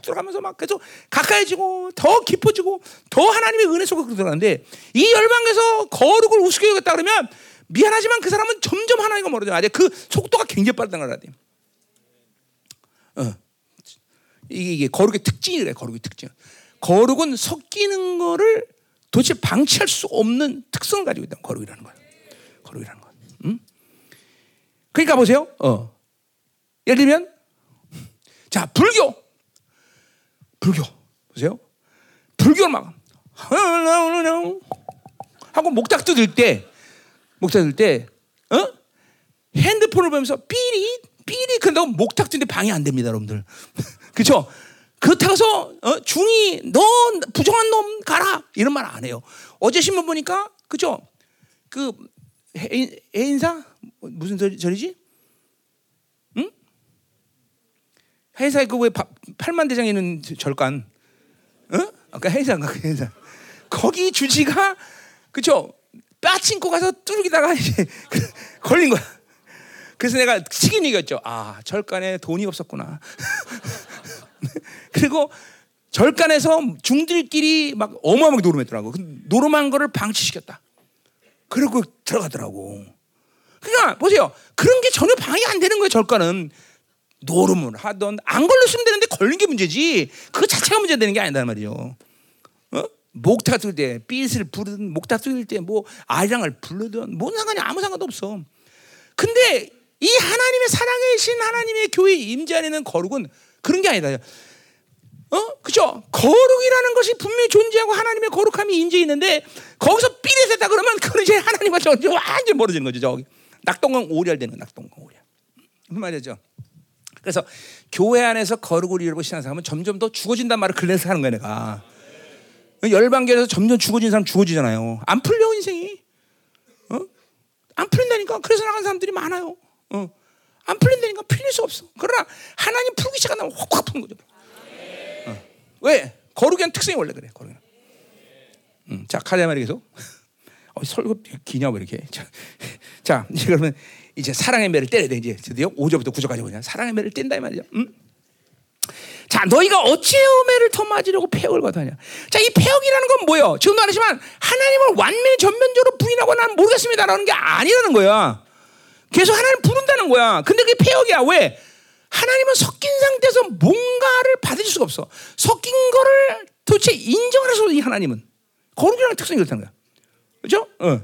들어가면서 막 계속 가까이지고 더 깊어지고 더 하나님의 은혜 속으로 들어가는데 이 열방에서 거룩을 우습게 여겼다 그러면 미안하지만 그 사람은 점점 하나님과 멀어져. 아직 그 속도가 굉장히 빠르다는 걸 알아야 돼. 어. 이게, 이게 거룩의 특징이 래 거룩의 특징. 거룩은 섞이는 거를 도대체 방치할 수 없는 특성을 가지고 있다. 거룩이라는 거예요. 거룩이라는 거. 음? 그러니까 보세요. 어. 예를 들면 자 불교 불교 보세요. 불교 막 하고 목탁 뜯을 때 목탁 뜯을 때 어? 핸드폰을 보면서 삐리 삐리 그런다고 목탁 뜯는데 방해 안 됩니다, 여러분들. 그렇죠? 그렇다고 해서 어, 중이 너 부정한 놈 가라 이런 말 안 해요. 어제 신문 보니까 그죠? 그 해, 해인사 무슨 절이지? 응? 해인사에 그왜 팔만 대장에 있는 절간? 어? 아까 해인사인가 그 해인사. 거기 주지가 그죠? 빠친코 가서 뚫기다가 이제 걸린 거야. 그래서 내가 치긴 이겼죠. 아 절간에 돈이 없었구나. 그리고 절간에서 중들끼리 막 어마어마하게 노름했더라고. 그 노름한 거를 방치시켰다. 그리고 들어가더라고. 그러니까 보세요. 그런 게 전혀 방해 안 되는 거예요. 절간은 노름을 하던 안 걸렸으면 되는데 걸린 게 문제지. 그 자체가 문제 되는 게 아니단 말이죠. 어? 목탁 쓸 때, 삐을 부르든 목탁 쓸때 뭐 아리랑을 부르든 뭔 상관이 아무 상관도 없어. 근데 이 하나님의 사랑의 하나님의 교회 임재 안에는 거룩은 그런 게 아니다. 어? 그죠? 거룩이라는 것이 분명히 존재하고 하나님의 거룩함이 인지 있는데 거기서 삐리했다 그러면 그건 이제 하나님과 저 완전 멀어지는 거죠. 저기 낙동강 오리알 되는 낙동강 오리알. 무슨 말이죠? 그래서 교회 안에서 거룩을 이루고 신앙생활하면 점점 더 죽어진단 말을 그래서 하는 거야 내가. 열방계에서 점점 죽어진 사람 죽어지잖아요. 안 풀려 인생이. 어? 안 풀린다니까. 그래서 나간 사람들이 많아요. 어. 안 풀린다니까 풀릴 수 없어. 그러나 하나님 풀기 시작하면 확확 푸는 거죠. 어. 왜? 거룩한 특성이 원래 그래. 거룩. 음, 자 카레 말이 계속. 어, 설교 기냐 뭐 이렇게. 자, 자 이제 그러면 이제 사랑의 매를 때려야 돼 이제 드디어 5절부터 9절까지 보냐. 사랑의 매를 뗀다 이 말이야. 음? 자, 너희가 어찌 음해를 더 맞으려고 폐역을 받하냐? 자, 이 폐역이라는 건 뭐예요? 지금도 말하지만 하나님을 완매 전면적으로 부인하고 난 모르겠습니다라는 게 아니라는 거야. 계속 하나님 부른다는 거야. 근데 그게 폐역이야. 왜? 하나님은 섞인 상태에서 뭔가를 받으실 수가 없어. 섞인 거를 도대체 인정을 해서 이 하나님은 거룩이라는 특성이 그렇다는 거야. 그죠? 어.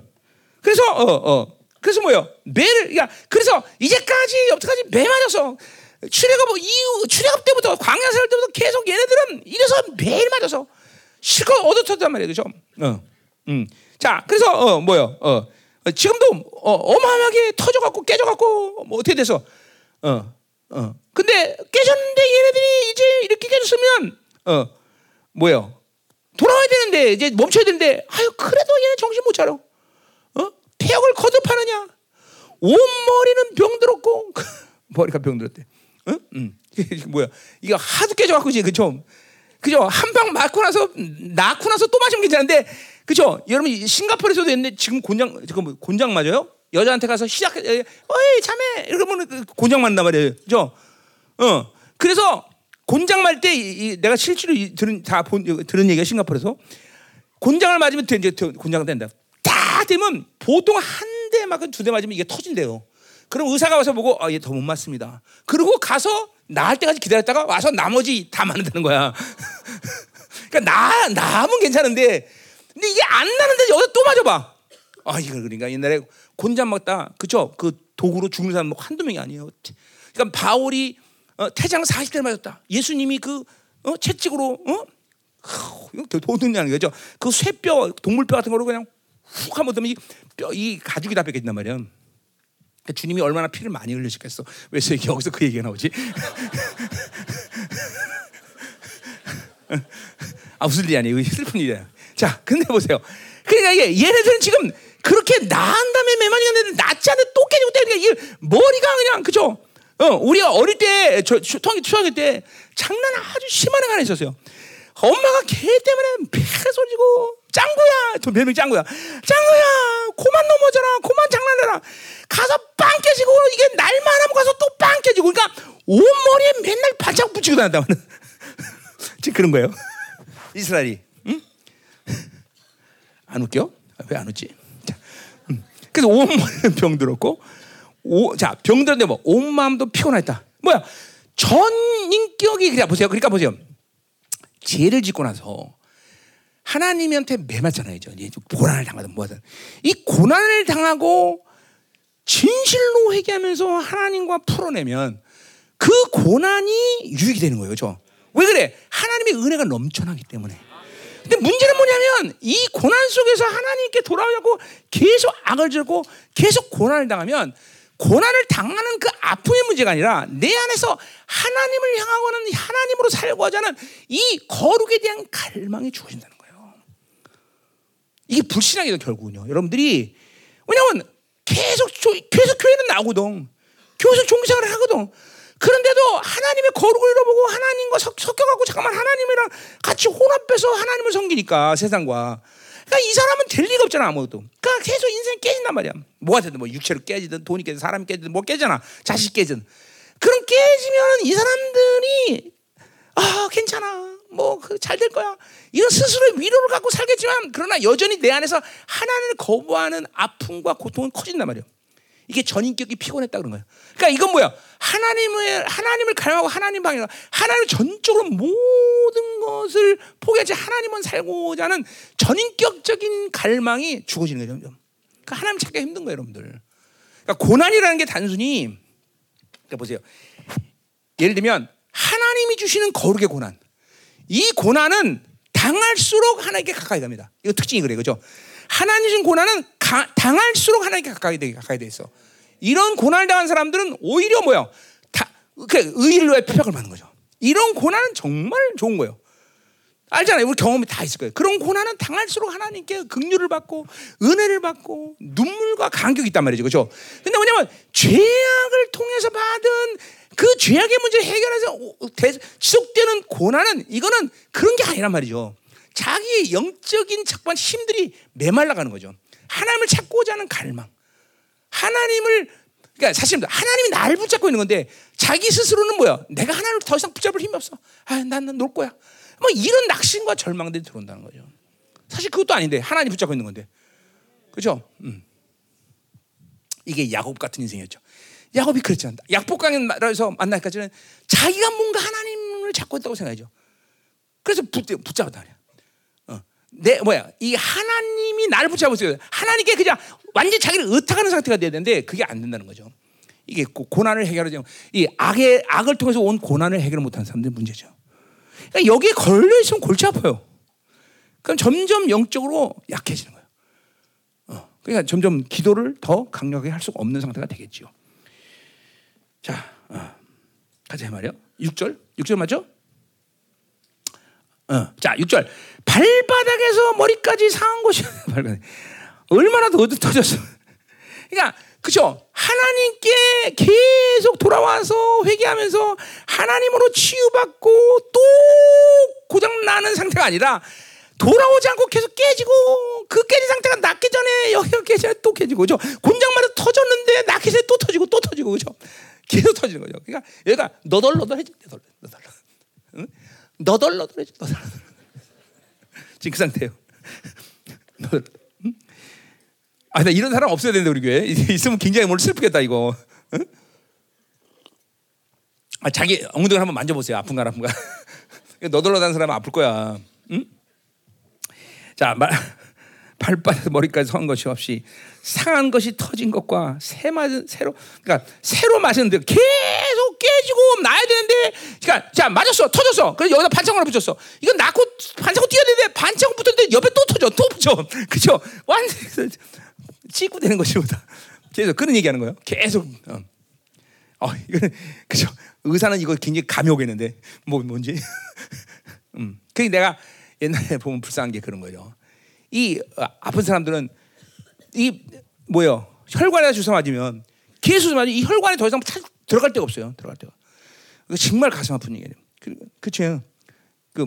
그래서 어 어. 그래서 뭐요? 매를 그러니까 그래서 이제까지 여태까지 매 맞아서 출애굽 뭐 이후 출애굽 때부터 광야 생활 때부터 계속 얘네들은 이래서 매일 맞아서 실컷 얻어쳤단 말이에요, 그죠? 어, 음. 자, 그래서 어 뭐요? 어, 어 지금도 어, 어마어마하게 터져갖고 깨져갖고 뭐 어떻게 돼서 어, 어. 근데 깨졌는데 얘네들이 이제 이렇게 깨졌으면 어, 뭐요? 돌아와야 되는데 이제 멈춰야 되는데 아유 그래도 얘네 정신 못 차려. 어? 폐역을 거듭하느냐? 온 머리는 병들었고 머리가 병들었대. 응? 응. 뭐야? 이거 하도 깨져갖고 이제 그죠? 그죠? 한 방 맞고 나서 낳고 나서 또 마시면 괜찮은데 그죠? 여러분 싱가포르에서도 했는데 지금 곤장 지금 뭐 곤장 맞아요? 여자한테 가서 시작 어이 자매 이러면 곤장 맞나 말이에요. 그죠? 어. 그래서 곤장 말때 내가 실제로 들은 다 본, 들은 얘기가 싱가포르에서 곤장을 맞으면 이제 곤장 된다. 딱 되면 보통 한 대 맞고 두 대 맞으면 이게 터진대요. 그럼 의사가 와서 보고 아, 얘 더 못 맞습니다. 그리고 가서 나을 때까지 기다렸다가 와서 나머지 다 맞는다는 거야. 그러니까 나 나면 괜찮은데 근데 이게 안 나는데 여기서 또 맞아봐. 아 이거 그러니까 옛날에 곤장 먹다 그죠? 그 도구로 죽는 사람 뭐 한두 명이 아니에요. 그러니까 바울이 어, 태장 40대를 맞았다. 예수님이 그 어, 채찍으로 어? 이거 도둑이라는 거죠. 그 쇠뼈 동물뼈 같은 거로 그냥 훅 한번 넣으면 이, 뼈, 이 가죽이 다 뺏긴단 말이야. 그러니까 주님이 얼마나 피를 많이 흘리셨겠어. 왜 여기서 그 얘기가 나오지? 아 무슨 일이 아니에요. 슬픈 일이야. 자, 근데 보세요. 그러니까 이게 얘네들은 지금 그렇게 나은 다음에 매만이 갔는데 낫지 않은 또 깨지고 때니까 이 머리가 그냥 그죠? 어, 우리가 어릴 때, 저, 초등학교, 초등학교 때 장난 아주 심한 애가 있었어요. 엄마가 걔 때문에 폐가 쏟지고 짱구야, 저 별명 짱구야. 짱구야, 고만 넘어져라, 고만 장난해라. 가서 빵 깨지고 이게 날만 하면 가서 또 빵 깨지고 그러니까 온 머리에 맨날 발짝 붙이고 다닌다. 지금 그런 거예요. 이스라엘이. 응? 안 웃겨? 왜 안 웃지? 자, 음. 그래서 온 머리는 병들었고, 오, 자 병들었는데 뭐 온 마음도 피곤했다. 뭐야? 전 인격이 그냥 보세요. 그러니까 보세요. 죄를 짓고 나서 하나님한테 매맞잖아요. 고난을 당하든 뭐하든 이 고난을 당하고 진실로 회개하면서 하나님과 풀어내면 그 고난이 유익이 되는 거예요. 그렇죠? 왜 그래? 하나님의 은혜가 넘쳐나기 때문에. 근데 문제는 뭐냐면 이 고난 속에서 하나님께 돌아오려고 계속 악을 들고 계속 고난을 당하면 고난을 당하는 그 아픔의 문제가 아니라 내 안에서 하나님을 향하고는 하나님으로 살고 하자는 이 거룩에 대한 갈망이 주어진다는 거예요. 이게 불신앙이죠 결국은요. 여러분들이 왜냐하면 계속 계속 교회는 나오거든. 교회에서 종생활을 하거든. 그런데도 하나님의 거룩을 잃어보고 하나님과 섞여갖고 잠깐만 하나님이랑 같이 혼합해서 하나님을 섬기니까 세상과 그러니까 이 사람은 될 리가 없잖아 아무것도. 그러니까 계속 인생 깨진단 말이야. 뭐가 되든 뭐 육체로 깨지든 돈이 깨지든 사람이 깨지든 뭐 깨잖아. 자식 깨지든. 그럼 깨지면 이 사람들이 아 괜찮아 뭐 잘 될 거야. 이런 스스로의 위로를 갖고 살겠지만 그러나 여전히 내 안에서 하나님을 거부하는 아픔과 고통은 커진단 말이야. 이게 전인격이 피곤했다 그런 거야. 그러니까 이건 뭐야? 하나님을 하나님을 갈망하고 하나님 방향, 하나님 전적으로 모든 것을 포기하지 하나님만 살고자 하는 전인격적인 갈망이 죽어지는 거죠. 그러니까 하나님 찾기가 힘든 거예요, 여러분들. 그러니까 고난이라는 게 단순히 그러니까 보세요. 예를 들면 하나님이 주시는 거룩의 고난. 이 고난은 당할수록 하나님께 가까이 갑니다. 이거 특징이 그래요, 그죠? 하나님 준 고난은 가, 당할수록 하나님께 가까이 되 가까이 돼 있어. 이런 고난을 당한 사람들은 오히려 뭐야? 다, 그 의일로의 표적을 받는 거죠. 이런 고난은 정말 좋은 거예요. 알잖아요. 우리 경험이 다 있을 거예요. 그런 고난은 당할수록 하나님께 긍휼을 받고 은혜를 받고 눈물과 간격이 있단 말이죠. 그렇죠? 근데 뭐냐면 죄악을 통해서 받은 그 죄악의 문제를 해결해서 지속되는 고난은 이거는 그런 게 아니란 말이죠. 자기의 영적인 작반 힘들이 메말라가는 거죠. 하나님을 찾고자 하는 갈망. 하나님을 그러니까 사실 하나님이 나를 붙잡고 있는 건데 자기 스스로는 뭐야? 내가 하나님을 더 이상 붙잡을 힘이 없어. 아, 나는 놀 거야. 뭐 이런 낙심과 절망들이 들어온다는 거죠. 사실 그것도 아닌데 하나님 붙잡고 있는 건데. 그죠? 음. 이게 야곱 같은 인생이었죠. 야곱이 그랬잖아. 약복강에서 만날까지는 자기가 뭔가 하나님을 잡고 있다고 생각하죠. 그래서 붙, 붙잡았다 그래. 어. 내 뭐야? 이 하나님이 나를 붙잡고 있어요. 하나님께 그냥 완전 자기를 의탁하는 상태가 돼야 되는데 그게 안 된다는 거죠. 이게 고- 고난을 해결하지 이 악의 악을 통해서 온 고난을 해결 못하는 사람들의 문제죠. 그러니까 여기에 걸려 있으면 골치 아파요. 그럼 점점 영적으로 약해지는 거예요. 어, 그러니까 점점 기도를 더 강력하게 할 수가 없는 상태가 되겠죠. 자, 어, 가자 말이요. 6절, 6절 맞죠? 어, 자, 6절. 발바닥에서 머리까지 상한 발바닥. 얼마나 더 터졌어. 그러니까 그죠? 하나님께 계속 돌아와서 회개하면서 하나님으로 치유받고 또 고장 나는 상태가 아니라 돌아오지 않고 계속 깨지고 그 깨진 상태가 낫기 전에 여기가 깨져야 또 깨지고 그죠? 곤장마다 터졌는데 낫기 전에 또 터지고 또 터지고 그죠? 계속 터지는 거죠. 그러니까 얘가 너덜너덜해져 너덜 너덜 응? 너덜너덜해져 너덜 지금 그 상태예요. 아, 나 이런 사람 없어야 되는데 우리 교회 있으면 굉장히 오늘 슬프겠다 이거. 응? 아, 자기 엉덩이 한번 만져보세요. 아픈가 안 아픈가. 너덜너덜한 사람은 아플 거야. 응? 자, 말, 발바닥 머리까지 선 것이 없이 상한 것이 터진 것과 새 맞은 새로 그러니까 새로 맞았는데 계속 깨지고 나야 되는데 그러니까 자 맞았어 터졌어. 그래서 여기다 반창 하나 붙였어. 이건 낳고 반창고 뛰어야 되는데 반창 붙었는데 옆에 또 터져 또 붙여. 그죠 완전 찌고 되는 것이 보다. 계속 그런 얘기하는 거예요. 계속 어, 어 이거는 그죠 의사는 이거 굉장히 감이 오겠는데. 뭐 뭔지. 음. 그 내가 옛날에 보면 불쌍한 게 그런 거죠. 이 어, 아픈 사람들은 이 뭐요 혈관에 주사 맞으면 계속 맞으면 이 혈관에 더 이상 타- 들어갈 데가 없어요. 들어갈 데가. 정말 가슴 아픈 얘기예요. 그, 그쵸? 그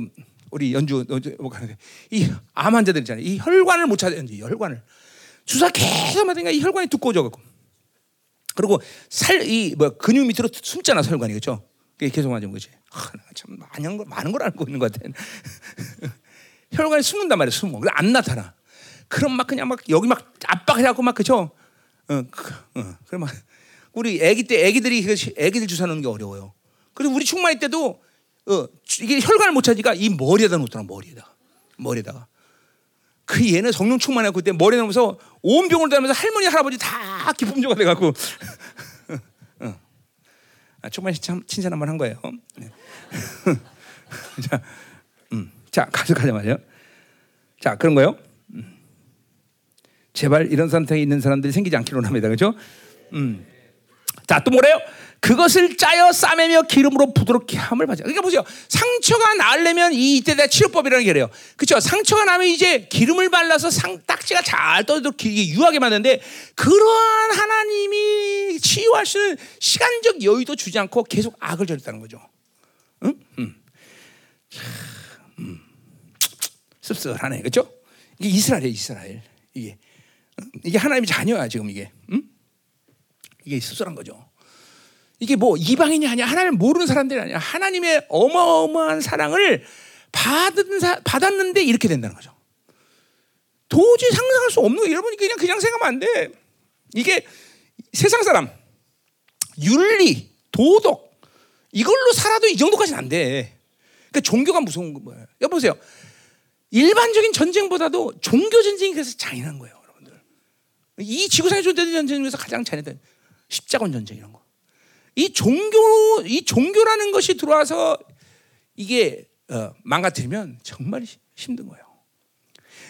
우리 연주 뭐 가는데 이암 환자들 있잖아요. 이 혈관을 못 찾아요. 이 혈관을 주사 계속 맞으니까 이 혈관이 두꺼워져 갖고 그리고 살 이 뭐 근육 밑으로 숨잖아 혈관이 그렇죠? 계속 맞은 거지. 하, 나참 많은 걸 많은 걸 알고 있는 것 같아. 혈관이 숨는단 말이야, 숨어. 안 나타나. 그럼 막 그냥 막 여기 막 압박해갖고 막 그죠? 어, 그, 어, 그럼 막 우리 아기 때 아기들이 그 아기들 주사 놓는 게 어려워요. 그리고 우리 충만일 때도 어, 이게 혈관을 못 찾으니까 이 머리에다 놓더라 머리에다가 머리에다가. 그 얘는 성령 충만해 그때 머리에 넣으면서 온 병을 다면서 할머니 할아버지 다 기품조가 돼갖고 어. 아, 충만히 참 칭찬 한번 한 거예요. 네. 자, 음, 자 가져가자 말이요. 자 그런 거요. 음. 제발 이런 상태에 있는 사람들이 생기지 않기로 합니다. 그렇죠? 음. 자, 또 뭐래요? 그것을 짜여 싸매며 기름으로 부드럽게 함을 받자. 그러니까 보세요. 상처가 나으려면 이 이때다 치료법이라는 게 그래요. 그렇죠? 상처가 나면 이제 기름을 발라서 상 딱지가 잘 떠도록 유하게 만드는데 그러한 하나님이 치유할 수 있는 시간적 여유도 주지 않고 계속 악을 저렸다는 거죠. 응? 음. 씁쓸하네. 그렇죠? 이게 이스라엘이에요, 이스라엘. 이게 응? 이게 하나님의 자녀야, 지금 이게. 응? 이게 씁쓸한 거죠. 이게 뭐 이방인이 아니야 하나님을 모르는 사람들이 아니야 하나님의 어마어마한 사랑을 받은 사, 받았는데 이렇게 된다는 거죠. 도저히 상상할 수 없는 거 여러분이 그냥 그냥 생각하면 안 돼. 이게 세상 사람 윤리 도덕 이걸로 살아도 이 정도까지는 안 돼. 그러니까 종교가 무서운 거 뭐예요? 여보세요. 일반적인 전쟁보다도 종교 전쟁이 그래서 잔인한 거예요, 여러분들. 이 지구상에 존재하는 전쟁 중에서 가장 잔인한 십자군 전쟁 이런 거. 이 종교 이 종교라는 것이 들어와서 이게 어, 망가뜨리면 정말 히- 힘든 거예요.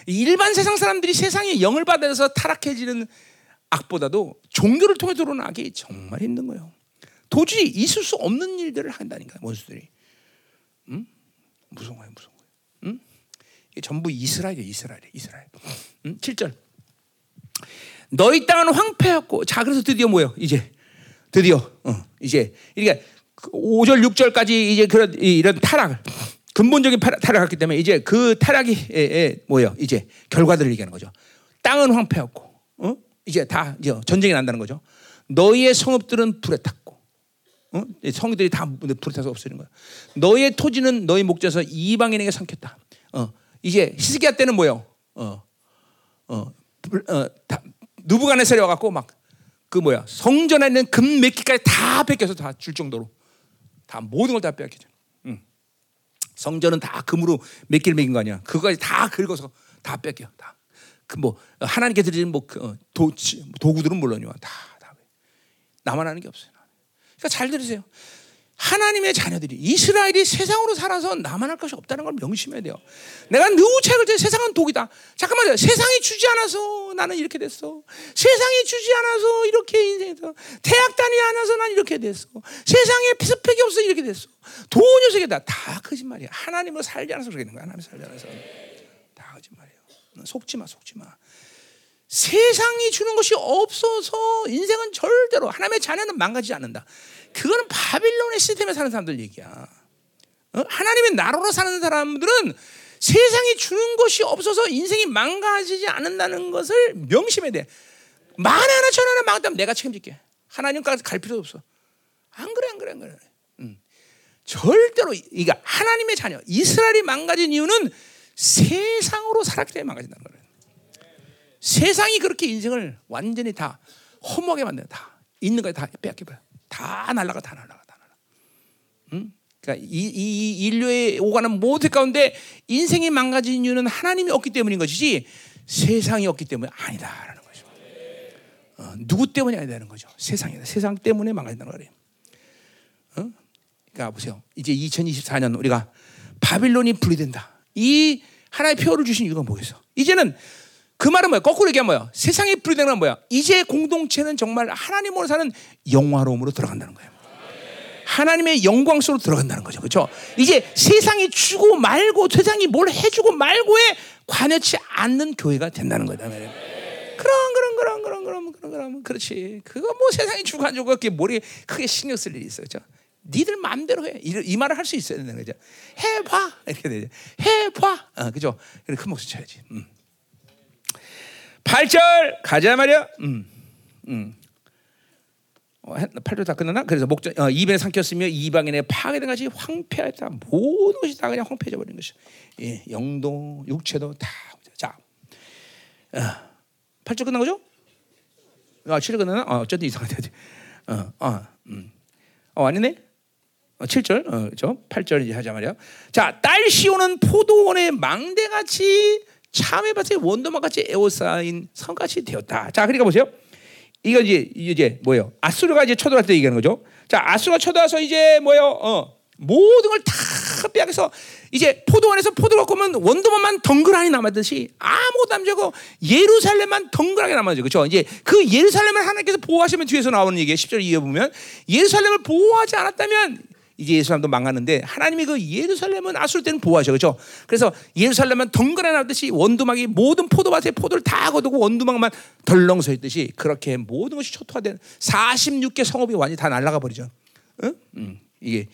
이 일반 세상 사람들이 세상에 영을 받아서 타락해지는 악보다도 종교를 통해 들어오는 정말 힘든 거예요. 도저히 있을 수 없는 일들을 한다니까 원수들이. 거예요. 음? 이게 전부 이스라엘이에요, 이스라엘, 이스라엘. 음? 7절. 너희 땅은 황폐하고 자 그래서 드디어 뭐예요? 이제 드디어 어, 이제 이게 5절 6절까지 이제 그런 이런 타락을 근본적인 타락했기 때문에 이제 그 타락이 에, 에, 뭐예요? 이제 결과들을 얘기하는 거죠. 땅은 황폐했고, 어? 이제 다 이제 전쟁이 난다는 거죠. 너희의 성읍들은 불에 탔고, 어? 성들이 다 불에 타서 없어지는 거야. 너희의 토지는 너희 목자에서 이방인에게 삼켰다. 어, 이제 히스기야 때는 뭐요? 어, 어, 어, 다, 누부간에서 와갖고 막 그 뭐야 성전 에 있는 금 몇 개까지 다 뺏겨서 다 줄 정도로 다 모든 걸다 빼앗기죠. 응. 성전은 다 금으로 몇 개를 매긴 거 아니야? 그거까지 다 긁어서 다 뺏겨. 다. 그 뭐 하나님께 드리는 뭐 그, 어, 도, 도구들은 물론이요. 다, 다. 나만 하는 게 없어요. 그러니까 잘 들으세요. 하나님의 자녀들이 이스라엘이 세상으로 살아서 할 것이 없다는 걸 명심해야 돼요. 내가 누구 책을 때 세상은 독이다. 잠깐만요. 세상이 주지 않아서 나는 이렇게 됐어. 세상이 주지 않아서 이렇게 인생에서 대학단이 않아서 난 이렇게 됐어. 세상에 스펙이 없어 이렇게 됐어. 돈 요색이다. 다 거짓말이야. 하나님으로 살지 않아서 그러는 거야. 하나님 살지 않아서. 다 거짓말이에요. 속지 마, 속지 마. 세상이 주는 것이 없어서 인생은 절대로 하나님의 자녀는 망가지지 않는다. 그거는 바빌론의 시스템에 사는 사람들 얘기야. 어? 하나님의 나라로 사는 사람들은 세상이 주는 것이 없어서 인생이 망가지지 않는다는 것을 명심해야 돼. 만 하나 천 하나 망했다면 내가 책임질게. 하나님까지 갈 필요 없어. 안 그래 안 그래 안 그래. 음. 절대로 이가 하나님의 자녀 이스라엘이 망가진 이유는 세상으로 살았기 때문에 망가진다는 거예요. 세상이 그렇게 인생을 완전히 다 허무하게 만든다. 다 있는 거다 빼앗겨버려. 다 날라가 다 날라가 다 날라. 응? 그러니까 이, 이 인류의 오가는 모든 가운데 인생이 망가진 이유는 하나님이 없기 때문인 것이지 세상이 없기 때문에 아니다라는 거죠. 어, 누구 때문이 아니다는 거죠. 세상이다. 세상 때문에 망가진다는 거예요. 어? 그러니까 보세요. 이제 2024년 우리가 바빌론이 분리된다. 이 하나의 표를 주신 이유가 뭐겠어? 이제는 그 말은 뭐야? 거꾸로 얘기하면 뭐야? 세상이 분리되는 건 뭐야? 이제 공동체는 정말 하나님으로 사는 영화로움으로 들어간다는 거예요. 하나님의 영광 속으로 들어간다는 거죠. 그렇죠? 이제 세상이 주고 말고 세상이 뭘 해주고 말고에 관여치 않는 교회가 된다는 거다. 그럼 그럼 그럼 그럼 그럼 그럼 그럼 그렇지. 그거 뭐 세상이 주고 안 주고 그게 머리에 크게 신경 쓸 일이 있어요. 그렇죠? 니들 마음대로 해. 이, 이 말을 할 수 있어야 되는 거죠. 해봐 이렇게 되죠. 해봐. 어, 그죠? 큰 목소리 쳐야지. 음. 8절 가자 말이야. 음, 음. 어, 8절 다 끝났나? 그래서 목적 어, 입에 삼켰으며 이방인의 파괴된 것이 황폐하다. 모든 것이 다 그냥 황폐해져 버린 것이. 예, 영도 육체도 다. 자, 어, 8절 끝난 거죠? 아, 7절 끝났나? 어, 어쨌든 이상하다. 어, 어, 음. 어 아니네. 어, 7절, 어, 저 8절 이제 하자 말이야. 자, 딸 시오는 포도원의 망대같이 참외밭에 원도막 같이 에워싸인 성같이 되었다. 자, 그러니까 보세요. 이거 이제 이제 뭐예요? 아수르가 이제 쳐들어갈 때 얘기하는 거죠. 자, 아수르가 쳐들어와서 이제 뭐예요? 어, 모든 걸 다 빼앗겨서 이제 포도원에서 포도가 오면 원도만만 덩그라니 남았듯이 아무것도 안 되고 예루살렘만 덩그라니 남아죠. 그렇죠? 이제 그 예루살렘을 하나님께서 보호하시면 뒤에서 나오는 얘기예요. 10절 이해 보면 예루살렘을 보호하지 않았다면 이제 예루살렘도 망하는데 하나님이 그 예루살렘은 아수르 때는 보호하셔 그렇죠? 그래서 예루살렘은 덩그러 나듯이 원두막이 모든 포도밭에 포도를 다 거두고 원두막만 덜렁 서 있듯이 그렇게 모든 것이 초토화된 46개 성읍이 완전히 다 날아가 버리죠. 응? 음, 이게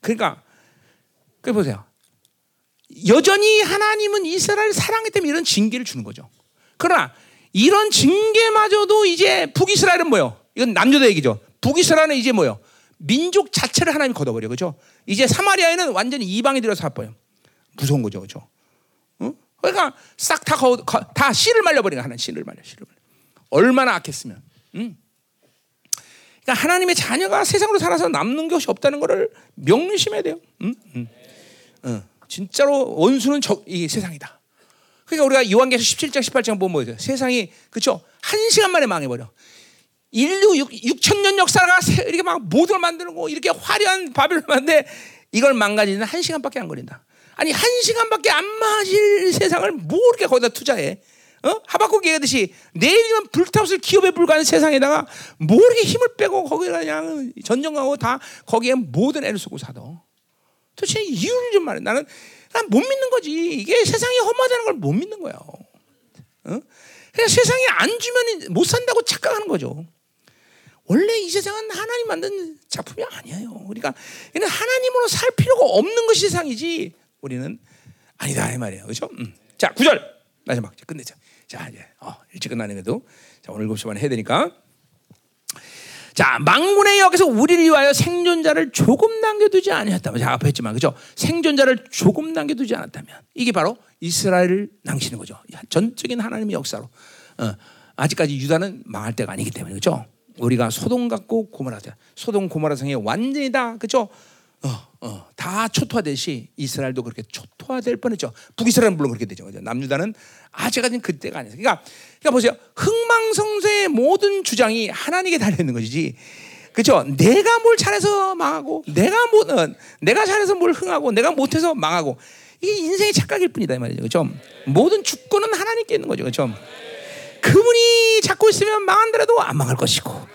그러니까 그 보세요. 여전히 하나님은 이스라엘 사랑했기 때문에 이런 징계를 주는 거죠. 그러나 이런 징계마저도 이제 북이스라엘은 뭐요? 이건 남녀도 얘기죠. 북이스라엘은 이제 뭐요? 민족 자체를 하나님이 걷어버려. 그죠? 이제 사마리아에는 완전히 이방이 들어서 사버요. 무서운 거죠. 그죠? 응? 그러니까 싹다다 씨를 말려버리는 하나님 씨를 말려. 씨를 말려. 얼마나 악했으면. 응? 그러니까 하나님의 자녀가 세상으로 살아서 남는 것이 없다는 것을 명심해야 돼요. 응? 응. 응. 진짜로 원수는 저, 이 세상이다. 그러니까 우리가 요한계시 17장 18장 보면 뭐예요? 세상이 그렇죠? 한 시간 만에 망해버려. 인류 6, 6천 년 역사가 이렇게 막 모든 걸 만들고 이렇게 화려한 바벨론인데 이걸 망가지는 한 시간밖에 안 걸린다. 아니 한 시간밖에 안 맞을 세상을 뭐 이렇게 거기다 투자해? 어? 하박국 얘기하듯이 내일이면 불타오를 기업에 불과한 세상에다가 뭐 이렇게 힘을 빼고 거기다 그냥 전쟁하고 다 거기에 모든 애를 쓰고 사도. 도대체 이유를 좀 말해. 나는 난 못 믿는 거지. 이게 세상이 험하다는 걸 못 믿는 거야. 어? 그냥 세상에 안 주면 못 산다고 착각하는 거죠. 원래 이 세상은 하나님 만든 작품이 아니에요. 그러니까 얘는 하나님으로 살 필요가 없는 것이 세상이지 우리는 아니다 이 말이에요. 그렇죠? 음. 자, 9절 마지막 이제 끝내자. 자, 이제 어, 일찍 끝나는데도 자, 오늘 7시 반에 해야 되니까. 자, 망군의 여기서 우리를 위하여 생존자를 조금 남겨두지 아니었다면 제가 앞에 했지만 그죠? 생존자를 조금 남겨두지 않았다면 이게 바로 이스라엘을 남기시는 거죠. 전적인 하나님의 역사로. 어, 아직까지 유다는 망할 때가 아니기 때문에 그죠? 우리가 소돔 같고 고모라 소돔 고모라 성이 완전히 다 그죠? 어, 어, 다 초토화되시 이스라엘도 그렇게 초토화될 뻔했죠. 북이스라엘은 물론 그렇게 되죠. 그죠? 남유다는 아직까지는 그때가 아니에요. 그러니까, 그러니까 보세요. 흥망성쇠의 모든 주장이 하나님께 달려 있는 것이지. 그죠? 내가 뭘 잘해서 망하고, 내가 못, 어, 내가 잘해서 뭘 흥하고, 내가 못해서 망하고, 이게 인생의 착각일 뿐이다 이 말이죠. 그죠? 모든 주권은 하나님께 있는 거죠. 그죠? 그분이 잡고 있으면 망한더라도 안 망할 것이고,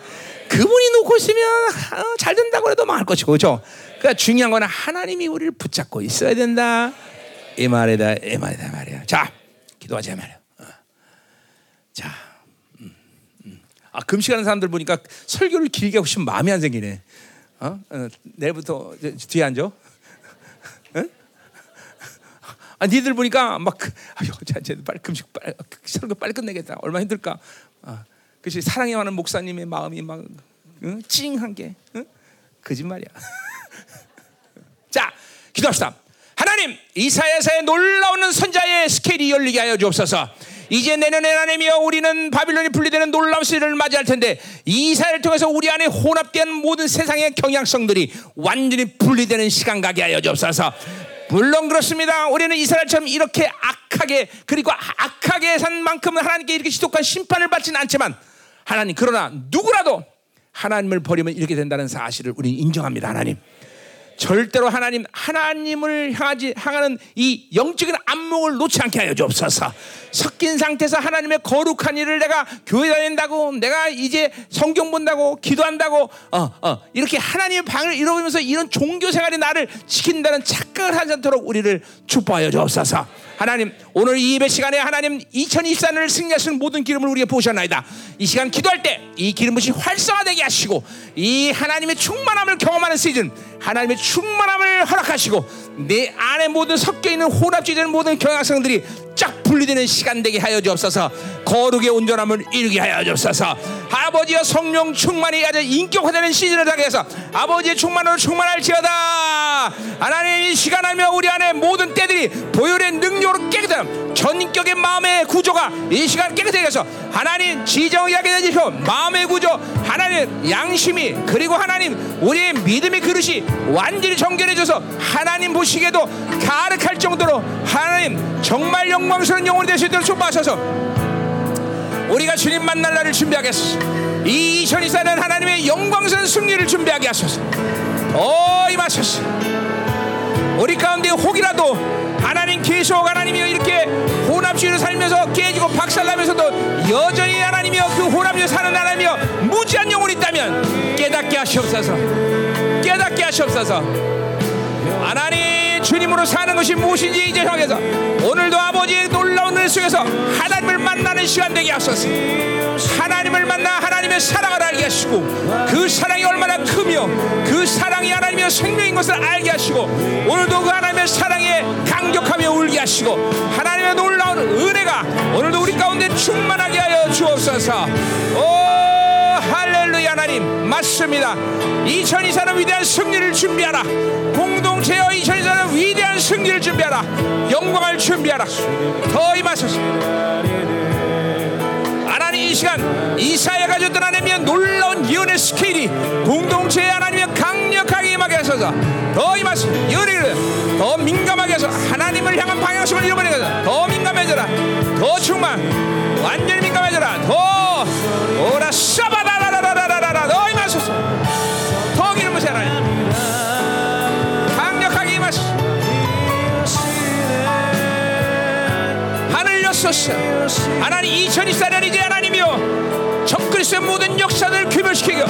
그분이 놓고 있으면 어, 잘 된다고 해도 망할 것이고, 그죠? 그러니까 중요한 거는 하나님이 우리를 붙잡고 있어야 된다. 이 말이다, 이 말이다 말이야. 자, 기도하자 말이야. 어. 자, 음, 음. 아 금식하는 사람들 보니까 설교를 길게 하고 싶으면 마음이 안 생기네. 어? 어 내일부터 뒤에 앉아. 응? 아, 니들 보니까 막, 그, 아유, 자, 쟤 빨리 금식 빨리 설교 빨리 끝내겠다. 얼마나 힘들까. 아, 그렇지 사랑에 많은 목사님의 마음이 막 응? 찡한 게 응? 거짓말이야. 자, 기도합시다. 하나님, 이사야서의 놀라운 선자의 스케일이 열리게 하여 주옵소서. 이제 내년에 하나님이여 우리는 바빌론이 분리되는 놀라운 시대를 맞이할 텐데 이사를 통해서 우리 안에 혼합된 모든 세상의 경향성들이 완전히 분리되는 시간 가게 하여 주옵소서. 물론 그렇습니다. 우리는 이스라엘처럼 이렇게 악하게 그리고 악하게 산 만큼은 하나님께 이렇게 지독한 심판을 받지는 않지만 하나님 그러나 누구라도 하나님을 버리면 이렇게 된다는 사실을 우리는 인정합니다. 하나님. 절대로 하나님 하나님을 향하지 향하는 이 영적인 안목을 놓지 않게 하여 주옵소서. 섞인 상태에서 하나님의 거룩한 일을 내가 교회 다닌다고 내가 이제 성경 본다고 기도한다고 어, 어, 이렇게 하나님의 방을 이루면서 이런 종교 생활이 나를 지킨다는 착각을 하지 않도록 우리를 축복하여 주옵소서. 하나님 오늘 이 예배 시간에 하나님 2024년을 승리하시는 모든 기름을 우리가 보셨나이다. 이 시간 기도할 때 이 기름 부이 활성화되게 하시고 이 하나님의 충만함을 경험하는 시즌 하나님의 충만함을 허락하시고 내 안에 모든 섞여 있는 혼합지되는 모든 경향성들이 쫙 분리되는 시간 되게 하여 주옵소서. 거룩의 온전함을 이루게 하여 주옵소서. 아버지여 성령 충만이 아주 인격화되는 시즌을 당해서 아버지의 충만으로 충만할지어다. 하나님 이 시간 알며 우리 안에 모든 때들이 보혈의 능력으로 깨끗함 전인격의 마음의 구조가 이 시간 깨끗하게 해서 하나님 지정이 하게 되시고 마음의 구조 하나님 양심이 그리고 하나님 우리의 믿음의 그릇이 완전히 정결해져서 하나님 보시기에도 가득할 정도로 하나님 정말 영광스러운 영혼이 되실 때를 축복하셔서 우리가 주님 만날 날을 준비하겠소. 이 2024년 하나님의 영광스러운 승리를 준비하게 하소서. 오 임하소서. 우리 가운데 혹이라도 하나님 계속 하나님이 이렇게 혼합주의를 살면서 깨지고 박살나면서도 여전히 하나님이여 그 혼합주의 사는 하나님이여 무지한 영혼이 있다면 깨닫게 하시옵소서 깨닫게 하시옵소서 하나님 주님으로 사는 것이 무엇인지 이제 형에서 오늘도 아버지의 놀라운 을 속에서 하나님을 만나는 시간 되게 하소서. 하나님을 만나 하나님의 사랑을 알게 하시고 그 사랑이 얼마나 크며 그 사랑이 하나님의 생명인 것을 알게 하시고 오늘도 그 하나님의 사랑에 강력하며 울게 하시고 하나님의 놀라운 은혜가 오늘도 우리 가운데 충만하게 하여 주옵소서. 오 할렐루야 하나님 맞습니다. 2024년 위대한 승리를 준비하라. 공동체여 2024년 위대한 승리를 준비하라. 영광을 준비하라. 더 임하소서. 하나님 이 시간 이사야가 줬던 하나님의 놀라운 예언의 스케일이 공동체에 하나님의 강력하게 임하게 하소서. 더 임하소서. 예언을 더 민감하게 해서. 하나님을 향한 방향성을 잃어버리게 하소서. 더 민감해져라. 더 충만. 완전히 민감해져라. 더 오라 싸 여소서. 하나님 2024년 이제 하나님이여 적그리스의 모든 역사를 규멸시키고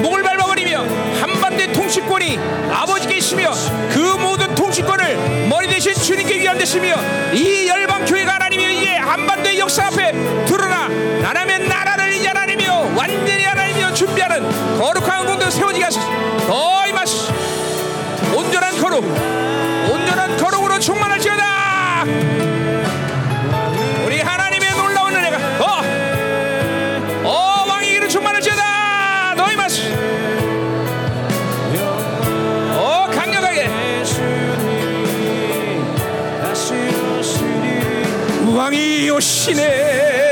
목을 밟아버리며 한반도의 통치권이 아버지께 있으며 그 모든 통치권을 머리 대신 주님께 위함되시며 이 열방 교회가 하나님이 이제 한반도의 역사 앞에 드러나 하나님의 나라를 이제 하나님이여 완전히 하나님이여 준비하는 가운데 세워지게 하소서. 더 임하소서. 온전한 거룩 왕이 오시네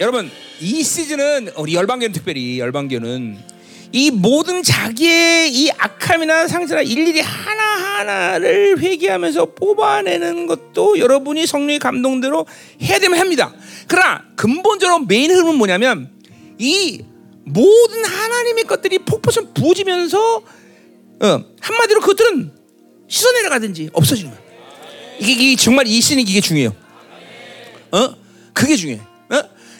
여러분 이 시즌은 우리 열방교는 특별히 열방교는 이 모든 자기의 이 악함이나 상처나 일일이 하나하나를 회개하면서 뽑아내는 것도 여러분이 성령의 감동대로 해야 되면 합니다 그러나 근본적으로 메인 흐름은 뭐냐면 이 모든 하나님의 것들이 폭포처럼 부어지면서 어, 한마디로 그것들은 씻어내려가든지 없어지는 거야 이게, 이게 정말 이 시즌이 이게 중요해요 어? 그게 중요해.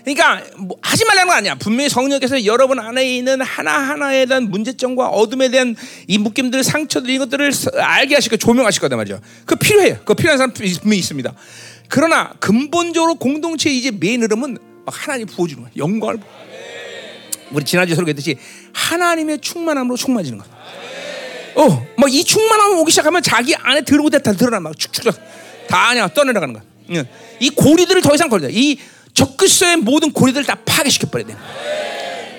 어? 그러니까 뭐 하지 말라는 건 아니야. 분명히 성령께서 여러분 안에 있는 하나 하나에 대한 문제점과 어둠에 대한 이 묶임들, 상처들 이것들을 서- 알게 거, 조명하실 거단 말이죠. 그 필요해요. 그 필요한 사람 분명히 있습니다. 그러나 근본적으로 공동체 이제 메인 흐름은 막 하나님 부어주는 거야. 영광을. 우리 지난주에 설교했듯이 하나님의 충만함으로 충만해지는 거야. 어, 막 이 충만함 오기 시작하면 자기 안에 들어오고 다 드러나 막 축축 다 그냥 떠내려가는 거야. 응. 이 고리들을 더 이상 걸려. 이 적그리스도의 모든 고리들을 다 파괴시켜 버려야 돼.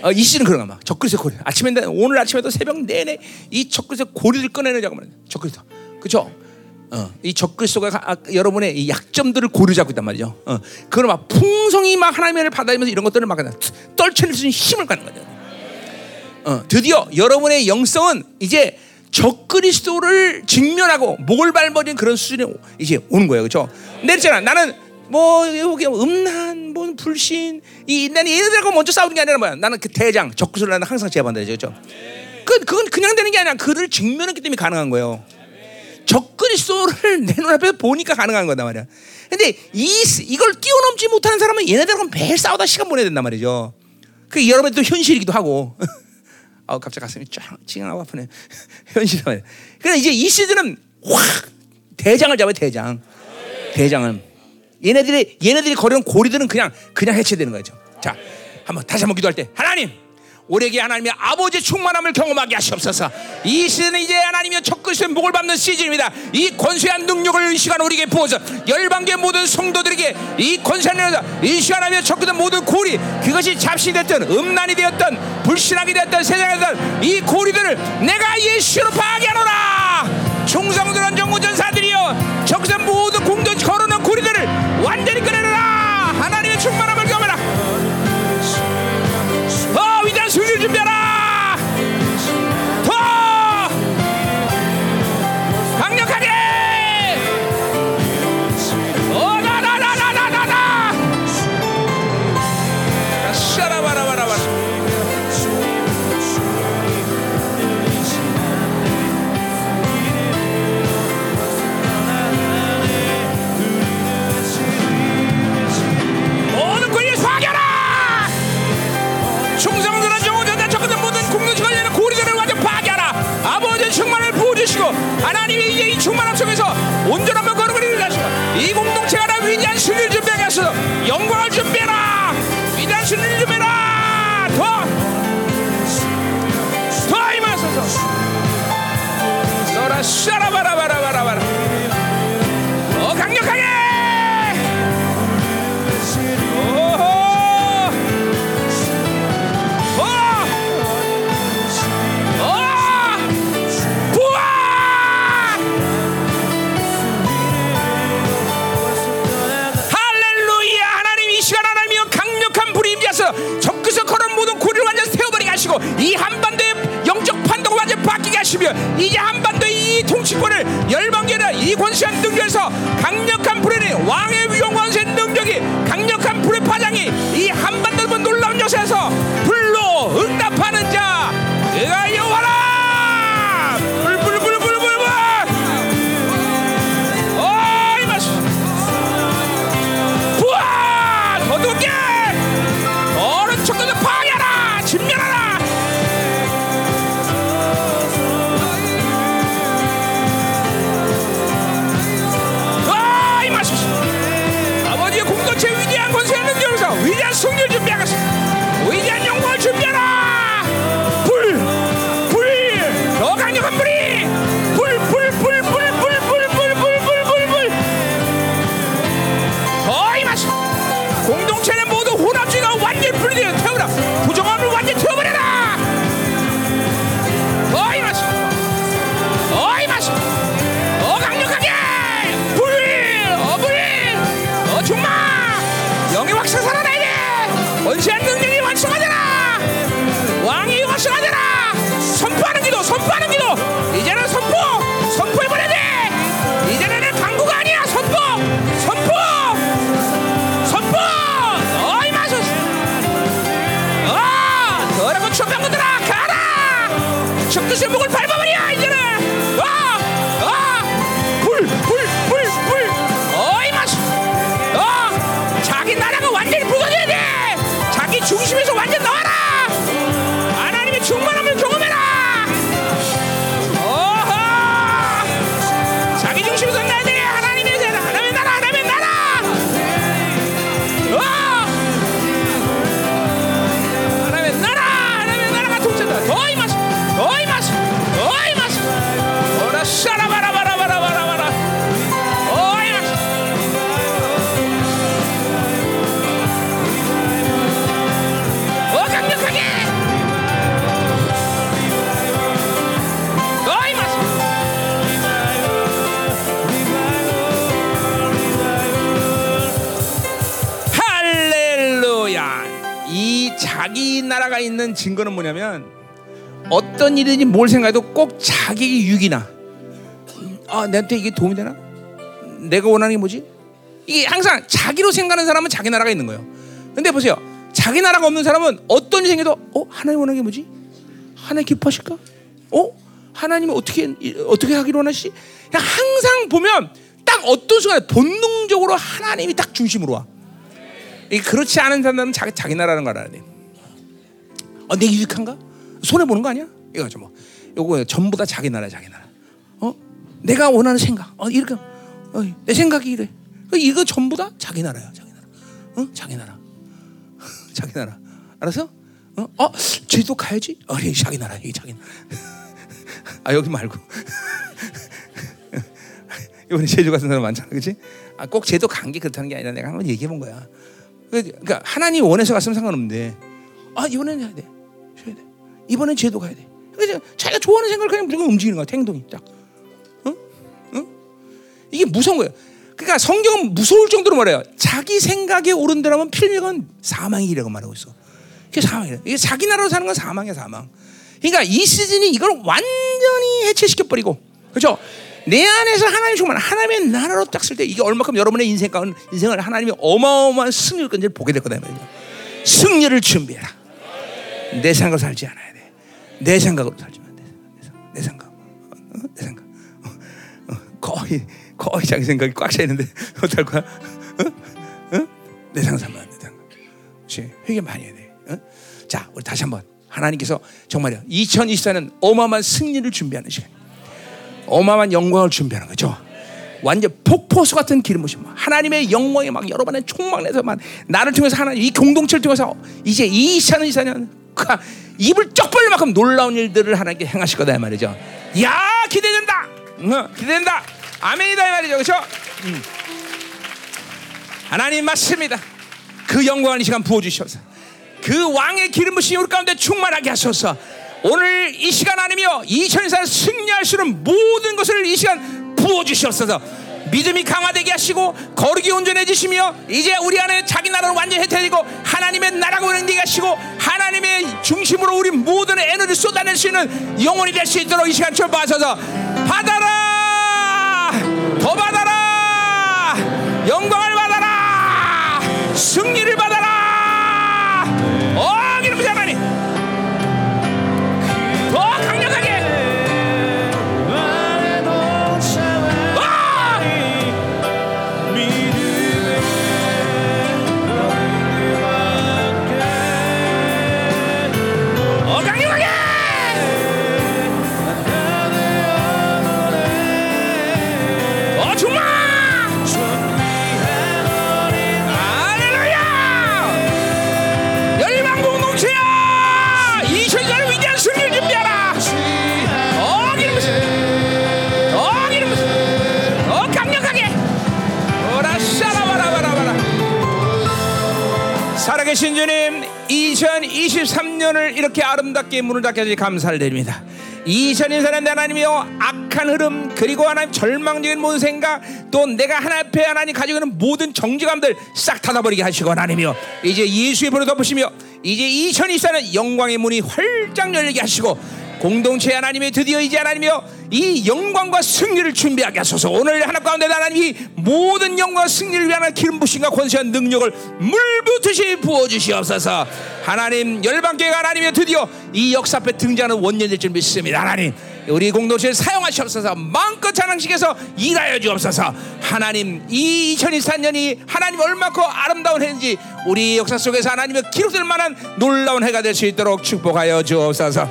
어, 이 시는 그런 거야. 적그리스도 고리. 아침에 오늘 아침에도 새벽 내내 이 적그리스도 고리를 꺼내내자고 말이야. 적그리스도. 그렇죠? 어, 이 적그리스도가 가- 아, 여러분의 이 약점들을 고려 잡고 있단 말이죠. 어, 그걸 막 풍성히 막 하나님의 받아들면서 이런 것들을 막 떨쳐낼 수 있는 힘을 갖는 거죠. 어, 드디어 여러분의 영성은 이제 적그리스도를 직면하고 목을 밟아버린 그런 수준에 오- 이제 오는 거예요, 그렇죠? 내렸잖아. 나는 뭐 여기 음란, 뭐 불신, 이 나는 얘네들하고 먼저 싸우는 게 아니라 뭐야? 나는 그 대장 적그리스도를 나는 항상 제압한다, 그렇죠? 그 그건 그냥 되는 게 아니라 그를 직면했기 때문에 가능한 거예요. 적그리스도를 내 눈앞에서 보니까 가능한 거단 말이야. 근데 이 이걸 뛰어넘지 못하는 사람은 얘네들하고 매일 싸우다 시간 보내야 된단 말이죠. 그 여러분 또 현실이기도 하고. 아 갑자기 가슴이 쫙 찡하고 아프네. 현실이 말이야. 그래 이제 이 시즌은 확 대장을 잡아요 대장. 대장은 얘네들이 얘네들이 거려온 고리들은 그냥 그냥 해체되는 거죠. 자, 한번 다시 한번 기도할 때 하나님 우리에게 하나님의 아버지의 충만함을 경험하게 하시옵소서. 이 시즌은 이제 하나님의 적그리스도의 목을 밟는 시즌입니다. 이 권세한 능력을 이 시간 우리에게 부어서 열방계 모든 성도들에게 이 권세한 능력, 이 시간 하나님의 적그리스도 모든 고리 그것이 잡신이 됐든 음란이 되었든 불신하게 되었든 세상에 되었든 이 고리들을 내가 예수로 파괴하노라. 충성들한 정무전사들이여 적그리스도 모든 공동 걸어놓은 고리들을 완전히 끊어 주시고 하나님의 이제 이 충만함 속에서 온전함을 걸어버리는 하시고 이 공동체가 다 위대한 승리를 준비하게 하소서 영광을 준비해라. 위대한 승리를 준비해라. 더! 더 임하소서. 너라 샤라바라바라 이 한반도의 영적 판도가 완전 바뀌게 하시며 이제 한반도의 이 통치권을 열방계는 이 권세한 능력에서 강력한 불의 왕의 위용 권세 능력이 강력한 불의 파장이 이 한반도의 놀라운 역사에서 불로 적그리스 증거는 뭐냐면 어떤 일이든지 뭘 생각해도 꼭 자기 유익이나 아 내한테 이게 도움이 되나? 내가 원하는 게 뭐지? 이게 항상 자기로 생각하는 사람은 자기 나라가 있는 거예요. 근데 보세요. 자기 나라가 없는 사람은 어떤 일이 생겨도 어 하나님 원하는 게 뭐지? 하나님 기뻐하실까? 어 하나님이 어떻게 어떻게 하기로 원하시? 그냥 항상 보면 딱 어떤 순간에 본능적으로 하나님이 딱 중심으로 와. 이 그렇지 않은 사람은 자기 자기 나라는 걸 알아야 돼. 어, 내 유익한가? 손해 보는 거 아니야? 이거죠 뭐. 요거 전부 다 자기 나라, 자기 나라. 어? 내가 원하는 생각. 어, 이렇게 어, 내 생각이 이래. 어, 이거 전부 다 자기 나라야, 자기 나라. 어? 자기 나라. 자기 나라. 알았어? 어? 어? 제도 가야지. 어, 이 자기 나라, 이 자기 나라. 아 여기 말고. 이번에 제주 같은 사람 많잖아, 그렇지? 아, 꼭 제도 간 게 그렇다는 게 아니라 내가 한번 얘기해 본 거야. 그러니까 하나님 원해서 갔으면 상관없는데, 아 돼, 해야 돼. 이번엔 제도 가야 돼. 그래서 자기가 좋아하는 생각을 그냥 무조건 움직이는 거야, 행동이 딱. 응? 응? 이게 무서운 거예요. 그러니까 성경은 무서울 정도로 말해요. 자기 생각에 오른 데라면 필력은 사망이라고 말하고 있어. 그게 사망이래. 이게 자기 나라로 사는 건 사망이야, 사망. 그러니까 이 시즌이 이걸 완전히 해체시켜 버리고, 그렇죠? 내 안에서 하나님 충만, 하나님의 나라로 딱 쓸 때 이게 얼마큼 여러분의 인생 가운 인생을 하나님이 어마어마한 승리를 건지 보게 될 거다. 승리를 준비해라. 내 생각으로 살지 않아야 돼. 내 생각으로 살지만. 내 생각, 어? 내 생각. 어? 어? 거의 거의 자기 생각이 꽉 차 있는데 어떨 거야? 어? 어? 내 생각 살면 안 돼. 생각. 그렇지? 회개 많이 해야 돼. 어? 자, 우리 다시 한번 하나님께서 정말요. 2024년 어마어마한 승리를 준비하는 시간. 어마어마한 영광을 준비하는 거죠. 완전 폭포수 같은 기름 부심. 하나님의 영광이 막 여러 번의 총망내서 막 나를 통해서 하나님 이 공동체를 통해서 이제 2024년 입을 쩍 벌릴 만큼 놀라운 일들을 하나님께 행하실 거다 이 말이죠. 야 기대된다. 응, 기대된다. 아멘이다 이 말이죠. 그렇죠? 음. 하나님 맞습니다. 그 영광을 이 시간 부어 주셔서 그 왕의 기름 부심이 우리 가운데 충만하게 하소서. 오늘 이 시간 아니며 2024년 승리할 수 있는 모든 것을 이 시간 부어 주시옵소서. 믿음이 강화되게 하시고 거룩이 온전해지시며 이제 우리 안에 자기 나라를 완전히 혜택되고 하나님의 나라가 운행되게 하시고 하나님의 중심으로 우리 모든 에너지를 쏟아낼 수 있는 영혼이 될 수 있도록 이 시간 주옵소서. 받아라! 더 받아라! 영광을 받아라! 승리 살아계신 주님 2023년을 이렇게 아름답게 문을 닫게 감사를 드립니다. 2024년 하나님이여 악한 흐름 그리고 하나님 절망적인 모든 생각 또 내가 하나님 앞에 하나님 가지고 있는 모든 정지감들 싹 닫아버리게 하시고 하나님이여 이제 예수의 불을 덮으시며 이제 2024년 영광의 문이 활짝 열리게 하시고 공동체 하나님의 드디어 이제 하나님이여 이 영광과 승리를 준비하게 하소서. 오늘 하나 가운데 하나님이 모든 영광과 승리를 위한 기름 부신과 권세한 능력을 물붓듯이 부어 주시옵소서. 하나님 열방교회가 하나님의 드디어 이 역사 앞에 등장하는 원년일 줄 믿습니다. 하나님 우리 공동체를 사용하시옵소서 마음껏 자랑식에서 일하여 주옵소서 하나님 이 2024년이 하나님 얼마큼 아름다운 해인지 우리 역사 속에서 하나님의 기록될 만한 놀라운 해가 될 수 있도록 축복하여 주옵소서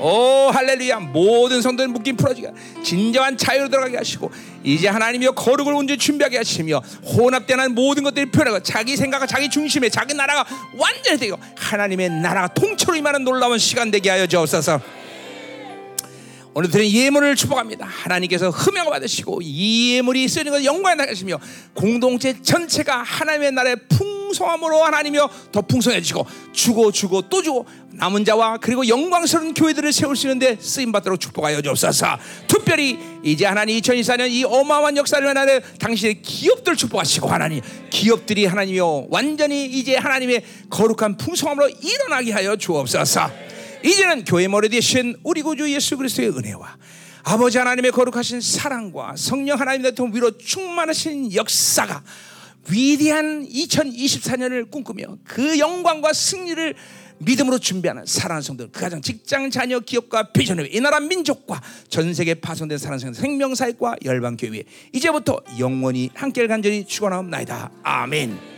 오 할렐루야 모든 성도들 묶임 풀어지게 진정한 자유로 들어가게 하시고 이제 하나님이여 거룩을 온전히 준비하게 하시며 혼합되는 모든 것들이 표현하고 자기 생각과 자기 중심에 자기 나라가 완전히 되고 하나님의 나라가 통째로 임하는 놀라운 시간 되게 하여 주옵소서 오늘 드린 예물을 축복합니다. 하나님께서 흠양을 받으시고 이 예물이 쓰는 것 영광에 나가시며 공동체 전체가 하나님의 나라의 풍성함으로 하나님이여 더 풍성해지고 주고 주고 또 주고 남은 자와 그리고 영광스러운 교회들을 세울 수 있는데 쓰임 받도록 축복하여 주옵소서. 특별히 이제 하나님 2024년 이 어마어마한 역사를 위한 당신의 기업들 축복하시고 하나님 기업들이 하나님이여 완전히 이제 하나님의 거룩한 풍성함으로 일어나게 하여 주옵소서. 이제는 교회 머리 대신 우리 구주 예수 그리스도의 은혜와 아버지 하나님의 거룩하신 사랑과 성령 하나님의 통 위로 충만하신 역사가 위대한 2024년을 꿈꾸며 그 영광과 승리를 믿음으로 준비하는 사랑하는 성들, 그 가정, 직장, 자녀, 기업과 비전을 이 나라 민족과 전 세계 파손된 사랑하는 성들, 생명사역과 열방교회 이제부터 영원히 함께 간절히 축원하옵나이다. 아멘.